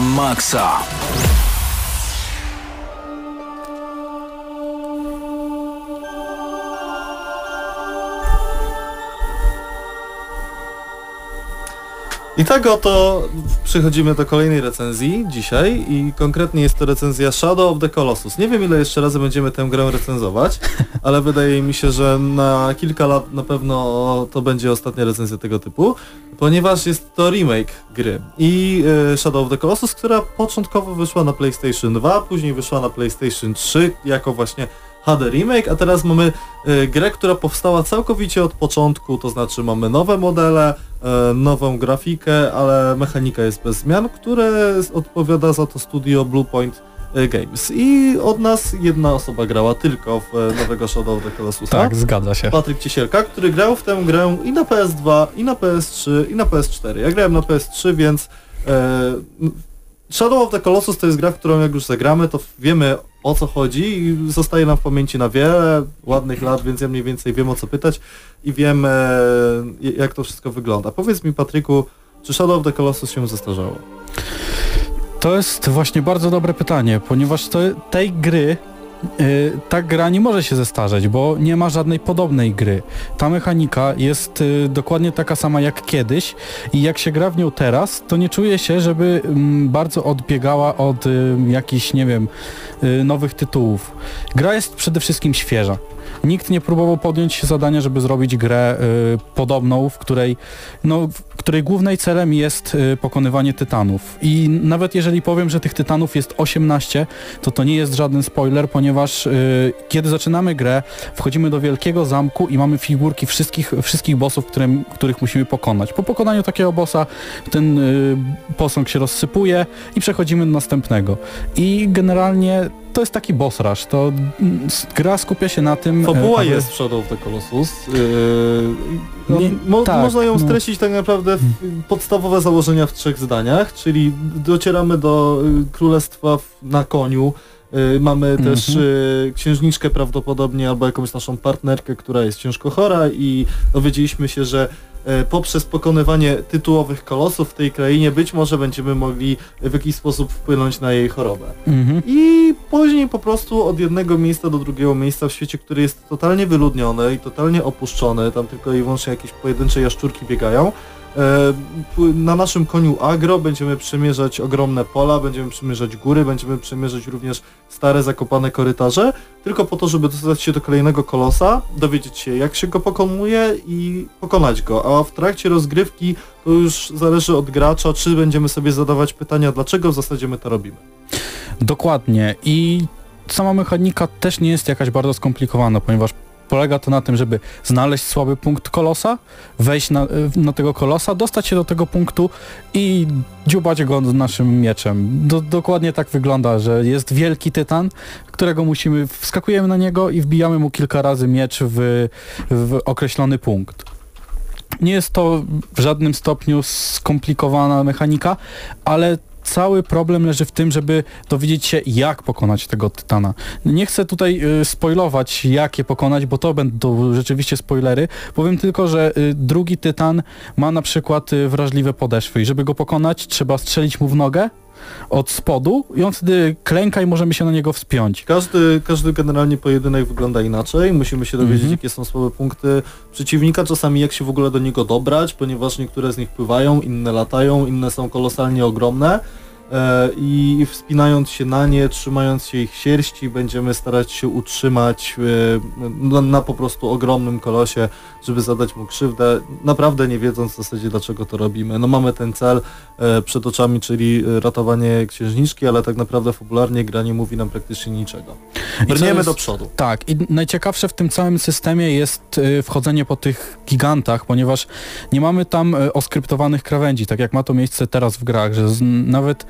Na maksa. I tak oto przechodzimy do kolejnej recenzji dzisiaj i konkretnie jest to recenzja Shadow of the Colossus. Nie wiem ile jeszcze razy będziemy tę grę recenzować, ale wydaje mi się, że na kilka lat na pewno to będzie ostatnia recenzja tego typu, ponieważ jest to remake gry i e, Shadow of the Colossus, która początkowo wyszła na PlayStation 2, później wyszła na PlayStation 3 jako właśnie HD remake, a teraz mamy e, grę, która powstała całkowicie od początku, to znaczy mamy nowe modele, e, nową grafikę, ale mechanika jest bez zmian, które odpowiada za to studio Bluepoint e, Games. I od nas jedna osoba grała tylko w e, nowego Shadow of the Colossus. Tak, zgadza się. Patryk Ciesielka, który grał w tę grę i na PS2, i na PS3, i na PS4. Ja grałem na PS3, więc e, Shadow of the Colossus to jest gra, w którą jak już zagramy, to wiemy o co chodzi i zostaje nam w pamięci na wiele ładnych lat, więc ja mniej więcej wiem o co pytać i wiem e, jak to wszystko wygląda. Powiedz mi Patryku, czy Shadow of the Colossus się zestarzało? To jest właśnie bardzo dobre pytanie, ponieważ tej gry y, ta gra nie może się zestarzeć, bo nie ma żadnej podobnej gry. Ta mechanika jest y, dokładnie taka sama jak kiedyś i jak się gra w nią teraz, to nie czuję się, żeby mm, bardzo odbiegała od y, jakichś, nie wiem, nowych tytułów. Gra jest przede wszystkim świeża. Nikt nie próbował podjąć zadania, żeby zrobić grę podobną, w której, no, której głównej celem jest y, pokonywanie tytanów. I nawet jeżeli powiem, że tych tytanów jest 18, to to nie jest żaden spoiler, ponieważ y, kiedy zaczynamy grę, wchodzimy do wielkiego zamku i mamy figurki wszystkich, wszystkich bossów, które, których musimy pokonać. Po pokonaniu takiego bossa ten y, posąg się rozsypuje i przechodzimy do następnego. I generalnie to jest taki boss rush, to mm, gra skupia się na tym... Fabuła aby- jest Shadow of the Colossus. Yy, no, Nie- mo, tak, można ją no. streścić tak naprawdę w podstawowe założenia w trzech zdaniach, czyli docieramy do y, królestwa na koniu. Y, mamy Mhm. też y, księżniczkę prawdopodobnie albo jakąś naszą partnerkę, która jest ciężko chora i dowiedzieliśmy się, że e, poprzez pokonywanie tytułowych kolosów w tej krainie być może będziemy mogli w jakiś sposób wpłynąć na jej chorobę. Mhm. I później po prostu od jednego miejsca do drugiego miejsca w świecie, który jest totalnie wyludniony i totalnie opuszczony, tam tylko i wyłącznie jakieś pojedyncze jaszczurki biegają. E, Na naszym koniu agro będziemy przemierzać ogromne pola, będziemy przemierzać góry, będziemy przemierzać również stare zakopane korytarze, tylko po to, żeby dostać się do kolejnego kolosa, dowiedzieć się jak się go pokonuje i pokonać go. A w trakcie rozgrywki to już zależy od gracza, czy będziemy sobie zadawać pytania, dlaczego w zasadzie my to robimy. Dokładnie i sama mechanika też nie jest jakaś bardzo skomplikowana, ponieważ polega to na tym, żeby znaleźć słaby punkt kolosa, wejść na, na tego kolosa, dostać się do tego punktu i dziubać go naszym mieczem. Do, dokładnie tak wygląda, że jest wielki tytan, którego musimy, wskakujemy na niego i wbijamy mu kilka razy miecz w, w określony punkt. Nie jest to w żadnym stopniu skomplikowana mechanika, ale cały problem leży w tym, żeby dowiedzieć się, jak pokonać tego tytana. Nie chcę tutaj y, spoilować, jak je pokonać, bo to będą rzeczywiście spoilery. Powiem tylko, że y, drugi tytan ma na przykład y, wrażliwe podeszwy i żeby go pokonać, trzeba strzelić mu w nogę od spodu i on wtedy klęka i możemy się na niego wspiąć. Każdy, każdy generalnie pojedynek wygląda inaczej. Musimy się dowiedzieć, Mhm. jakie są słabe punkty przeciwnika, czasami jak się w ogóle do niego dobrać, ponieważ niektóre z nich pływają, inne latają, inne są kolosalnie ogromne. E, I wspinając się na nie, trzymając się ich sierści, będziemy starać się utrzymać e, na, po prostu ogromnym kolosie, żeby zadać mu krzywdę, naprawdę nie wiedząc w zasadzie dlaczego to robimy. No mamy ten cel e, przed oczami, czyli ratowanie księżniczki, ale tak naprawdę fabularnie gra nie mówi nam praktycznie niczego. Brniemy jest- do przodu. Tak, i najciekawsze w tym całym systemie jest wchodzenie po tych gigantach, ponieważ nie mamy tam oskryptowanych krawędzi, tak jak ma to miejsce teraz w grach, że z, nawet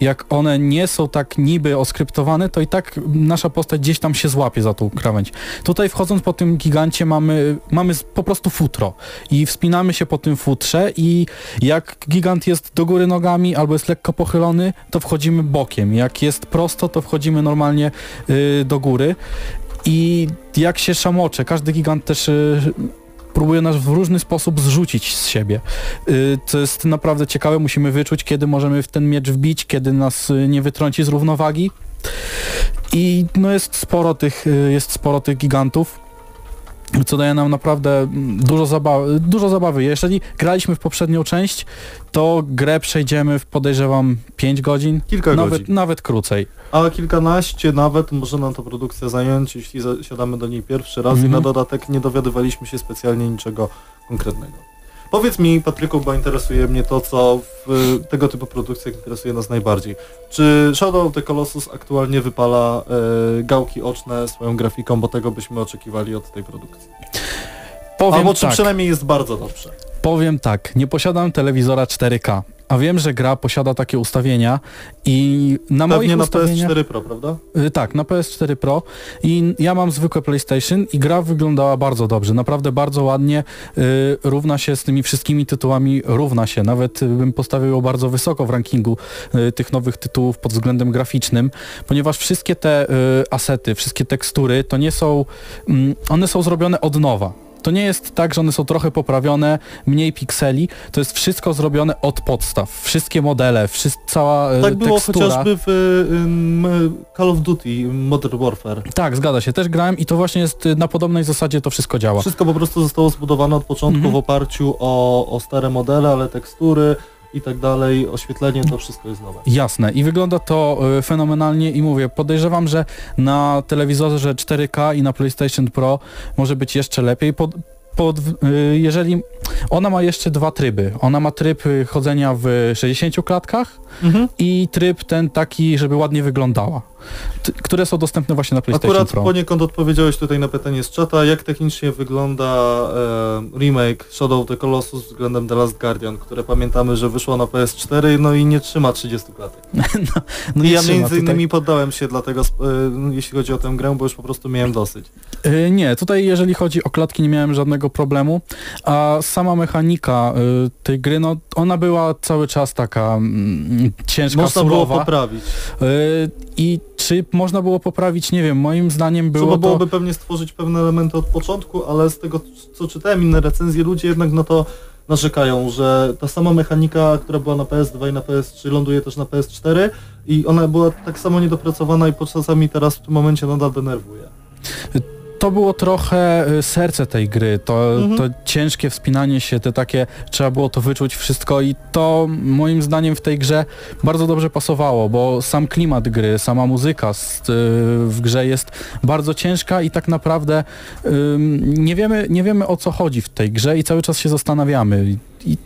jak one nie są tak niby oskryptowane, to i tak nasza postać gdzieś tam się złapie za tą krawędź. Tutaj wchodząc po tym gigancie mamy, mamy po prostu futro i wspinamy się po tym futrze i jak gigant jest do góry nogami albo jest lekko pochylony, to wchodzimy bokiem. Jak jest prosto, to wchodzimy normalnie y, do góry i jak się szamocze, każdy gigant też y, próbuje nas w różny sposób zrzucić z siebie. Y, co jest naprawdę ciekawe, musimy wyczuć, kiedy możemy w ten miecz wbić, kiedy nas y, nie wytrąci z równowagi. I no jest sporo tych, y, jest sporo tych gigantów co daje nam naprawdę mm, dużo zabawy, dużo zabawy. Jeżeli graliśmy w poprzednią część, to grę przejdziemy w podejrzewam 5 godzin, Kilka nawet, godzin. nawet krócej. A kilkanaście nawet może nam to produkcja zająć, jeśli siadamy do niej pierwszy raz i Mhm. na dodatek nie dowiadywaliśmy się specjalnie niczego konkretnego. Powiedz mi, Patryku, bo interesuje mnie to, co w tego typu produkcjach interesuje nas najbardziej. Czy Shadow of the Colossus aktualnie wypala y, gałki oczne swoją grafiką, bo tego byśmy oczekiwali od tej produkcji? Powiem Albo czy tak, przynajmniej jest bardzo dobrze? Powiem tak, nie posiadam telewizora 4K, a wiem, że gra posiada takie ustawienia i na moich Pewnie na ustawieniach... PS4 Pro, prawda? Y, Tak, na PS4 Pro i ja mam zwykłe PlayStation i gra wyglądała bardzo dobrze, naprawdę bardzo ładnie, y, równa się z tymi wszystkimi tytułami, równa się, nawet y, bym postawił ją bardzo wysoko w rankingu y, tych nowych tytułów pod względem graficznym, ponieważ wszystkie te asety, wszystkie tekstury to nie są, mm, one są zrobione od nowa. To nie jest tak, że one są trochę poprawione, mniej pikseli, to jest wszystko zrobione od podstaw. Wszystkie modele, wszy- cała y, Tak było tekstura. chociażby w ym, Call of Duty Modern Warfare. Tak, zgadza się. Też grałem i to właśnie jest y, na podobnej zasadzie to wszystko działa. Wszystko po prostu zostało zbudowane od początku Mhm. w oparciu o, o stare modele, ale tekstury i tak dalej, oświetlenie, to wszystko jest nowe. Jasne i wygląda to y, fenomenalnie i mówię, podejrzewam, że na telewizorze 4K i na PlayStation Pro może być jeszcze lepiej. Pod, pod, y, jeżeli ona ma jeszcze dwa tryby. Ona ma tryb y, chodzenia w 60 klatkach i tryb ten taki, żeby ładnie wyglądała. Które są dostępne właśnie na PlayStation Akurat Pro. poniekąd odpowiedziałeś tutaj na pytanie z czata, jak technicznie wygląda e, remake Shadow of the Colossus względem The Last Guardian, które pamiętamy, że wyszło na PS4, no i nie trzyma 30 klatek. No I nie ja między tutaj. innymi poddałem się dlatego, e, jeśli chodzi o tę grę, bo już po prostu miałem dosyć. Y, Nie, tutaj jeżeli chodzi o klatki nie miałem żadnego problemu, a sama mechanika y, tej gry, no ona była cały czas taka mm, ciężka, Można było surowa. poprawić. Y, I czy można było poprawić? Nie wiem, moim zdaniem było Trzeba to... byłoby pewnie stworzyć pewne elementy od początku, ale z tego co czytałem inne recenzje, ludzie jednak na to narzekają, że ta sama mechanika, która była na PS2 i na PS3 ląduje też na PS4 i ona była tak samo niedopracowana i czasami teraz w tym momencie nadal denerwuje. To było trochę y, serce tej gry, to, Mhm. to ciężkie wspinanie się, te takie, trzeba było to wyczuć wszystko i to moim zdaniem w tej grze bardzo dobrze pasowało, bo sam klimat gry, sama muzyka z, y, w grze jest bardzo ciężka i tak naprawdę nie, wiemy, nie wiemy o co chodzi w tej grze i cały czas się zastanawiamy. I, i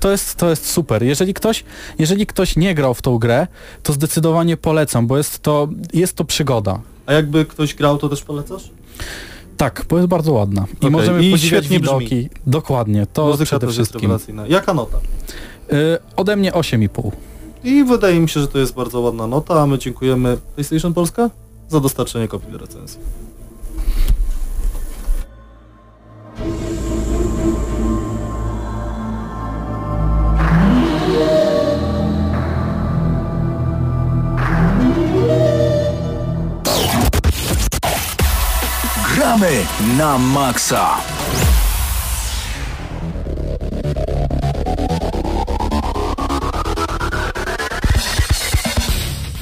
to jest, to jest super. Jeżeli ktoś, jeżeli ktoś nie grał w tą grę, to zdecydowanie polecam, bo jest to, jest to przygoda. A jakby ktoś grał, to też polecasz? Tak, bo jest bardzo ładna. I Okej, możemy i podziwiać świetnie brzmi. widoki. Dokładnie, to Muzyka przede też jest wszystkim. rewelacyjna. Jaka nota? Y, ode mnie 8,5. I wydaje mi się, że to jest bardzo ładna nota, a my dziękujemy PlayStation Polska za dostarczenie kopii do recenzji. Gramy na maksa.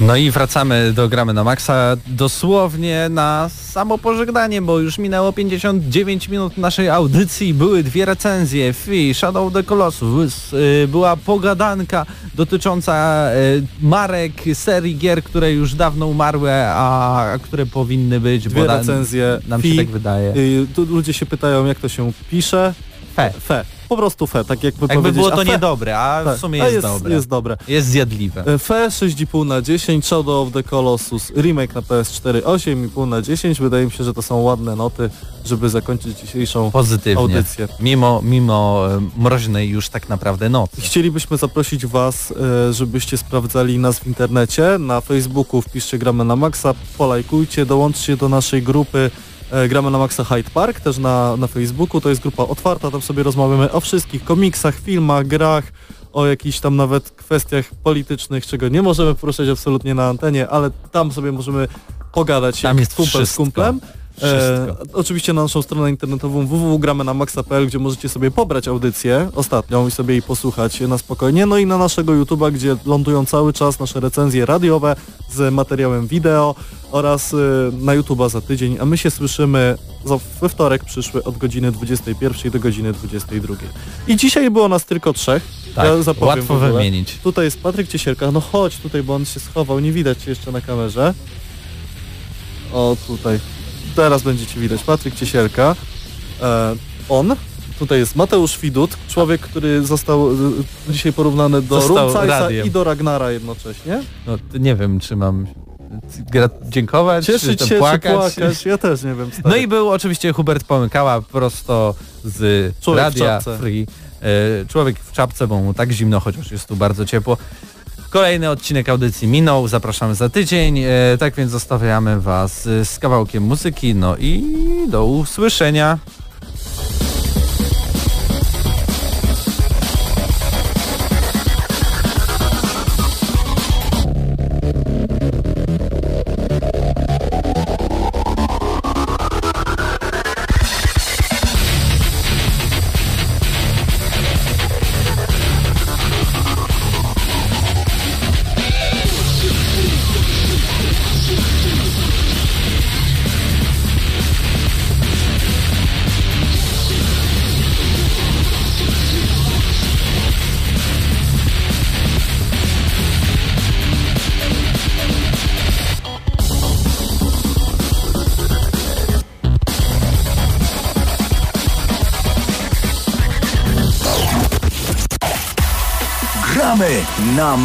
No i wracamy do Gramy na Maxa dosłownie na samo pożegnanie, bo już minęło 59 minut naszej audycji. Były dwie recenzje, Fi, Shadow of the Colossus, y, była pogadanka dotycząca y, marek, serii gier, które już dawno umarły, a, a które powinny być, Dwie bo recenzje. nam Fi, się tak wydaje. y, tu ludzie się pytają, jak to się pisze. Fe. Fe. Po prostu fe, tak jakby Jakby było to fe, niedobre, a tak, w sumie jest, jest dobre. Jest dobre. Jest zjadliwe. E, Fe 6,5 na 10, Shadow of the Colossus, remake na PS4 8,5 na 10. Wydaje mi się, że to są ładne noty, żeby zakończyć dzisiejszą Pozytywnie. audycję. Mimo, mimo e, mroźnej już tak naprawdę nocy. Chcielibyśmy zaprosić Was, e, żebyście sprawdzali nas w internecie. Na Facebooku wpiszcie Gramy na Maxa, polajkujcie, dołączcie do naszej grupy Gramy na Maxa Hyde Park, też na, na Facebooku. To jest grupa otwarta, tam sobie rozmawiamy o wszystkich komiksach, filmach, grach, o jakichś tam nawet kwestiach politycznych, czego nie możemy poruszać absolutnie na antenie, ale tam sobie możemy pogadać Tam jak jest kumpel z wszystko. kumplem. E, oczywiście na naszą stronę internetową www.gramy-na-maxa.pl, gdzie możecie sobie pobrać audycję ostatnią i sobie jej posłuchać na spokojnie. No i na naszego YouTube'a, gdzie lądują cały czas nasze recenzje radiowe z materiałem wideo oraz y, na YouTube'a za tydzień, a my się słyszymy we wtorek przyszły od godziny 21 do godziny 22. I dzisiaj było nas tylko trzech. Tak, ja zapowiem łatwo wymienić. Tutaj jest Patryk Ciesielka, no chodź tutaj, bo on się schował, nie widać cię jeszcze na kamerze. O, tutaj. Teraz będziecie widać. Patryk Ciesielka. E, on, Tutaj jest Mateusz Widut, człowiek, który został y, dzisiaj porównany do Rumcajsa i do Ragnara jednocześnie. No, nie wiem, czy mam dziękować, Cieszyć czy się, płakać. czy płakać, ja też nie wiem. Stary. No i był oczywiście Hubert Pomykała prosto z Człowiek Radia. Free. E, człowiek w czapce, bo mu tak zimno, chociaż jest tu bardzo ciepło. Kolejny odcinek audycji minął, zapraszamy za tydzień, e, tak więc zostawiamy Was e, z kawałkiem muzyki, no i do usłyszenia.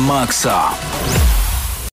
Maksa.